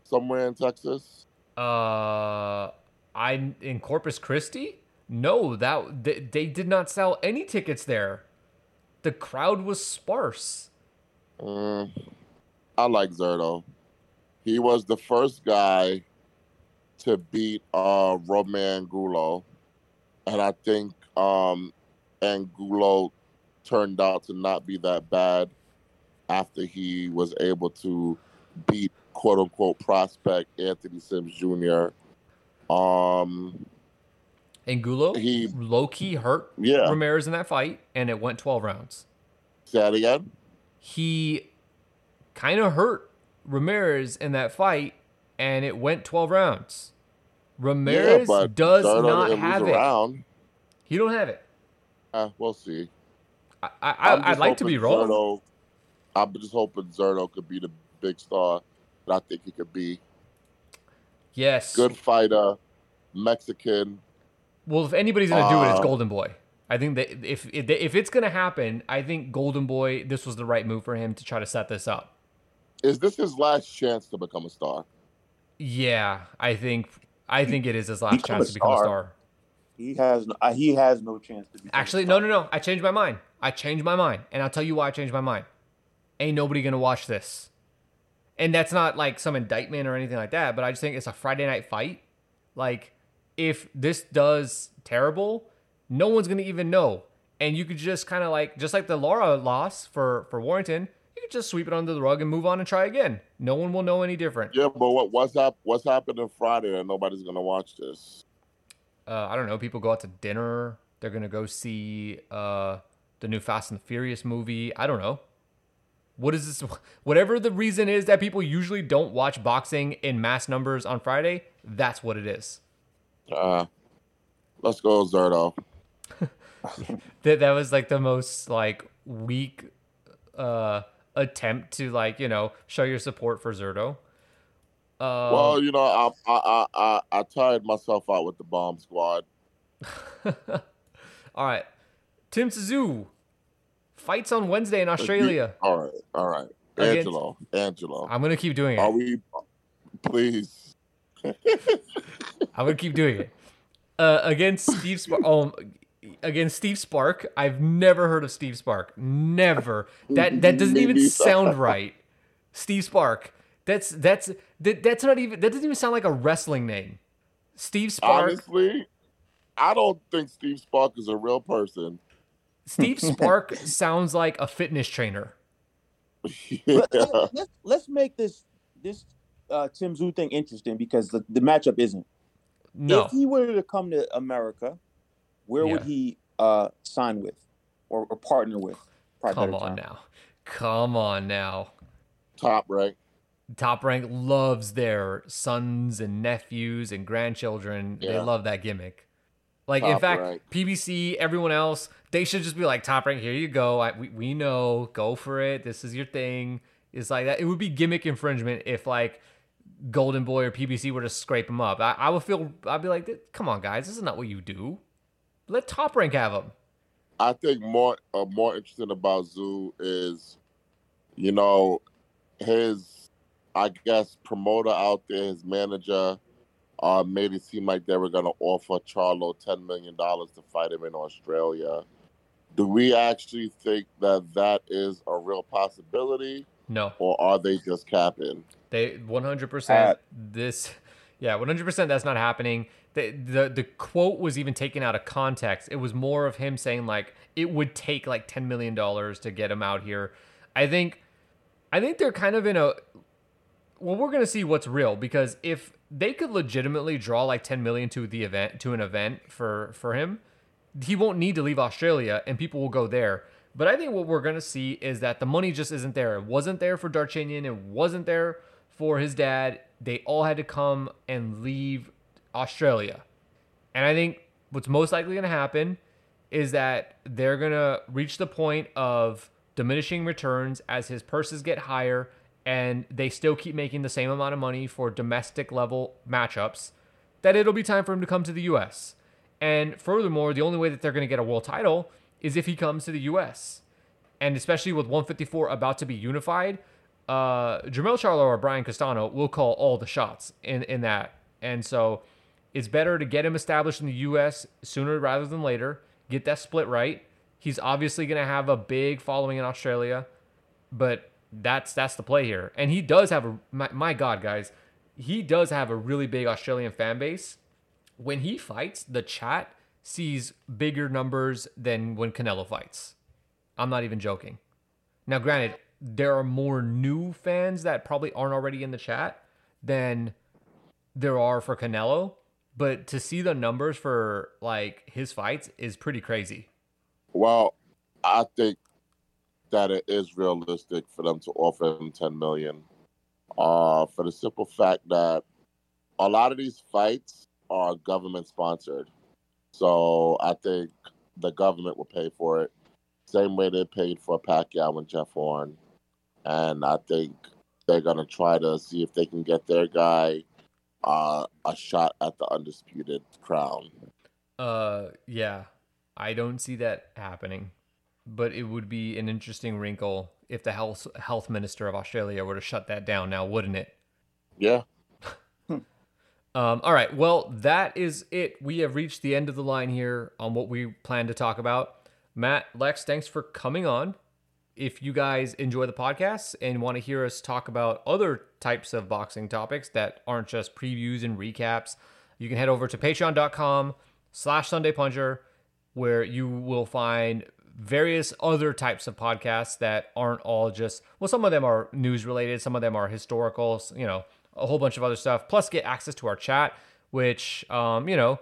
somewhere in Texas? Uh, I in Corpus Christi. No, that they, they did not sell any tickets there. The crowd was sparse. Mm, I like Zurdo. He was the first guy to beat uh, Roamer Angulo, and I think um, Angulo turned out to not be that bad after he was able to beat quote unquote prospect Anthony Sims Jr. Um, Angulo He- low key hurt yeah, Ramirez in that fight, and it went twelve rounds. say that again. he kind of hurt Ramirez in that fight, and it went 12 rounds. Ramirez yeah, does not have it. around. He don't have it. Uh, we'll see. I, I, I'd like to be wrong. Zurdo, I'm just hoping Zurdo could be the big star that I think he could be. Yes. Good fighter, Mexican. Well, if anybody's gonna do it, it's Uh, Golden Boy. I think that if if, if it's gonna happen, I think Golden Boy. This was the right move for him to try to set this up. Is this his last chance to become a star? Yeah, I think I think it is his last chance to become a star. star. He has no, uh, he has no chance to be. Actually, no, no, no. I changed my mind. I changed my mind, and I'll tell you why I changed my mind. Ain't nobody gonna watch this, and that's not like some indictment or anything like that. But I just think it's a Friday night fight. Like, if this does terrible, no one's gonna even know, and you could just kind of like, just like the Lara loss for for Warrington, you could just sweep it under the rug and move on and try again. No one will know any different. Yeah, but what what's up? What's happening Friday and nobody's gonna watch this? Uh, I don't know. People go out to dinner. They're gonna go see uh, the new Fast and the Furious movie. I don't know. What is this? Whatever the reason is that people usually don't watch boxing in mass numbers on Friday, that's what it is. Uh, let's go, Zurdo. That that was like the most like weak uh attempt to like you know show your support for Zurdo. Uh, well, you know, I I I I, tired myself out with the bomb squad. all right, Tim Tszyu fights on Wednesday in Australia. All right, all right, Angelo, Angelo. I'm gonna keep doing it. Are we? Please. I'm gonna keep doing it. Uh, against Steve Spark. Um, against Steve Spark. I've never heard of Steve Spark. Never. That that doesn't even sound right. Steve Spark. That's that's that, that's not even that doesn't even sound like a wrestling name. Steve Spark. Honestly, I don't think Steve Spark is a real person. Steve Spark sounds like a fitness trainer. yeah. Let, us let's make this this uh, Tim Tszyu thing interesting because the, the matchup isn't. No. If he were to come to America, where would he uh, sign with or, or partner with? Come on term. now. Come on now. Top rank. Top Rank loves their sons and nephews and grandchildren. They love that gimmick. Like in fact, Rank. PBC, everyone else, they should just be like Top Rank. Here you go. I, we we know. Go for it. This is your thing. It's like that. It would be gimmick infringement if like Golden Boy or PBC were to scrape him up. I, I would feel. I'd be like, come on, guys. This is not what you do. Let Top Rank have him. I think more uh, more interesting about Tszyu is, you know, his I guess promoter out there, his manager, uh, made it seem like they were gonna offer Charlo ten million dollars to fight him in Australia. Do we actually think that that is a real possibility, No. or are they just capping? They 100% Uh, this yeah, 100% that's not happening. The, the the quote was even taken out of context. It was more of him saying like it would take like 10 million dollars to get him out here. I think I think they're kind of in a well, we're gonna see what's real because if they could legitimately draw like 10 million to the event to an event for for him, he won't need to leave Australia and people will go there. But I think what we're gonna see is that the money just isn't there. It wasn't there for Darchinyan. It wasn't there for his dad. They all had to come and leave Australia. And I think what's most likely going to happen is that they're going to reach the point of diminishing returns as his purses get higher and they still keep making the same amount of money for domestic level matchups that it'll be time for him to come to the US. And furthermore, the only way that they're going to get a world title is if he comes to the US. And especially with 154 about to be unified, uh, Jermell Charlo or Brian Castano will call all the shots in, in that. And so it's better to get him established in the U.S. sooner rather than later, get that split right. He's obviously going to have a big following in Australia, but that's that's the play here. And he does have a my, my God, guys, he does have a really big Australian fan base. When he fights, the chat sees bigger numbers than when Canelo fights. I'm not even joking. Now, granted, there are more new fans that probably aren't already in the chat than there are for Canelo, but to see the numbers for like his fights is pretty crazy. Well, I think that it is realistic for them to offer him 10 million. Uh, for the simple fact that a lot of these fights are government sponsored. So I think the government will pay for it. Same way they paid for Pacquiao and Jeff Horn. And I think they're gonna try to see if they can get their guy uh, a shot at the undisputed crown. Uh, yeah, I don't see that happening, but it would be an interesting wrinkle if the health health minister of Australia were to shut that down now, wouldn't it? Yeah. Um, all right. Well, that is it. We have reached the end of the line here on what we plan to talk about. Matt, Lex, thanks for coming on. If you guys enjoy the podcast and want to hear us talk about other types of boxing topics that aren't just previews and recaps, you can head over to patreon.com slash Sunday where you will find various other types of podcasts that aren't all just well some of them are news related some of them are historical you know a whole bunch of other stuff plus get access to our chat which um, you know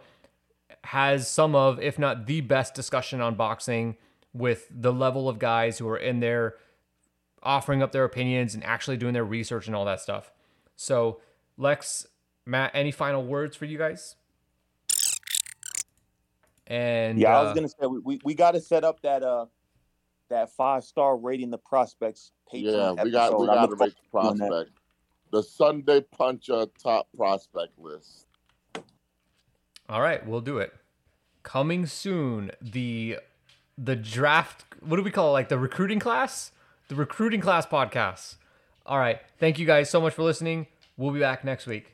has some of if not the best discussion on boxing with the level of guys who are in there offering up their opinions and actually doing their research and all that stuff so lex matt any final words for you guys and yeah, I uh, was gonna say we, we, we got to set up that uh that five star rating the prospects. Patreon Yeah, Patreon we got we got to make the forward to doing that. prospect. The Sunday Puncher top prospect list. All right, we'll do it. Coming soon, the the draft. What do we call it? Like the recruiting class? The recruiting class podcast. All right. Thank you guys so much for listening. We'll be back next week.